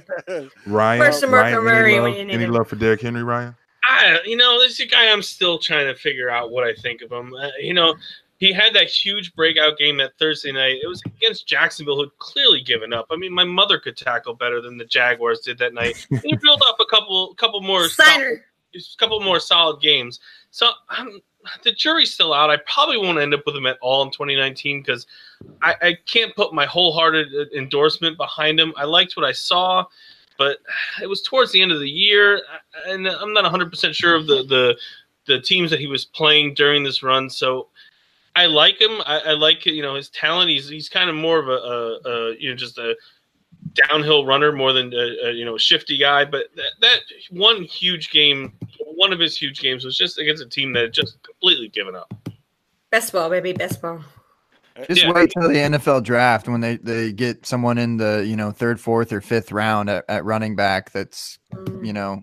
S5: Ryan,
S7: Where's the
S5: Ryan
S7: Marco
S5: any,
S7: Murray
S5: love,
S7: you
S5: any love for Derrick Henry, Ryan?
S6: I, you know, this is a guy I'm still trying to figure out what I think of him. Uh, you know, he had that huge breakout game that Thursday night. It was against Jacksonville, who'd clearly given up. I mean, my mother could tackle better than the Jaguars did that night. He built up a couple, couple more, solid, a couple more solid games. So I'm, the jury's still out. I probably won't end up with him at all in 2019 because I, I can't put my wholehearted uh, endorsement behind him. I liked what I saw, but it was towards the end of the year, and I'm not 100 percent sure of the the the teams that he was playing during this run. So I like him. I, I like you know his talent. He's he's kind of more of a, a, a you know just a downhill runner more than a, a you know shifty guy. But that, that one huge game, one of his huge games was just against a team that had just completely given up.
S7: Best ball, baby, best ball.
S2: Just
S6: Yeah.
S2: wait till the NFL draft when they, they get someone in the you know third, fourth, or fifth round at, at running back that's
S7: Mm.
S2: you know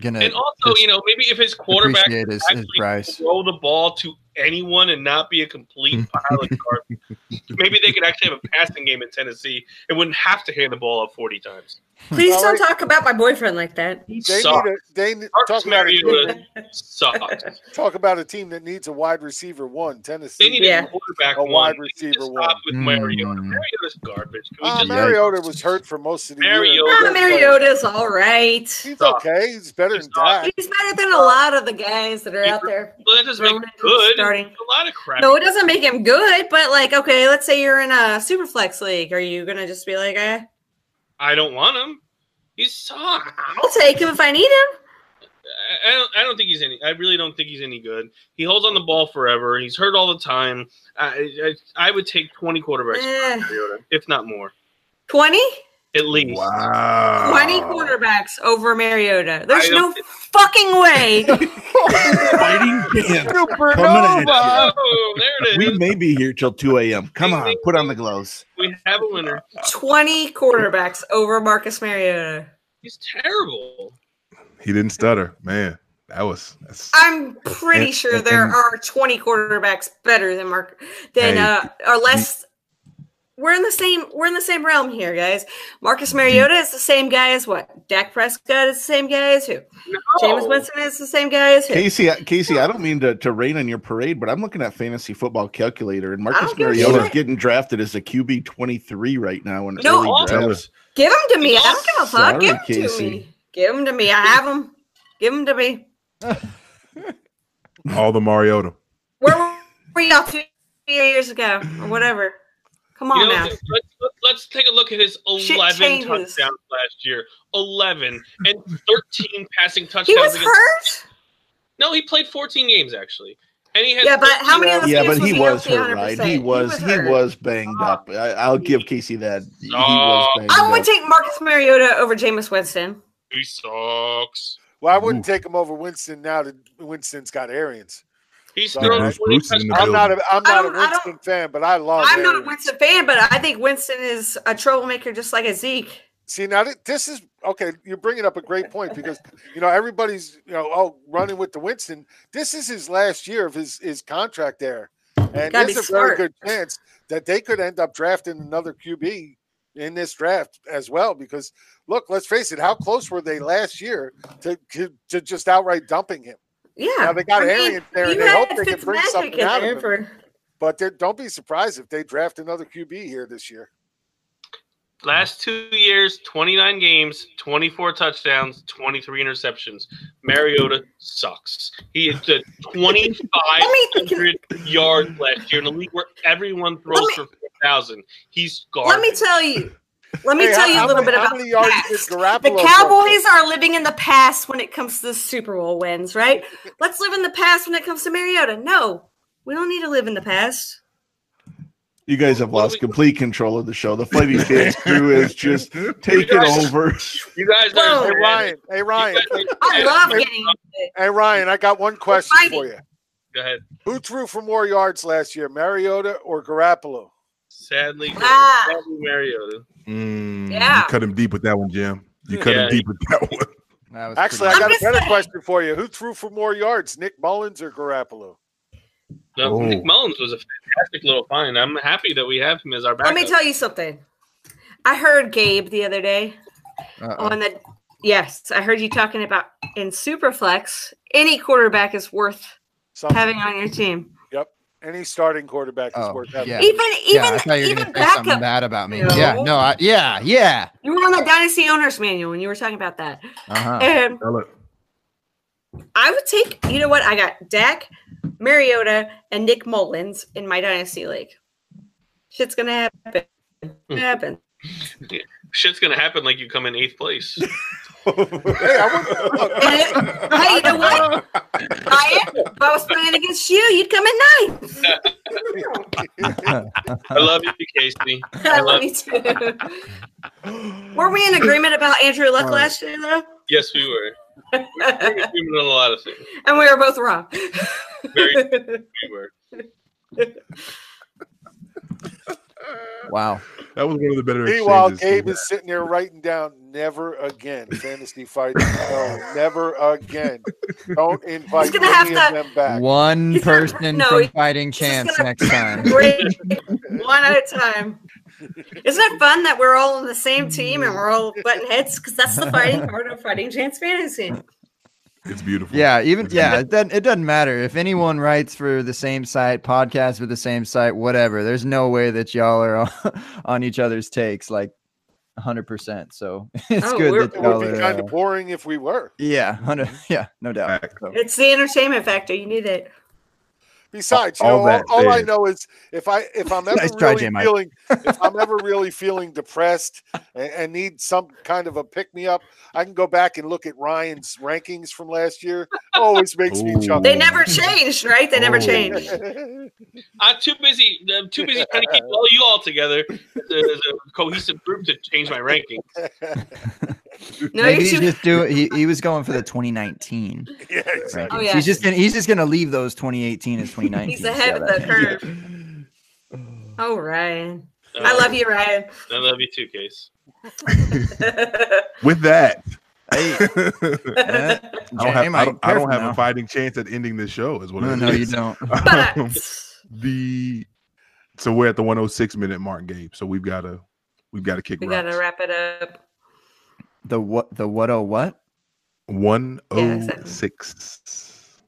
S2: gonna
S6: And also, you know, maybe if his quarterback
S2: appreciate his, his
S6: actually
S2: price.
S6: throw the ball to anyone and not be a complete hmm. pile of garbage. Maybe they could actually have a passing game in Tennessee and wouldn't have to hand the ball up 40 times.
S7: Please
S3: All
S7: don't
S3: right.
S7: talk about my boyfriend like that.
S6: He
S3: They
S6: sucks.
S3: need a, they ne-
S6: Marcus
S3: talk about, a team,
S6: sucks.
S3: talk about a team that needs a wide receiver one. Tennessee.
S6: They need
S7: Yeah.
S6: a quarterback
S3: A
S6: one.
S3: wide
S6: They need
S3: receiver
S6: to
S3: one.
S6: Stop with Mariota.
S2: Mm.
S6: Mariota's garbage. Can we
S3: Uh,
S6: just-
S3: Mariota was hurt for most of the year.
S6: Mariota-
S7: Ah, Mariota's all right.
S3: He's okay. He's better than
S6: He's not-
S3: Dak.
S7: He's better than a lot of the guys that are out there.
S6: well, that doesn't make him good.
S7: starting.
S6: A lot of crap.
S7: No, it doesn't make him good, but like, okay, let's say you're in a super flex league. Are you gonna just be like, eh,
S6: I don't want him. He sucks.
S7: I'll take him if I need him?
S6: I- don't. I don't think he's any. I really don't think he's any good. He holds on the ball forever. He's hurt all the time. I I, I would take twenty quarterbacks,
S7: Eh,
S6: if not more,
S7: 20?
S6: At least.
S5: Wow.
S7: 20 quarterbacks over Mariota. There's no fucking way.
S4: Fighting Dan. Coming
S2: Supernova.
S6: Oh, there it
S4: We may be here till 2 a.m. Come on, put on the gloves.
S6: We have a winner.
S7: 20 quarterbacks over Marcus Mariota.
S6: He's terrible.
S5: He didn't stutter, man. That was that's,
S7: I'm pretty
S5: And-
S7: sure
S5: and-
S7: there
S5: and-
S7: are 20 quarterbacks better than Mark than
S5: Hey,
S7: uh or less. We're in the same we're in the same realm here, guys. Marcus Mariota is the same guy as what? Dak Prescott is the same guy as who?
S6: No.
S7: Jameis Winston is the same guy as who?
S4: Kacey, Kacey, I don't mean to, to rain on your parade, but I'm looking at fantasy football calculator, and Marcus
S7: don't give a
S4: Mariota is getting drafted as a QB 23 right now in
S7: No,
S4: early
S6: all-
S4: drafts.
S7: Give him to me. I don't give a fuck.
S4: Sorry,
S7: Give him to me. Give him to me. I have him. Give him to me.
S5: all the Mariota.
S7: Where were y'all two years ago or whatever? Come on
S6: You know,
S7: now.
S6: let's, let's, let's take a look at his 11 touchdowns last year. 11 and 13 passing touchdowns.
S7: He was
S6: against-
S7: hurt.
S6: No, he played 14 games actually, and he had.
S7: Yeah, but how many of those
S4: Yeah, but he
S7: he
S4: was
S7: healthy
S4: hurt, right?
S7: 100%?
S4: He was he
S7: hurt.
S4: was banged up. I, I'll give Kacey that. He was banged
S7: I would
S4: up.
S7: take Marcus Mariota over Jameis Winston.
S6: He sucks.
S3: Well, I wouldn't
S5: Ooh.
S3: take him over Winston now that Winston's got Arians.
S6: He's
S3: Sorry.
S6: thrown
S5: Bruce-
S6: 20
S5: Bruce is in the
S6: touchdowns.
S3: I'm not a I'm not a
S7: don't- I don't-
S3: Winston fan, but I love.
S7: I'm not a Winston fan, but I think Winston is a troublemaker just like a Zeke.
S3: See now, this is okay. You're bringing up a great point because you know everybody's you know oh running with the Winston. This is his last year of his his contract there, and
S7: Gotta
S3: there's
S7: be
S3: a very good chance that they could end up drafting another QB. in this draft as well. Because look, let's face it, how close were they last year to to, to just outright dumping him?
S7: Yeah,
S3: Now they got
S7: I mean,
S3: there, and they hope they can bring something
S7: in
S3: out of
S7: there
S3: him. But don't be surprised if they draft another QB here this year.
S6: Last two years, 29 games, 24 touchdowns, 23 interceptions. Mariota sucks. He had the 2,500 yards last year in a league where everyone throws
S7: me-
S6: for 4,000. He's garbage.
S7: Let me tell you. Let me
S3: Hey,
S7: tell you a little
S3: many-
S7: bit
S3: how
S7: about
S3: many
S7: the past.
S3: did
S7: The
S3: Garoppolo throw?
S7: Cowboys are living in the past when it comes to the Super Bowl wins, right? Let's live in the past when it comes to Mariota. No, we don't need to live in the past.
S4: You guys have lost complete control of the show. The Fighting Chance crew is just taking over.
S6: You guys
S7: Whoa.
S6: are
S3: Hey Ryan, hey Ryan,
S7: I love
S3: Hey,
S7: getting
S3: hey Ryan, I got one question for you.
S6: Go ahead.
S3: Who threw for more yards last year, Mariota or Garoppolo?
S6: Sadly,
S7: Ah.
S6: sadly Mariota.
S5: Mm,
S7: Yeah.
S5: You cut him deep with that one, Jim. You cut
S6: Yeah.
S5: him deep with that one.
S2: That
S3: Actually, I got
S7: I'm
S3: a better
S7: saying.
S3: question for you. Who threw for more yards, Nick Mullens or Garoppolo?
S6: No,
S5: Oh.
S6: Nick Mullens was a fantastic little find. I'm happy that we have him as our backup.
S7: Let me tell you something. I heard Gabe the other day
S2: uh-oh.
S7: on the. Yes, I heard you talking about in Superflex. Any quarterback is worth
S3: Something.
S7: having on your team.
S3: Any starting quarterback is
S2: Oh,
S3: worth having.
S2: yeah.
S7: Even
S2: yeah,
S7: even
S2: I thought you were
S7: even
S2: gonna say something
S7: backup.
S2: bad about me.
S7: No.
S2: Yeah, no, I, yeah, yeah.
S7: You were on the Dynasty Owners Manual when you were talking about that.
S2: Uh-huh.
S7: And
S5: Tell it.
S7: I would take, you know what? I got Dak, Mariota, and Nick Mullens in my Dynasty League. Shit's going to happen. Happen.
S6: Shit's gonna happen like you come in eighth place.
S3: hey, I would, look,
S7: hey, you know what? Ryan, if I was playing against you, you'd come in ninth.
S6: I love you, Kacey.
S7: I love you too. Were we in agreement about Andrew Luck last year, though?
S6: Yes, we were. We were agreement on a lot of things.
S7: and we were both wrong.
S6: Very we were.
S2: Wow.
S5: That was one of the better
S3: meanwhile. Gabe is sitting there writing down "never again" fantasy fighting. No, never again. Don't invite
S7: gonna have
S3: of
S7: to-
S3: them back.
S2: One
S7: He's not-
S2: person
S7: no,
S2: from
S7: he-
S2: fighting chance next time.
S7: One at a time. Isn't it fun that we're all on the same team and we're all button heads? Because that's the fighting part of Fighting Chance Fantasy.
S5: It's beautiful.
S2: Yeah, even
S5: It's
S2: yeah, it doesn't it doesn't matter if anyone writes for the same site, podcast for the same site, whatever. There's no way that y'all are on, on each other's takes like 100%. So it's
S7: Oh,
S2: good that
S3: It
S2: y'all
S3: would be
S2: are,
S3: kind
S2: uh,
S3: of boring if we were.
S2: yeah, 100 yeah, no doubt.
S5: Fact.
S2: So,
S7: It's the entertainment factor. You need it.
S3: Besides, you
S5: All
S3: know, all,
S5: that
S3: all I know is if I if I'm ever
S2: Nice
S3: really
S2: J-Mike.
S3: feeling if I'm ever really feeling depressed and, and need some kind of a pick me up, I can go back and look at Ryan's rankings from last year. Always makes me
S5: Ooh.
S3: chuckle.
S7: They never changed, right? They never
S5: Oh.
S7: changed.
S6: I'm too busy. I'm too busy trying to keep all you all together as a, as a cohesive group to change my ranking.
S7: No,
S2: maybe he's
S7: too.
S2: just doing he, he was going for the 2019
S3: yeah, exactly.
S7: Oh, yeah.
S2: He's just gonna he's just gonna leave those 2018 as 2019.
S7: He's ahead of the
S2: goes.
S7: curve. Oh, Ryan.
S6: Uh,
S7: I love you, Ryan.
S6: I love you too, Case.
S5: With that,
S2: Hey,
S5: I don't have, I
S2: J-Mike,
S5: don't, I don't have
S2: now.
S5: a fighting chance at ending this show. Is what
S2: No,
S5: it
S2: no, you don't.
S5: Um, the so we're at the 106 minute mark, Gabe. So we've got to we've got to kick
S7: we
S5: rocks.
S7: gotta wrap it up.
S2: The what the what oh what?
S5: 106.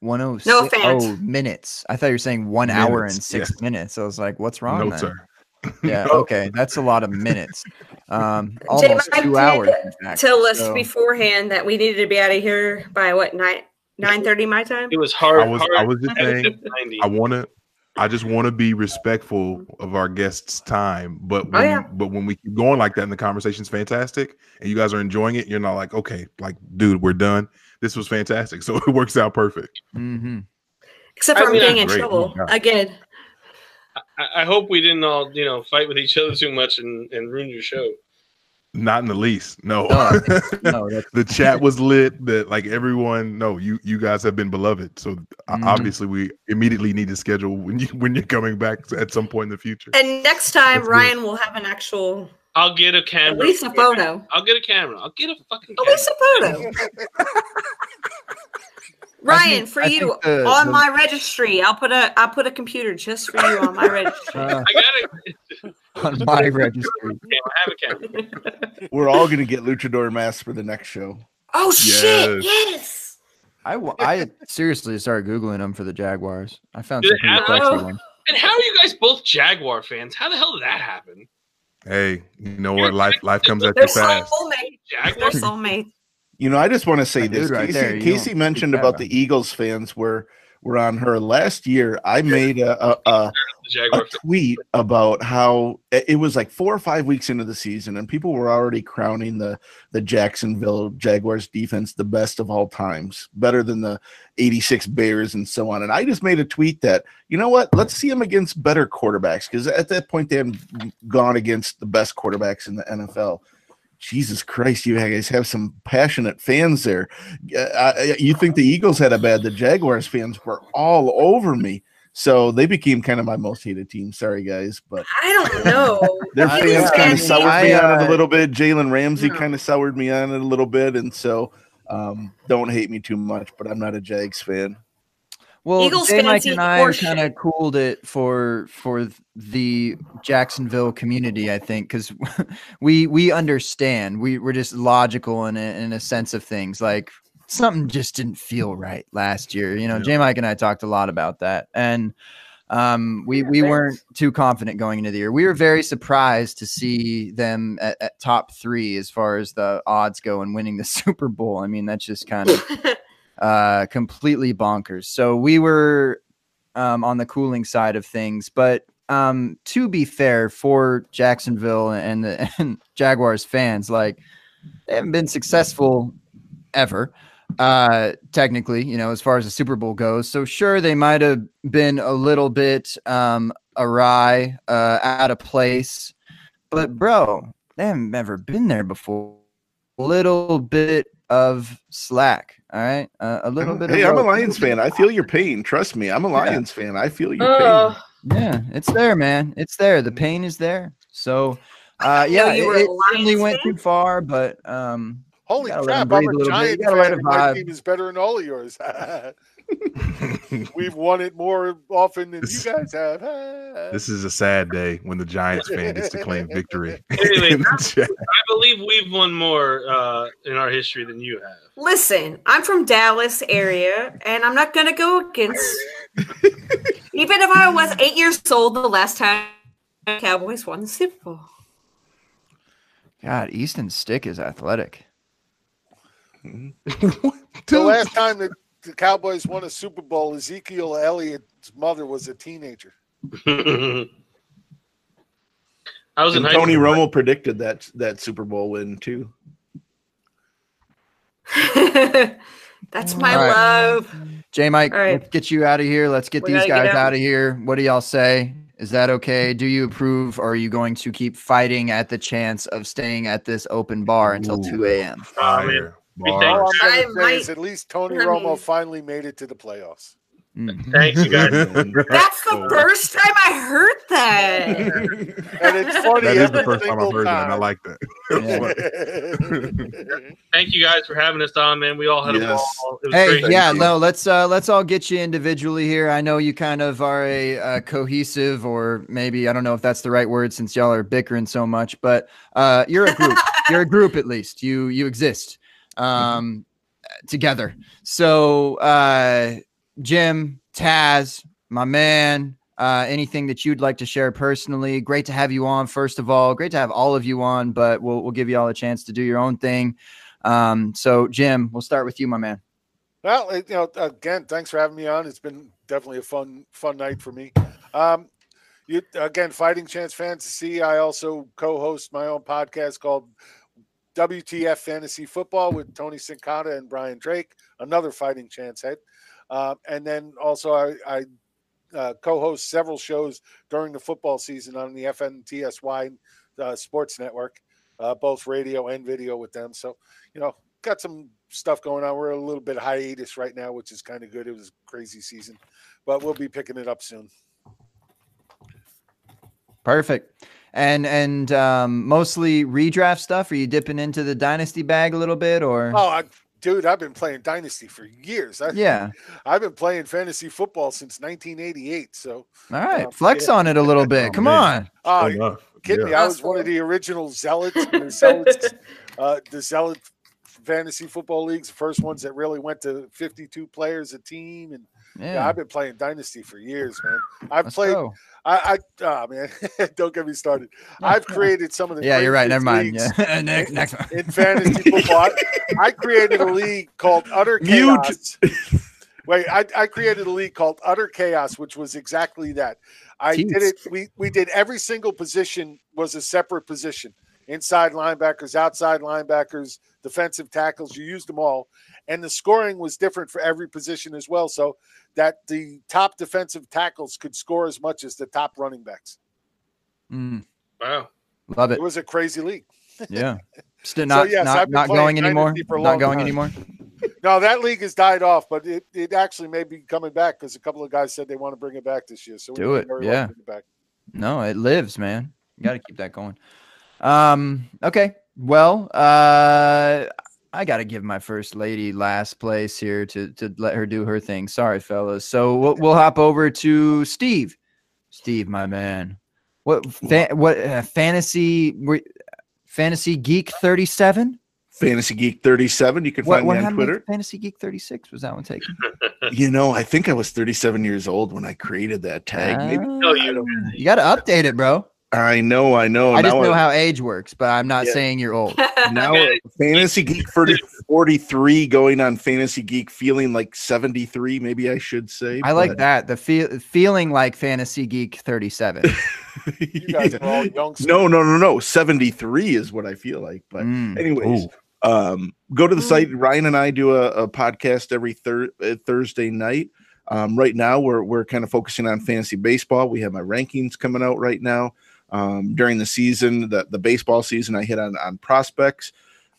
S2: 106
S7: No offense.
S2: oh minutes. I thought you were saying one hour and six
S5: yes.
S2: minutes. I was like, what's wrong?
S5: No,
S2: then?
S5: sir.
S2: Yeah,
S5: No.
S2: okay. That's a lot of minutes. Um almost
S7: Mike
S2: two
S7: did
S2: hours. fact.
S7: Tell us
S2: So-
S7: beforehand that we needed to be out of here by what nine nine thirty my time.
S6: It was hard.
S5: I was
S6: hard
S5: I was just saying
S6: 90.
S5: I want to I just want to be respectful of our guests' time, but when,
S7: Oh, yeah.
S5: but when we keep going like that and the conversation's fantastic and you guys are enjoying it, you're not like, okay, like, dude, we're done. This was fantastic, so it works out perfect.
S2: Mm-hmm.
S7: Except
S6: I
S7: for I'm
S6: mean,
S7: getting in
S5: great. Oh,
S7: trouble
S5: my God.
S7: again.
S6: I, I hope we didn't all, you know, fight with each other too much and, and ruin your show.
S5: Not in the least. No,
S2: No, No,
S5: the chat was lit. That like everyone, no, you you guys have been beloved. So
S2: Mhm.
S5: obviously, we immediately need to schedule when you when you're coming back at some point in the future.
S7: And next time
S5: That's good.
S7: will have an actual
S6: I'll get a
S7: at
S6: camera.
S7: least a photo.
S6: I'll get a camera. I'll get a fucking
S7: At
S6: camera.
S7: least a photo. Ryan, for
S2: I
S7: you
S2: the-
S7: on
S2: the-
S7: my registry, I'll put a I'll put a computer just for you on my registry.
S2: uh,
S6: I got it.
S2: on my registry.
S6: I have a camera.
S4: We're all gonna get luchador masks for the next show.
S7: Oh shit!
S5: Yes.
S7: Yes.
S2: I, w- I seriously started googling them for the Jaguars. I found
S6: Do
S2: some
S6: they
S2: pretty
S6: have
S2: sexy ones.
S6: And how are you guys both Jaguar fans? How the hell did that happen?
S5: Hey, you know what? Life life comes at
S7: They're
S5: you fast.
S7: soulmates.
S6: Jaguar.
S7: They're soulmates.
S4: You know, I just want to say
S2: That
S4: this.
S2: right
S4: Kacey,
S2: there, Kacey
S4: mentioned about the Eagles fans were were on her last year. I made a a, a,
S6: Jaguar.
S4: a tweet about how it it was like four or five weeks into the season, and people were already crowning the the Jacksonville Jaguars defense the best of all times, better than the '86 Bears and so on. And I just made a tweet that you know what, let's see them against better quarterbacks because at that point they had gone against the best quarterbacks in the NFL. Jesus Christ, you guys have some passionate fans there. Uh, you think the Eagles had a bad? The Jaguars fans were all over me. So they became kind of my most hated team. Sorry, guys, but
S7: I don't know.
S4: their fans kind of
S7: I-
S4: soured me on it a little bit. Jalen Ramsey
S7: No.
S4: kind of soured me on it a little bit, and so um, don't hate me too much. But I'm not a Jags fan.
S2: Well,
S7: Eagles
S2: J.
S7: fans
S2: Mike and I kind of cooled it for for the Jacksonville community, I think, because we we understand. We we're just logical in a, in a sense of things. Like something just didn't feel right last year. You know,
S5: Yeah.
S2: J. Mike and I talked a lot about that, and um, we
S7: Yeah,
S2: we
S7: thanks.
S2: weren't too confident going into the year. We were very surprised to see them at, at top three as far as the odds go and winning the Super Bowl. I mean, that's just kind of uh completely bonkers. So we were um on the cooling side of things but um to be fair for jacksonville and the and jaguars fans like they haven't been successful ever uh technically you know as far as the super bowl goes. So sure they might have been a little bit um awry uh out of place but bro they haven't ever been there before. Little bit of slack all right uh, a little bit
S4: Hey,
S2: of
S4: I'm a. Lions fan. I feel your pain. Trust me, I'm a Lions fan. I feel your
S7: Uh,
S4: pain.
S2: yeah it's there man it's there the pain is there so uh yeah
S7: you
S2: it,
S7: were
S2: it certainly
S7: Lions
S2: went too far but um
S3: Holy
S2: Gotta let 'em
S3: crap! I'm
S2: a
S3: a
S2: little
S3: giant fan.
S2: it
S3: My team is better than all of yours. We've won it more often than you guys have.
S5: This is a sad day when the Giants fan gets to claim victory.
S6: Anyway,
S5: In.
S6: I believe we've won more uh, in our history than you have.
S7: Listen, I'm from Dallas area, and I'm not gonna go against. even if I was eight years old, the last time Cowboys won the Super Bowl.
S2: god easton stick is athletic
S3: the last time that the Cowboys won a Super Bowl, Ezekiel Elliott's mother was a teenager.
S6: I was
S4: And
S6: high
S4: Tony
S6: school.
S4: Romo predicted that that Super Bowl win too.
S7: That's my
S2: All right.
S7: love.
S2: j mike
S7: All right.
S2: let's get you out of here let's get
S7: We
S2: these
S7: gotta get
S2: guys
S7: out.
S2: out of here what do y'all say is that okay do you approve or are you going to keep fighting at the chance of staying at this open bar until
S5: Ooh.
S2: 2 a.m
S5: Fire.
S6: We
S3: All I'm
S7: I
S3: going to say is at least Tony
S7: I
S3: Romo
S7: mean-
S3: finally made it to the playoffs.
S2: Mhm.
S6: Thanks, you guys.
S7: That's the first time I heard that.
S3: And it's funny
S5: That is
S3: every
S5: the first time I've
S3: single
S5: heard that, and I
S3: time.
S5: like that.
S6: Thank you guys for having us on, man. We all had a
S4: Yes.
S6: ball. It was
S2: Hey,
S6: great.
S2: yeah,
S4: you.
S2: no, let's uh let's all get you individually here. I know you kind of are a, uh cohesive, or maybe I don't know if that's the right word since y'all are bickering so much, but uh you're a group. you're a group at least. You you exist um together. So uh Jim, Taz, my man, uh anything that you'd like to share personally. Great to have you on, first of all. Great to have all of you on, but we'll we'll give you all a chance to do your own thing. Um, so Jim, we'll start with you, my man.
S3: Well, you know, again, thanks for having me on. It's been definitely a fun, fun night for me. Um, you again, Fighting Chance Fantasy. I also co-host my own podcast called WTF Fantasy Football with Tony Sincata and Brian Drake, another Fighting Chance head. Um, and then also I, I uh, co-host several shows during the football season on the FNTSY uh, Sports Network, uh, both radio and video with them. So you know, got some stuff going on. We're a little bit hiatus right now, which is kind of good. It was a crazy season, but we'll be picking it up soon.
S2: Perfect. And and um, mostly redraft stuff. Are you dipping into the dynasty bag a little bit, or
S3: Oh, I, dude, I've been playing Dynasty for years. I,
S2: yeah?
S3: I've been playing fantasy football since 1988. So,
S2: All right,
S3: Uh,
S2: flex
S3: yeah.
S2: on it a little bit.
S5: Oh,
S2: Come
S5: man.
S2: on.
S3: uh, kidding
S5: Yeah.
S3: me? I was one of the original zealots. The zealots, uh, the zealot fantasy football leagues, the first ones that really went to 52 players a team. And yeah,
S2: Yeah.
S3: I've been playing Dynasty for years, man. I've
S2: let's
S3: played.
S2: go.
S3: I, I, oh man, don't get me started. I've created some of the.
S2: Yeah, you're right. Never mind. Yeah. next, next one.
S3: in fantasy football. I, I created a league called Utter
S4: Mute.
S3: Chaos. Wait, I, I created a league called Utter Chaos, which was exactly that. I did it. We we did every single position was a separate position. Inside linebackers, outside linebackers, defensive tackles. You used them all, and the scoring was different for every position as well. So that the top defensive tackles could score as much as the top running backs.
S2: Mm,
S6: Wow.
S2: love it.
S3: It was a crazy league.
S2: Yeah. Still not
S3: yes,
S2: not, not going anymore.
S3: Dynasty for a
S2: Not going
S3: time.
S2: anymore.
S3: No, that league has died off, but it, it actually may be coming back because a couple of guys said they want to bring it back this year. So
S2: Do
S3: may
S2: it,
S3: very
S2: yeah.
S3: bring it back.
S2: No, it lives, man. You got to keep that going. Um. Okay. Well, uh, I got to give my first lady last place here to to let her do her thing. Sorry, fellas. So we'll, we'll hop over to Steve. Steve, my man. What fa- what uh, fantasy were, fantasy geek thirty seven?
S4: Fantasy Geek 37. You can
S2: What
S4: find
S2: what
S4: me on
S2: happened to
S4: Twitter.
S2: Fantasy Geek thirty six? Was that one taken?
S4: You know, I think I was 37 years old when I created that tag. Maybe
S6: No, you-
S4: don't-
S2: You got to update it, bro.
S4: I know, I know.
S2: I just
S4: Now
S2: know
S4: I-
S2: how age works, but I'm not
S4: Yeah.
S2: saying you're old.
S4: now Fantasy Geek 40, 43 going on Fantasy Geek feeling like 73, maybe I should say.
S2: I like that. The feel feeling like Fantasy Geek 37.
S3: You guys are all youngsters.
S4: no, no, no, no. 73 is what I feel like. But
S2: Mm.
S4: anyways, um, go to the site. Ryan and I do a, a podcast every thir- uh, Thursday night. Um, right now, we're we're kind of focusing on fantasy baseball. We have my rankings coming out right now. Um, during the season, the, the baseball season, I hit on on prospects.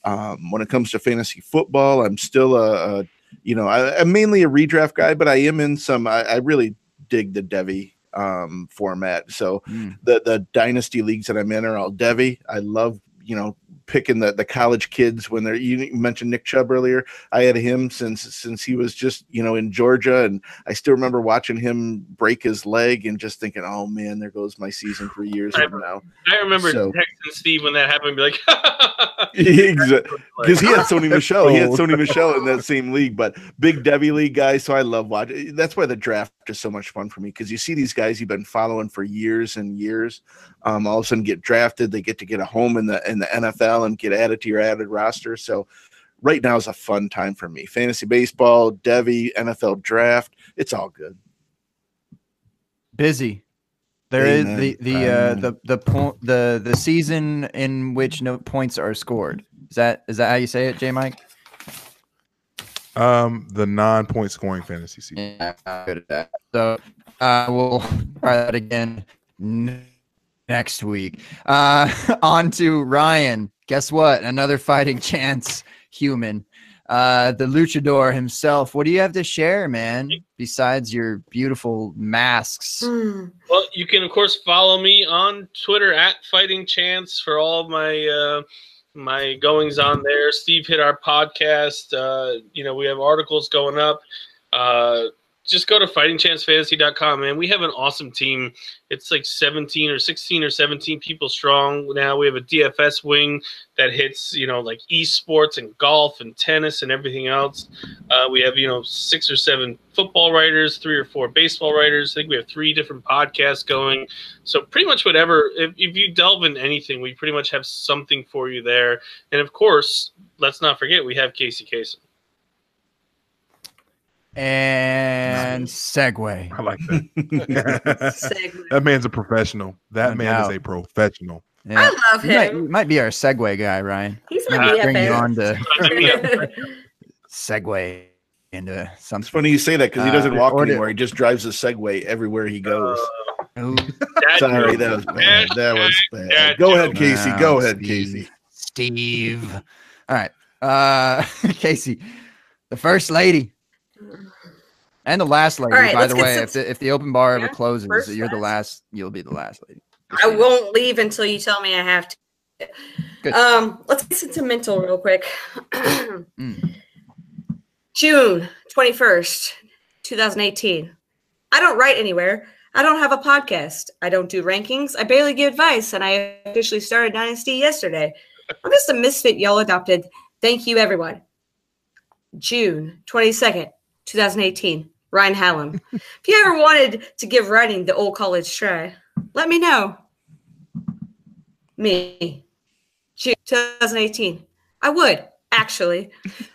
S4: Um, when it comes to fantasy football, I'm still a, a you know I, I'm mainly a redraft guy, but I am in some. I, I really dig the Devy um, format. So
S2: Mm.
S4: the the dynasty leagues that I'm in are all Devy. I love you know picking the the college kids when they're you mentioned Nick Chubb earlier. I had him since since he was just you know in Georgia, and I still remember watching him break his leg and just thinking, oh man, there goes my season three years from now.
S6: I remember
S4: So-
S6: texting Steve when that happened, be like,
S4: Because he had Sony Michelle, he had.
S5: Oh.
S4: Sony Michel in that same league, but big Devy league guy. So I love watching. That's why the draft is so much fun for me because you see these guys you've been following for years and years. Um, all of a sudden get drafted, they get to get a home in the in the NFL and get added to your added roster. So right now is a fun time for me. Fantasy baseball, Devy, NFL draft, it's all good.
S2: Busy. There is
S4: Amen.
S2: the the uh, the the point the the season in which no points are scored. Is that is that how you say it, J Mike?
S5: Um, the non-point scoring fantasy season.
S2: Yeah, I'm good at that. So uh, we'll try that again n- next week. Uh, on to Ryan. Guess what? Another fighting chance human. Uh, the luchador himself. What do you have to share, man? Besides your beautiful masks.
S7: Hmm.
S6: Well, you can of course follow me on Twitter at Fighting Chance for all of my uh, my goings on there. Steve hit our podcast. Uh, you know, we have articles going up. Uh, just go to fightingchancefantasy.com, man. We have an awesome team. It's like 17 or 16 or 17 people strong now. We have a DFS wing that hits, you know, like esports and golf and tennis and everything else. Uh, we have, you know, six or seven football writers, three or four baseball writers. I think we have three different podcasts going. So pretty much whatever, if, if you delve in anything, we pretty much have something for you there. And of course, let's not forget we have Kacey Kasem.
S2: And segue.
S5: I like that.
S7: Segment.
S5: that man's a professional. That
S2: No
S5: man
S2: doubt.
S5: is a professional.
S2: Yeah.
S7: I love
S2: You might,
S7: him.
S2: you might be our segue guy, Ryan.
S7: He's my
S6: Uh,
S2: Bring you
S7: BFF.
S2: on to
S6: Yeah.
S2: segue into
S4: It's
S2: something.
S4: funny you say that because he
S2: Uh,
S4: doesn't walk
S2: or the-
S4: anymore. He just drives a Segway everywhere he goes.
S2: Ooh.
S6: Dad
S4: Sorry, that was bad. That was bad. Go ahead, Kacey.
S2: Wow,
S4: Go ahead,
S2: Steve.
S4: Kacey.
S2: Steve. All right. Uh Kacey, the first lady. And the last lady,
S7: right,
S2: by the way.
S7: some-
S2: If the if the open bar ever
S7: Yeah,
S2: closes,
S7: first,
S2: you're the
S7: last.
S2: you'll be the last lady.
S7: I won't leave until you tell me I have to.
S2: Good.
S7: Um, let's get sentimental real quick.
S2: Mm.
S7: June 21st, 2018. I don't write anywhere. I don't have a podcast. I don't do rankings. I barely give advice, and I officially started Dynasty yesterday. I'm just a misfit y'all adopted. Thank you, everyone. June 22nd, 2018. Ryan Hallam. if you ever wanted to give writing the old college try, let me know. Me. June 2018. I would, actually.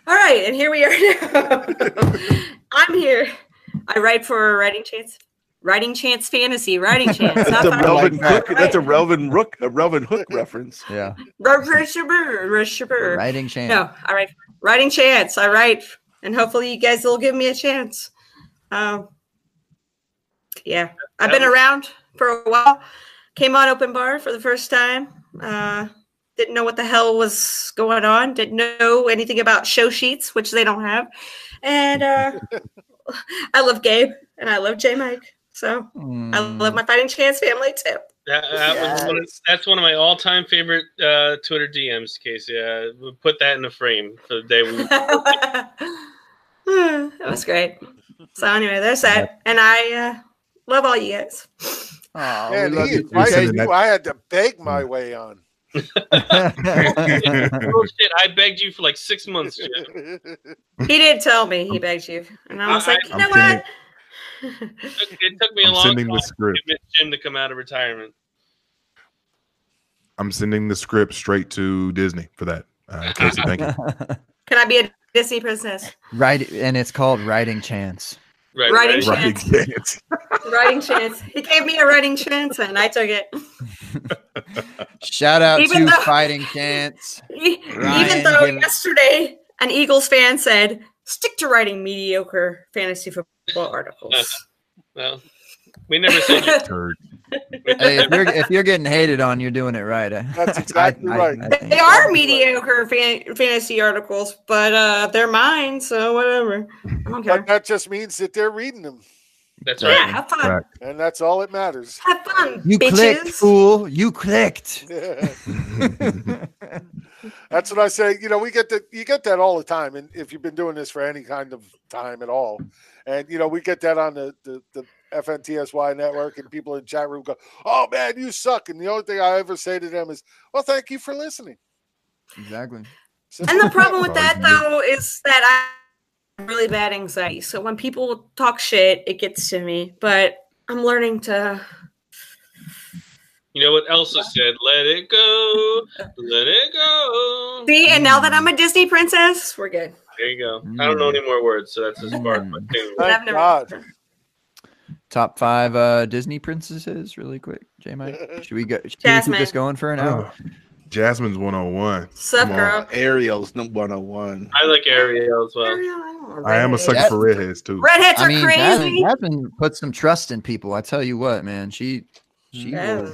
S7: All right, and here we are now. I'm here. I write for Writing Chance. Writing Chance Fantasy, Writing Chance.
S4: That's a
S7: Not
S4: Relvin. Hook. That's a Relvin Rook, a Relvin Hook reference.
S2: Yeah.
S7: Writing
S2: Writing chance.
S7: No, I write Writing Chance. I write, and hopefully you guys will give me a chance. Um, yeah, I've been around for a while. Came on Open Bar for the first time. Uh, didn't know what the hell was going on. Didn't know anything about show sheets, which they don't have. And uh, I love Gabe and I love J Mike. So I love my Fighting Chance family too.
S6: That, that was one of, that's one of my all-time favorite uh, Twitter DMs, Kacey. Uh, we'll put that in a frame for the day we.
S7: that was great. So anyway, there's that, and I uh, love all you guys.
S2: Aw,
S3: Man,
S2: love
S3: he
S2: you
S3: invited you. I had to beg my way on.
S6: oh shit! I begged you for like six months. Jim.
S7: He did tell me he begged you, and I was
S6: I-
S7: like, you
S5: I'm
S7: know
S5: sending-
S7: what?
S6: It took, it took me a
S5: I'm
S6: long
S5: sending
S6: time
S5: the
S6: to
S5: script.
S6: convince Jim to come out of retirement.
S5: I'm sending the script straight to Disney for that. Uh, Kacey, thank you.
S7: Can I be a Disney princess?
S2: right, and it's called writing chance.
S6: Right,
S7: Writing
S6: right.
S7: Chance.
S5: Right, yes.
S7: Writing chance. He gave me a writing chance, and I took it.
S2: Shout out
S7: Even
S2: to
S7: though-
S2: fighting chance.
S7: E-
S2: Ryan
S7: Even though yesterday an Eagles fan said, "Stick to writing mediocre fantasy football articles."
S6: Well, we never said you.
S5: Turd.
S2: Hey, if you're if you're getting hated on, you're doing it right. I-
S3: That's exactly right.
S2: think-
S7: They are mediocre fan- fantasy articles, but uh, they're mine, so whatever. I don't care.
S3: But that just means that they're reading them,
S6: That's right.
S7: Yeah, have fun.
S5: Right.
S3: and that's all that matters.
S7: Have fun,
S2: You
S7: bitches.
S2: clicked, fool. You clicked.
S3: That's what I say. You know, we get that. You get that all the time, and if you've been doing this for any kind of time at all, and you know, we get that on the the, the FNTSY network, and people in chat room go, "Oh man, you suck," and the only thing I ever say to them is, "Well, thank you for listening."
S2: Exactly.
S3: Simple
S7: And the problem with that though is that I have really bad anxiety. So when people talk shit, it gets to me. But I'm learning to
S6: You know what Elsa said? Let it go. Let it go.
S7: see. And now that I'm a Disney princess, we're good.
S6: There you go. I don't know any more words, so that's as far as my
S7: I've
S3: Thank
S7: never-
S3: God.
S2: Top five uh, Disney princesses, really quick. J Mike, should we go? Should we keep
S7: Jasmine.
S2: this going for an hour?
S5: Oh, Jasmine's 101.
S7: Sup,
S5: Come on.
S7: girl?
S4: Ariel's no 101.
S6: I like Ariel as well.
S5: I am a sucker
S2: Jas-
S5: for redheads too.
S7: Redheads are I
S2: mean,
S7: crazy.
S2: Jasmine, Jasmine put some trust in people. I tell you what, man, she she
S7: Yeah.
S2: will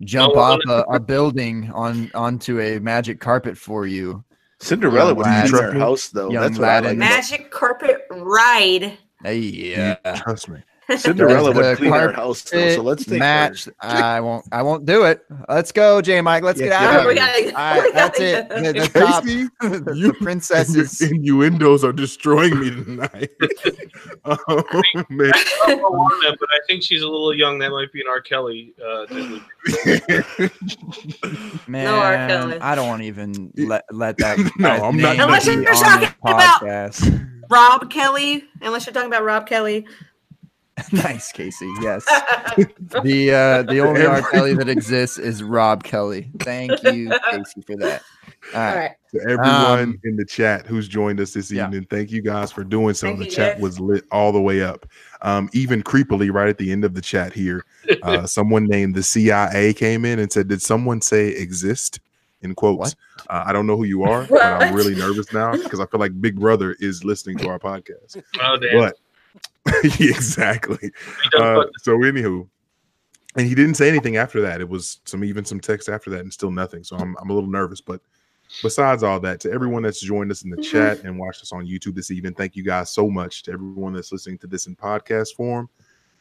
S2: jump
S6: Oh,
S2: off a, a building on onto a magic carpet for you.
S4: Cinderella
S2: Young
S4: would
S2: lad.
S4: be in her house though.
S2: Young
S4: That's what I like.
S7: Magic carpet ride.
S2: Hey, yeah.
S5: Trust me.
S4: Cinderella
S2: The
S4: would clean her house though. So let's take
S2: match.
S4: her.
S2: I won't. I won't do it. Let's go, J Mike. Let's
S4: Yeah,
S2: get
S4: get
S2: out
S4: out
S2: of here.
S7: gotta-
S2: All right,
S7: we gotta
S2: it.
S7: go.
S2: The, the top,
S5: Kacey,
S2: the,
S5: you-
S2: the
S5: Your
S2: princesses.
S5: innuendos are destroying me tonight. oh man.
S6: but I think she's a little young. That might be an R. Kelly. Uh, Disney.
S2: Man,
S7: R. Kelly.
S2: I don't want to even let let that.
S5: No,
S2: guy's
S5: I'm not
S7: Unless you're talking about- Rob Kelly, unless you're talking about Rob Kelly.
S2: nice, Kacey. Yes, the uh, the only R. Kelly that exists is Rob Kelly. Thank you, Kacey, for that. All
S7: All
S2: right.
S7: right.
S5: To everyone
S2: Um,
S5: in the chat who's joined us this
S2: yeah.
S5: evening, thank you guys for doing so.
S7: Thank
S5: the chat
S7: guys.
S5: was lit all the way up. Um, even creepily, right at the end of the chat here, uh, someone named the CIA came in and said, "Did someone say exist?" In quotes. Uh, I don't know who you are, but I'm
S7: What?
S5: really nervous now because I feel like Big Brother is listening to our podcast.
S6: Oh damn!
S5: But exactly. Uh, so anywho, and he didn't say anything after that. It was some even some text after that, and still nothing. So I'm I'm a little nervous. But besides all that, to everyone that's joined us in the
S7: Mhm.
S5: chat and watched us on YouTube this evening, thank you guys so much. To everyone that's listening to this in podcast form,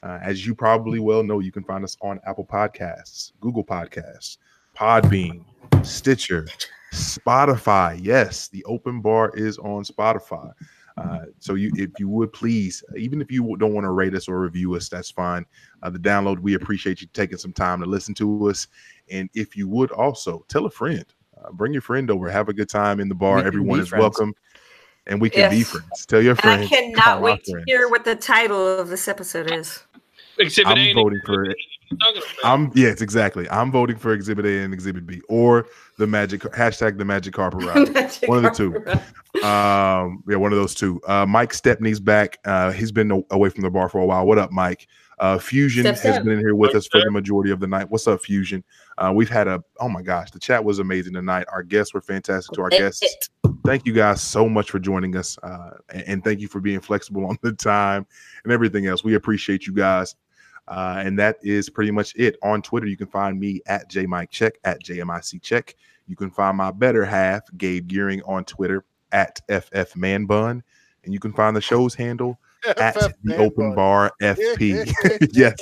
S5: uh, as you probably well know, you can find us on Apple Podcasts, Google Podcasts, Podbean, Stitcher, Spotify. Yes, the open bar is on Spotify. Uh, so you, if you would please, even if you don't want to rate us or review us, that's fine. Uh, the download, we appreciate you taking some time to listen to us. And if you would also tell a friend, uh, bring your friend over, have a good time in the bar. Everyone is friends. welcome, and we can yes. be friends. Tell your friends.
S7: I cannot wait to hear what the title of this episode is.
S5: Exhibit I'm voting for it. I'm yes, exactly. I'm voting for Exhibit A and Exhibit B, or the magic hashtag the magic carpet ride. magic one of the two. Um, yeah, one of those two. Uh, Mike Stepney's back. Uh, he's been away from the bar for a while. What up, Mike? Uh, Fusion step, has been in here with us for the majority of the night. What's up, Fusion? Uh, we've had a oh my gosh, the chat was amazing tonight. Our guests were fantastic. To our guests, thank you guys so much for joining us, uh, and, and thank you for being flexible on the time and everything else. We appreciate you guys. Uh, and that is pretty much it. On Twitter, you can find me at JMicCheck, at JMIC Check. You can find my better half, Gabe Gearing, on Twitter at FF Man Bun. And you can find the show's handle at the open bar FP. yes,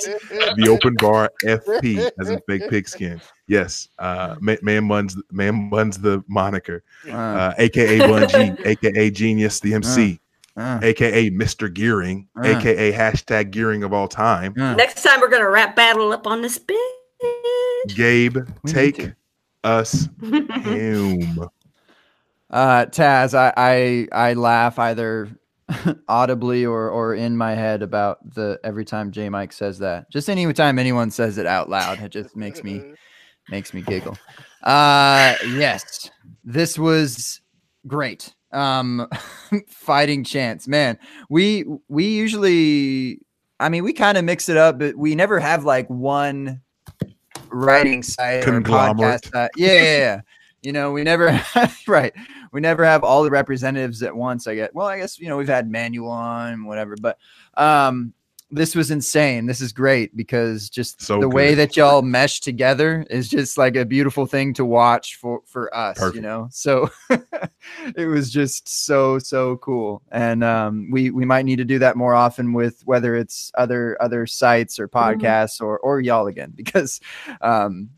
S5: the open bar FP as in fake pigskin. Yes, uh, man, buns man buns the moniker, uh, uh, aka Bun G, aka Genius the MC, uh, aka Mr. Gearing, uh, aka hashtag Gearing of all time.
S7: Uh. Next time we're gonna rap battle up on this bitch.
S5: Gabe, we take us home.
S2: Uh, Taz, I, I I laugh either audibly or or in my head about the every time J Mike says that. Just any time anyone says it out loud, it just makes me makes me giggle. Uh, yes, this was great um fighting chance. Man we we usually i mean we kind of mix it up but we never have like one writing site or podcast site. Yeah, yeah, yeah. You know we never right. We never have all the representatives at once i get well i guess you know we've had manual on whatever but um this was insane. This is great because just so the good. way that y'all mesh together is just like a beautiful thing to watch for for us, Perfect. you know. So it was just so so cool, and um, we we might need to do that more often with whether it's other other sites or mm-hmm. podcasts mm-hmm. or or y'all again because um,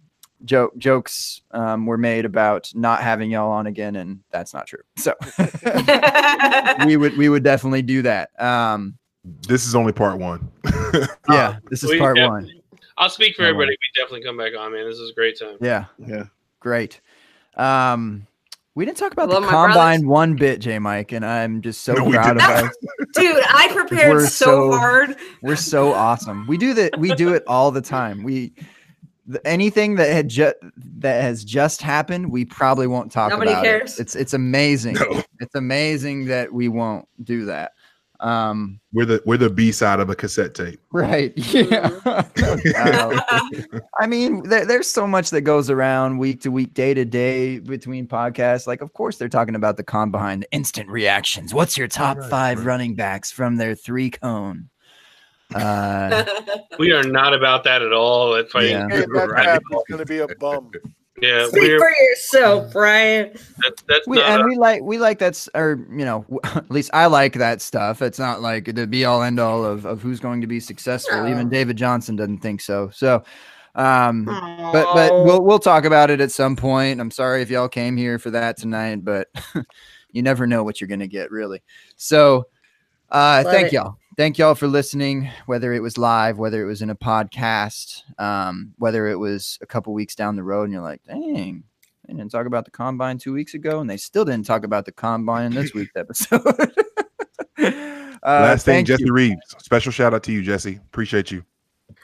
S2: joke jokes um, were made about not having y'all on again, and that's not true. So we would we would definitely do that. Um,
S5: this is only part one.
S2: yeah, this is part one.
S6: I'll speak for everybody. We definitely come back on, man. This is a great time.
S2: Yeah, yeah, great. Um, we didn't talk about the combine one bit, J Mike, and I'm just so no, proud of us.
S7: Dude, I prepared so, so, hard.
S2: We're so awesome. We do that. We do it all the time. We anything that had just that has just happened, we probably won't talk Nobody about cares. it. It's it's amazing. No. It's amazing that we won't do that. Um,
S5: we're the we're the B side of a cassette tape,
S2: right? Yeah. I mean, there, there's so much that goes around week to week, day to day between podcasts. Like, of course, they're talking about the con behind the instant reactions. What's your top right, five right. running backs from their three cone?
S6: Uh, we are not about that at all. At fighting, yeah.
S3: that going to be a bum.
S6: Yeah,
S7: speak for yourself, Brian.
S6: That's, that's
S2: we, and a- we like we like that's or you know at least I like that stuff. It's not like the be all end all of of who's going to be successful. No. Even David Johnson doesn't think so. So, um, Aww. but but we'll we'll talk about it at some point. I'm sorry if y'all came here for that tonight, but you never know what you're gonna get really. So, uh, thank it. y'all thank y'all for listening, whether it was live, whether it was in a podcast, um, whether it was a couple weeks down the road, and you're like, dang, they didn't talk about the combine two weeks ago, and they still didn't talk about the combine in this week's episode.
S5: uh, Last thing, Jesse you. Reeves. Special shout out to you, Jesse. Appreciate you.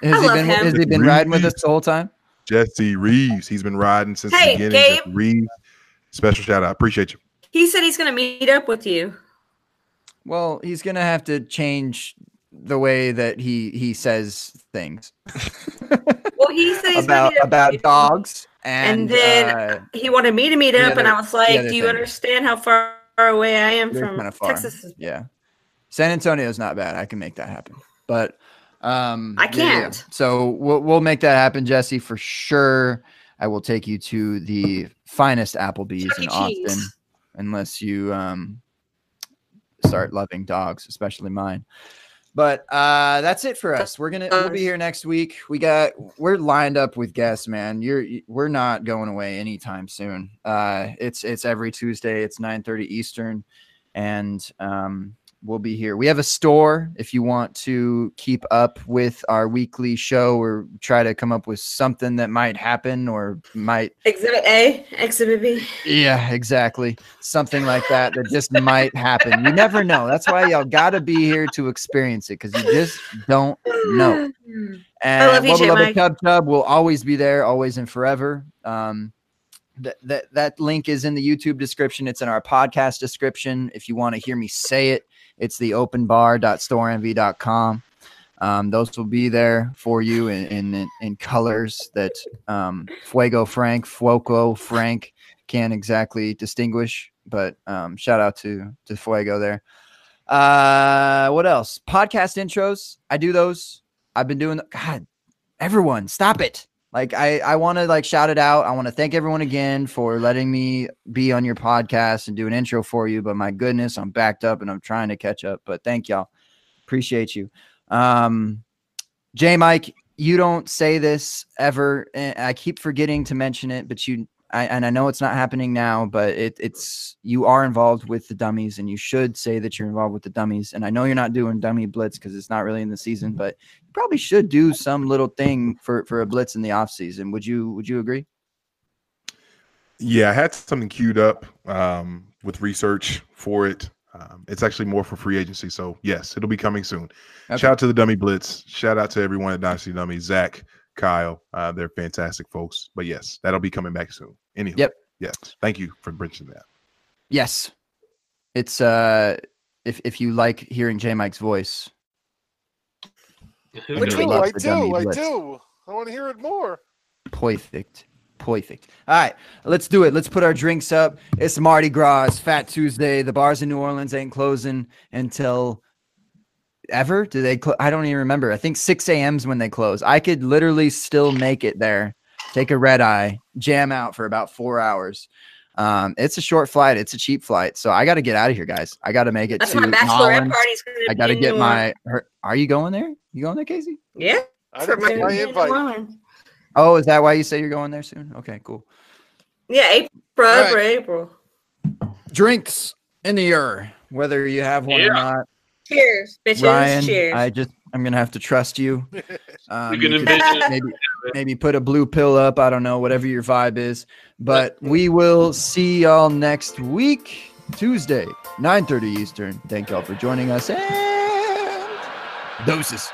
S2: Has he been has he been Reeves. riding with us the whole time?
S5: Jesse Reeves. He's been riding since hey, the beginning. Gabe. Reeves. Special shout out. Appreciate you.
S7: He said he's gonna meet up with you.
S2: Well, he's gonna have to change the way that he he says things.
S7: well, he says
S2: about about dogs, and,
S7: and then uh, he wanted me to meet up, other, and I was like, "Do you thing. understand how far away I am They're from Texas?"
S2: Yeah, San Antonio is not bad. I can make that happen, but um,
S7: I can't.
S2: Yeah. So we'll we'll make that happen, Jesse, for sure. I will take you to the finest Applebee's in Austin, unless you um start loving dogs, especially mine. But uh, that's it for us. We're gonna we'll be here next week. We got we're lined up with guests, man. You're we're not going away anytime soon. Uh, it's it's every Tuesday. It's nine thirty Eastern, and um, we'll be here. We have a store if you want to keep up with our weekly show or try to come up with something that might happen or might
S7: Exhibit A, Exhibit B.
S2: Yeah, exactly. Something like that that just might happen. You never know. That's why y'all got to be here to experience it because you just don't know. And
S7: love you,
S2: Wubba
S7: J.
S2: Lubba
S7: Mike.
S2: Tub Tub will always be there, always and forever. Um, that, that that link is in the YouTube description. It's in our podcast description. If you want to hear me say it, it's the openbar.storenvy.com. Um, those will be there for you in in, in colors that um, Fuego Frank, Fuoco Frank can't exactly distinguish. But um, shout out to to Fuego there. Uh, what else? Podcast intros. I do those. I've been doing. God, everyone, stop it! Like I, I want to like shout it out. I want to thank everyone again for letting me be on your podcast and do an intro for you. But my goodness, I'm backed up and I'm trying to catch up. But thank y'all, appreciate you. Um, J Mike, you don't say this ever. and I keep forgetting to mention it, but you, I, and I know it's not happening now, but it, it's you are involved with the dummies, and you should say that you're involved with the dummies. And I know you're not doing dummy blitz because it's not really in the season, but you probably should do some little thing for for a blitz in the off season. Would you Would you agree?
S5: Yeah, I had something queued up um, with research for it. Um, it's actually more for free agency, so yes, it'll be coming soon.
S2: Okay.
S5: Shout out to the Dummy Blitz. Shout out to everyone at Dynasty Dummy. Zach, Kyle, uh, they're fantastic folks. But yes, that'll be coming back soon. Anyway,
S2: Yep.
S5: Yes, thank you for mentioning that.
S2: Yes, it's uh, if if you like hearing J Mike's voice,
S6: Who
S3: I do, I do, I do. I want to hear it more.
S2: perfect. Perfect. All right, let's do it. Let's put our drinks up. It's Mardi Gras. Fat Tuesday. The bars in New Orleans ain't closing until ever. Do they? Cl- I don't even remember. I think 6 a.m.'s when they close. I could literally still make it there, take a red eye, jam out for about four hours. Um, it's a short flight. It's a cheap flight, so I got to get out of here, guys. I got to make it
S7: That's
S2: to
S7: my bachelorette
S2: Nolans.
S7: party's gonna
S2: I got to get my. Her, are you going there? You going there, Kacey?
S7: Yeah.
S3: I
S7: for
S3: didn't my invite.
S2: Oh, is that why you say you're going there soon? Okay, cool.
S7: Yeah, April,
S2: right.
S7: April.
S2: drinks in the air, whether you have one
S6: Yeah.
S2: or not.
S7: Cheers, bitches.
S2: Ryan,
S7: Cheers.
S2: I just I'm gonna have to trust you. Um,
S6: You can
S2: you
S6: envision-
S2: maybe maybe put a blue pill up. I don't know, whatever your vibe is. But we will see y'all next week, Tuesday, 9:30 Eastern. Thank y'all for joining us and doses.